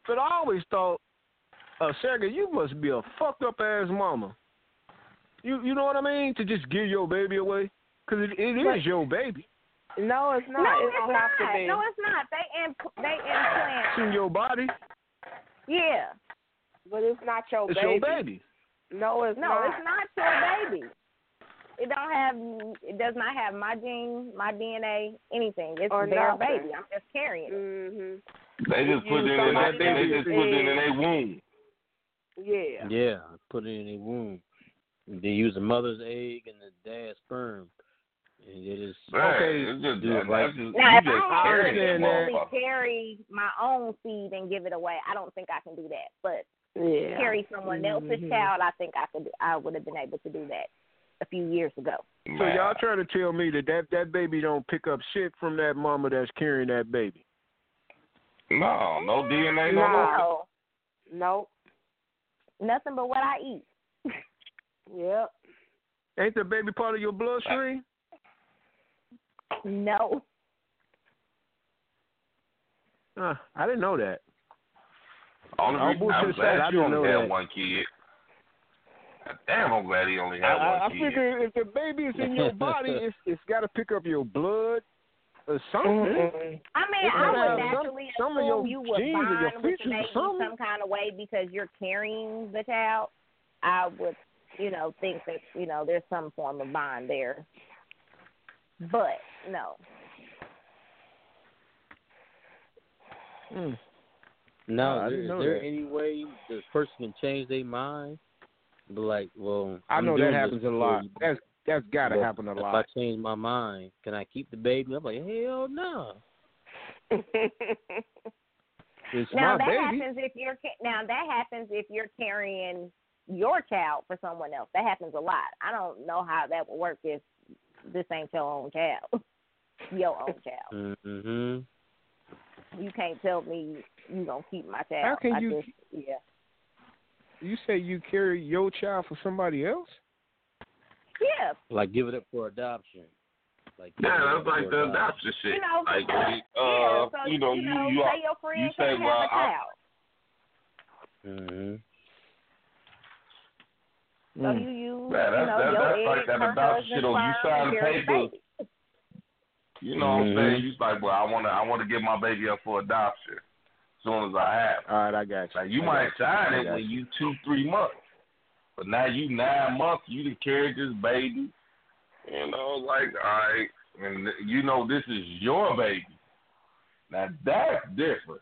But I always thought, uh, Sergey, you must be a fucked up ass mama. You you know what I mean? To just give your baby away, cause it, it is But- your baby. No, it's not. no, it it's don't have to be. No, it's not. They imp- they implant. It's in your body. Yeah. but it's not your It's baby. your baby. No, it's No, not. it's not your baby. It don't have. It does not have my gene, my DNA, anything. It's Or their nothing. baby. I'm just carrying it. Mhm. They just put it in. somebody They, they just put it in else's their womb. Yeah. Yeah, put it in a womb. They use the mother's egg and the dad's sperm. And it is Man, Okay, it's just, do it right. just, Now, you if just I had to this understand that. physically motherfucker. carry my own seed and give it away, I don't think I can do that. But Yeah. carry someone else's Mhm. child, I think I could. I would have been able to do that a few years ago. So y'all trying to tell me that, that that baby don't pick up shit from that mama that's carrying that baby? No, no DNA, no No, Nope. nothing but what I eat. (laughs) Yep. Ain't the baby part of your bloodstream? No. Uh, I didn't know that. Only All reason bullshit I'm aside, glad I you didn't only know had that. one kid. Damn, I'm glad he only I, had I, I one kid. figure if the baby is in your body, (laughs) it's it's got to pick up your blood or something. I mean, It's I would have some- naturally some of assume you would genes or your bond with the baby some kind of way because you're carrying the child. I would, you know, think that you know there's some form of bond there. But no, Mm. Now, I is didn't there, is there that. any way this person can change their mind? Be like, well, I know that happens a lot. for That's that's got to but happen a if lot. I change my mind, can I keep the baby? I'm like, hell no. (laughs) It's now my that baby. happens if you're ca- now that happens if you're carrying your child for someone else. That happens a lot. I don't know how that would work if this ain't your own child, (laughs) your own child. Mm-hmm. You can't tell me you gonna keep my child. How can I you- Just, yeah. You say you carry your child for somebody else? Yeah, Like give it up for adoption. Like Yeah, that's like the adoption. adoption shit. You know, like, yeah, uh, so, you know, you you say your friend you say, well, have a I'm- child. Mm-hmm. So Mm. you use, Yeah, you know, that- your that's like that adoption shit on you sign the carry paper. You know what I'm saying? You like, well, I want to, I want to give my baby up for adoption as soon as I have. it. All right, I got you. Like you I might got you. sign it when you. you two, three months, but now you nine months, you done carried this baby. You know, like, all right, and you know this is your baby. Now that's different.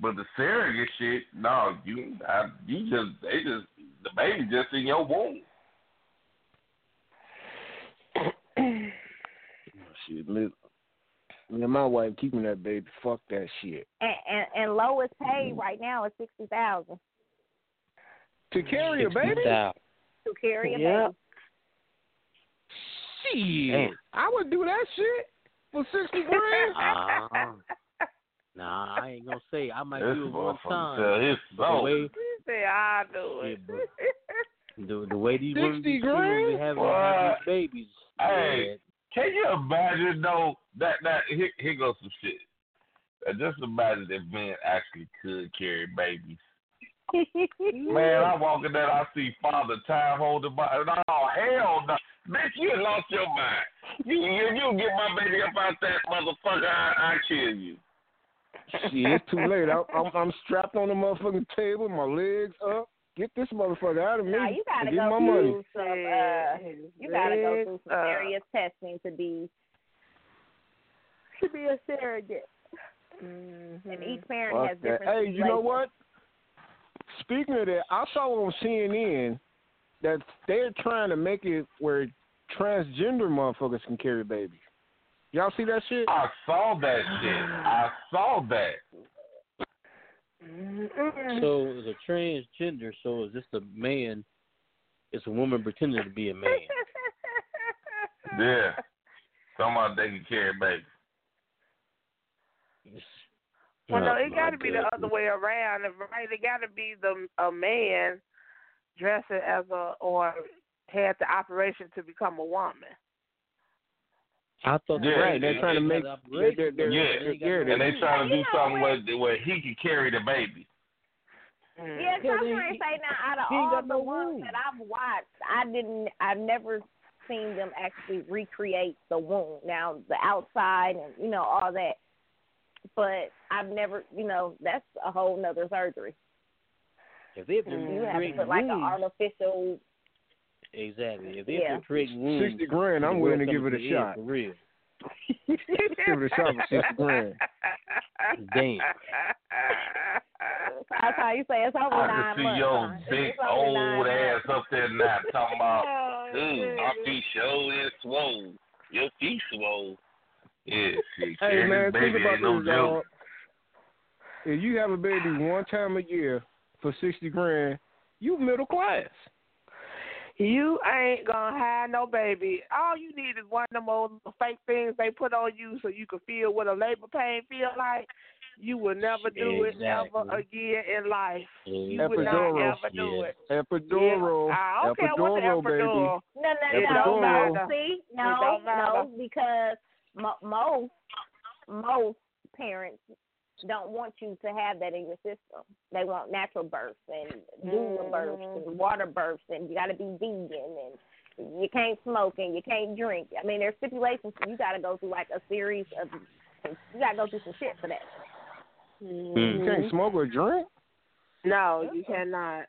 But the surrogate shit, no, you, I, you just, they just the baby just in your womb. (coughs) Shit, me, me and my wife keeping that baby. Fuck that shit. And, and and lowest paid right now is sixty thousand To carry a baby? 60,000. to carry a Yeah. baby. Shit. Damn. I would do that shit for sixty grand. (laughs) Uh, nah, I ain't gonna say. I might This do it one motherfucker time. tell his But the soul. way He said, I do it. but the, the way these (laughs) women 60 be grand? be having, having these babies. Hey. Can you imagine though that that here, here goes some shit. Uh, just imagine if men actually could carry babies. (laughs) Man, I walk in there, I see Father Time holding my. Oh hell no, bitch! You lost your mind. You you, you get my baby up out that motherfucker, I, I kill you. Shit, it's too late. I, I'm, I'm strapped on the motherfucking table, my legs up. Get this motherfucker out of me. Nah, you gotta get go my money. through some. Uh, you gotta go through some Uh, serious testing to be to be a surrogate. Mm-hmm. And each parent Fuck has different. Hey, you know what? Speaking of that, I saw on CNN that they're trying to make it where transgender motherfuckers can carry babies. Y'all see that shit? I saw that shit. I saw that. So it's a transgender. So is this a man? It's a woman pretending to be a man. (laughs) Yeah. Somebody they can carry baby. Well, no, it got to be the other way around, right? It got to be the a man dressing as a or had the operation to become a woman. I thought Yeah, right, they're trying to make. that They're, they're, they're, Yeah. yeah, And they trying to do something what? where where he can carry the baby. Mm. Yeah, Yeah, I'm he- trying to say now, out of all the ones that I've watched, I didn't, I've never seen them actually recreate the womb. Now the outside and you know all that, but I've never, you know, that's a whole nother surgery. If they've You have to put like an artificial. Exactly. If they've Yeah. been creating wombs, Sixty grand. I'm willing to give it a shot. For real. (laughs) Give it a shot for sixty grand. Damn. (laughs) That's how you say it's over I nine can see months. your huh? big It's over nine old ass up there now talking about, (laughs) Oh, hmm, dude, my feet sure is swole. Your feet swole. Yeah, shit. Hey carrying man, this think baby about ain't no this, dog. joke. If you have a baby one time a year for sixty grand, you middle class. You ain't gonna have no baby. All you need is one of them old fake things they put on you so you can feel what a labor pain feel like. You will never do it ever again in life. You would not ever do it. Epidural. Yeah, I don't care what the Epidural, baby. No, no, It no, no. See, no, no, because mo- most most parents don't want you to have that in your system. They want natural births and doula births Mhm. and water births, and you got to be vegan and you can't smoke and you can't drink. I mean, there's stipulations. You got to go through like a series of. You got to go through some shit for that. You Mhm. can't smoke or drink. No, you cannot.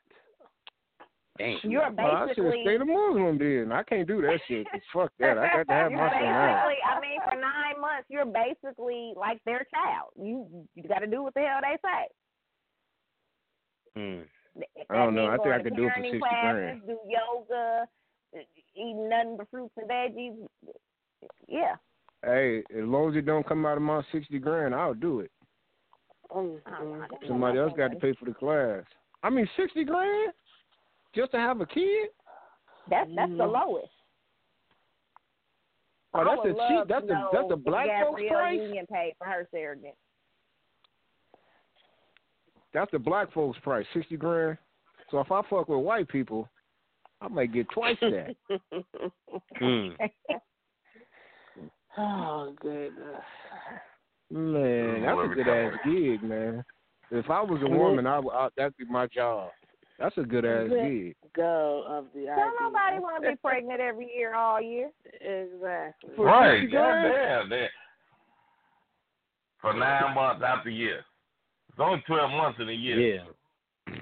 Damn. You're Well, I should have stayed a Muslim then. I can't do that shit. 'cause (laughs) Fuck that. I got to have You're my son out. basically, I mean, for nine months, you're basically like their child. You you got to do what the hell they say. Mm. I don't know. I think I could do it for parenting 60 classes, grand. Do yoga, eating nothing but fruits and veggies. Yeah. Hey, as long as it don't come out of my sixty grand, I'll do it. Mm-hmm. Somebody else got to pay for the class. I mean, sixty grand just to have a kid? That's that's the Mhm. lowest. Oh, that's would a cheap. That's to a that's a black folks price. Union paid for her surrogate. That's the black folks price, sixty grand. So if I fuck with white people, I might get twice that. (laughs) Mm. (laughs) oh goodness. Man, that's a good ass gig, man. If I was a woman, I, would- I that'd be my job. That's a good ass Good. gig. Go of the Don't nobody want to be pregnant every year, all year. Exactly. For Right, 60 grand? goddamn, that. For nine months out the year. It's only 12 months in a year. Yeah.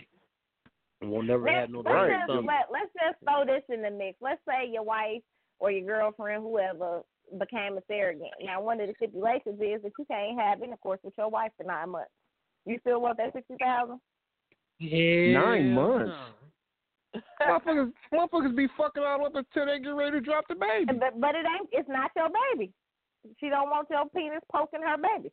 We'll never Let's, have no let's, Right. just, let, let's just throw this in the mix. Let's say your wife or your girlfriend, whoever, became a surrogate. Now, one of the stipulations is that you can't have intercourse with your wife for nine months. You still want that sixty thousand? Yeah. Nine months? (laughs) motherfuckers, motherfuckers be fucking all up until they get ready to drop the baby. But but it ain't. It's not your baby. She don't want your penis poking her baby.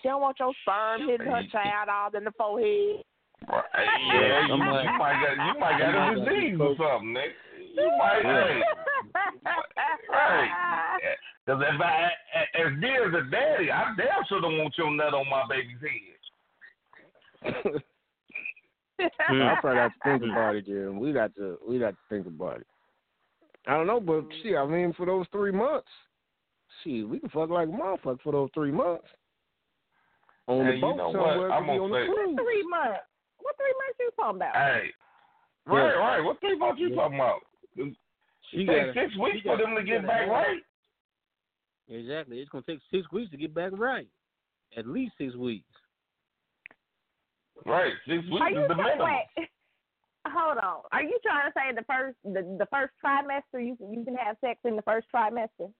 She don't want your sperm hitting her child all in the forehead. Right. (laughs) Yeah, you, might, you might got you might got a disease or something, nigga. You might, hey, (laughs) right? Because if I, as dear as a daddy, I damn sure don't want your nut on my baby's head. I probably got to think hmm. about it, Jim. We got to we got to think about it. I don't know, but see, I mean, for those three months, see, we can fuck like a motherfucker for those three months. On Hey, the you boat know somewhere, what? I'm be gonna on the say- cruise. three months. What three months you talking about? Hey, right, right. What three months you talking about? She It takes six weeks for them to get back right. Exactly. It's gonna take six weeks to get back right. At least six weeks. Right, six weeks Are is the minimum. wait, (laughs) hold on. Are you trying to say the first the, the first trimester you can you can have sex in the first trimester?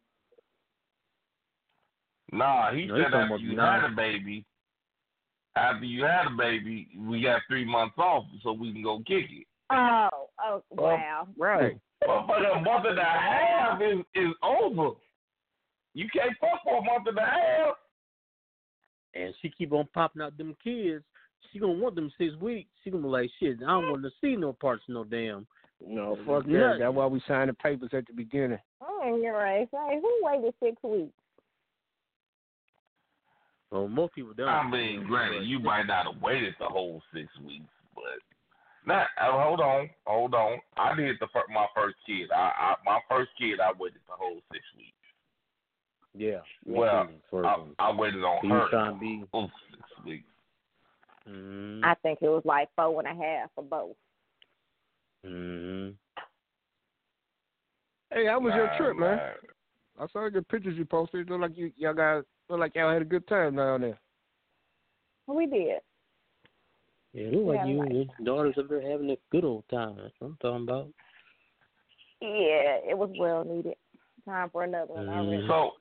Nah, he No, said after you beyond. had a baby, after you had a baby, we got three months off so we can go kick it. Oh, oh wow. Right. But a month and a half is is over. You can't fuck for a month and a half. And she keep on popping out them kids. She gonna want them six weeks. She gonna be like, shit. I don't want to see no parts, no damn. No, fuck that. Nothing. That's why we signed the papers at the beginning. Oh, you're right. Say, who waited six weeks? Well, most people don't. I mean, granted, you might not have waited the whole six weeks, but not. Uh, hold on, hold on. I did the fir- my first kid. I, I my first kid, I waited the whole six weeks. Yeah. Well, I. I waited on So you her trying to be? for six weeks. Mm-hmm. I think it was like four and a half for both. mm-hmm. Hey, how was your trip, man? nah. I saw the pictures you posted. Look like you y'all got look like y'all had a good time down there. We did. Yeah, it look like you and your daughters up there having a good old time. That's what I'm talking about. Yeah, it was well needed. Time for another one Mhm. So,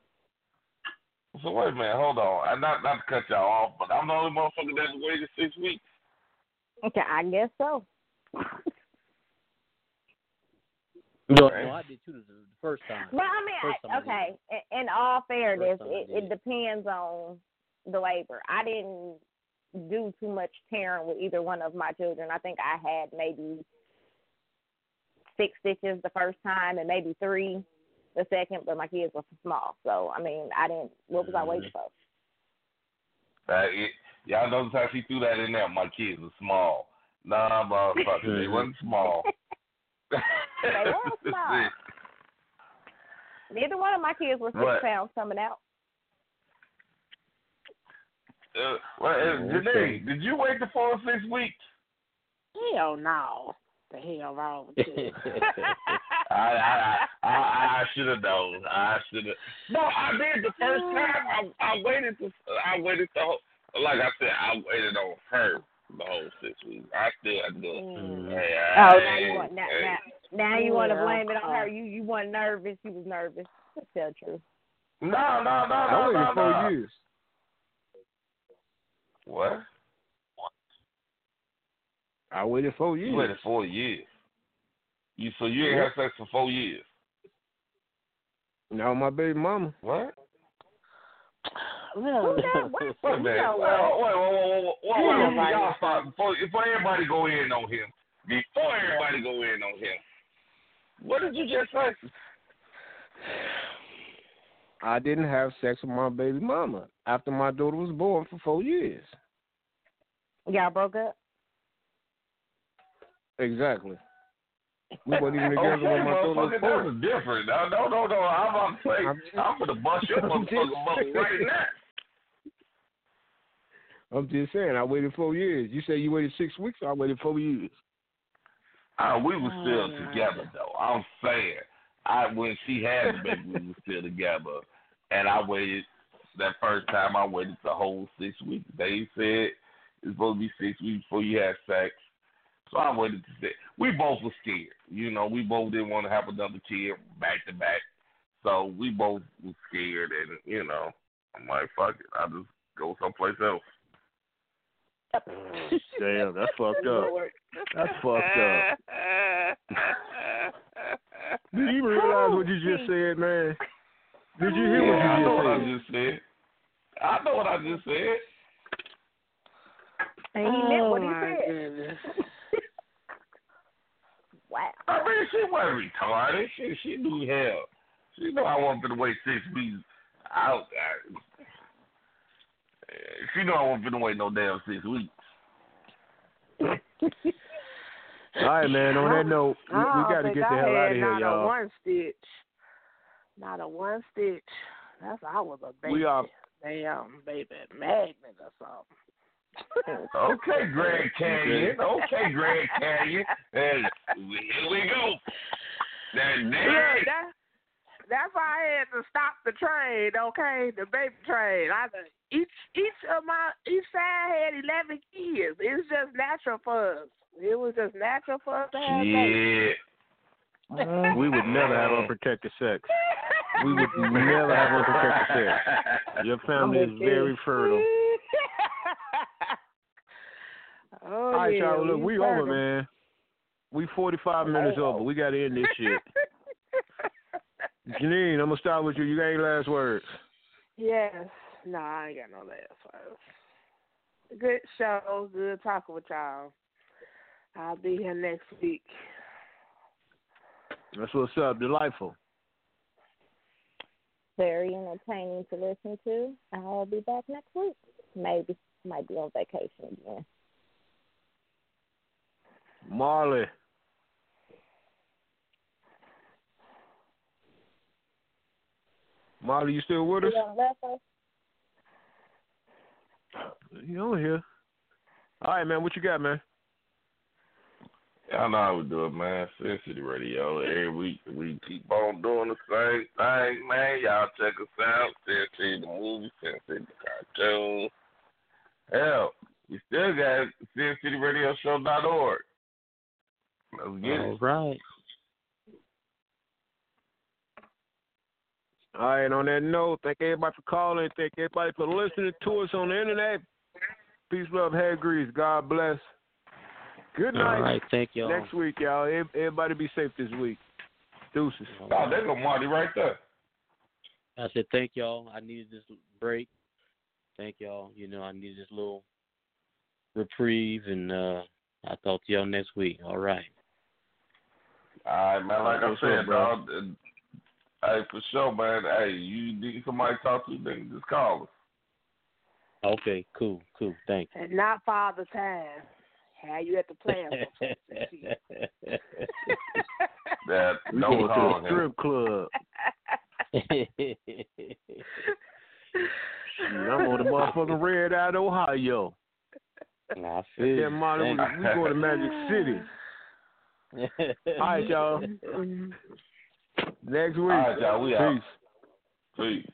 so wait a minute, hold on. I not not to cut y'all off, but I'm the only motherfucker that waited six weeks. Okay, I guess so. No, Right. no, I did too the, the first time. But I mean, I, time I okay. In, in all fairness, First time I it, it depends on the labor. I didn't do too much tearing with either one of my children. I think I had maybe six stitches the first time and maybe three the second, but my kids were small. So I mean, I didn't. What was I waiting for? Uh, it, y'all notice how she threw that in there? My kids were small. Nah, motherfucker, they wasn't small. (laughs) They were (laughs) small. Neither one of my kids were six Right. pounds coming out. Uh, well, uh, Janae, did you wait the full six weeks? Hell no. The hell wrong with you? (laughs) I I I, I, I should have known. I should have. No, I did the first time. I I waited to. I waited the whole. Like I said, I waited on her the whole six weeks. I still had to do it. Mm. Hey, Oh, hey, now you want now, hey. now, now you want to blame it on her. You you weren't nervous. You was nervous. Let's tell the truth. No, no, no, I no, waited no, four no. years. What? I waited four years. You waited four years. You so you ain't Yeah. had sex for four years. Now my baby mama. What? (sighs) Who that? What? (laughs) Wait a minute. Wait, wait, wait, wait, wait, Y'all start before, before everybody go in on him. Before everybody go in on him. What did you just say? I didn't have sex with my baby mama after my daughter was born for four years. Y'all broke up. Exactly. We wasn't even (laughs) Okay, together when my daughter was motherfucker, born. that was different. No, no, no, no. I'm about to say, I'm just- I'm gonna bust your (laughs) I'm motherfucking bubble right saying. now. I'm just saying, I waited four years. You say you waited six weeks, I waited four years. Uh, we were still Oh, together though. I'm saying, I when she had the baby, we were still together, and I waited. That first time, I waited the whole six weeks. They said it's supposed to be six weeks before you have sex, so I waited to say we both were scared. You know, we both didn't want to have another kid back to back, so we both were scared, and you know, I'm like, fuck it, I'll just go someplace else. (laughs) Damn, that's fucked up. That's fucked up. (laughs) Did you even realize what you just said, man? Did you hear Yeah, I know what what I you just just said. I know what I just said. And he meant what oh he my said. Goodness. Wow. I mean, she wasn't retarded. She she knew hell. She knew I wanted to wait six weeks out. I, she knew I wasn't finna wait no damn six weeks. All right, man. On that note, we, we oh, got to get the I hell out of here, not a y'all. one stitch. Not a one stitch. That's I was a baby. We are damn baby magnet or something. (laughs) Okay, Grand Canyon. Okay, Grand Canyon. And here we go. That Look, next. that, that's why I had to stop the train, okay? The baby train. I each each of my each side had eleven kids. It's just natural for us. It was just natural for us to have babies. Shit. Uh, we would never have unprotected sex. We would (laughs) never have unprotected sex. Your family is very fertile. Oh, All right, yeah, y'all. Look, we fertile. over, man. We 45 minutes over. We got to end this shit. Janine, I'm gonna start with you. You got any last words? Yes. No, I ain't got no last words. Good show. Good talking with y'all. I'll be here next week. That's what's up. Delightful. Very entertaining to listen to. I'll be back next week. Maybe. Might be on vacation again. Marley. Marley, you still with us? You done left us? You on here? All right, man. What you got, man? Y'all know how we do it, man. Sin City Radio. Every week we keep on doing the same thing, man. Y'all check us out. Sin City the movie, Sin City the cartoon. Hell, we still got SinCityRadioShow.org. Let's get All it. right. All right. On that note, thank everybody for calling. Thank everybody for listening to us on the internet. Peace, love, hair grease. God bless. Good night. All right. Thank y'all. Next week, y'all. Everybody be safe this week. Deuces. All Oh, right. there go Marty right there. I said thank y'all. I needed this break. Thank y'all. You know, I needed this little reprieve, and uh I'll talk to y'all next week. All right. All right, man. Like I said, bro? dog. Hey, for sure, man. Hey, you need somebody to talk to, then just call us. Okay. Cool. Cool. Thank And not Father Time. Have you at the playing you. (laughs) That We don't going to call the strip club. (laughs) I'm on the motherfucking red out of Ohio. I feel Yeah, you. Marty, we, Thank we going to Magic City. All right, y'all. (laughs) Next week. All right, y'all. We Peace. out. Peace.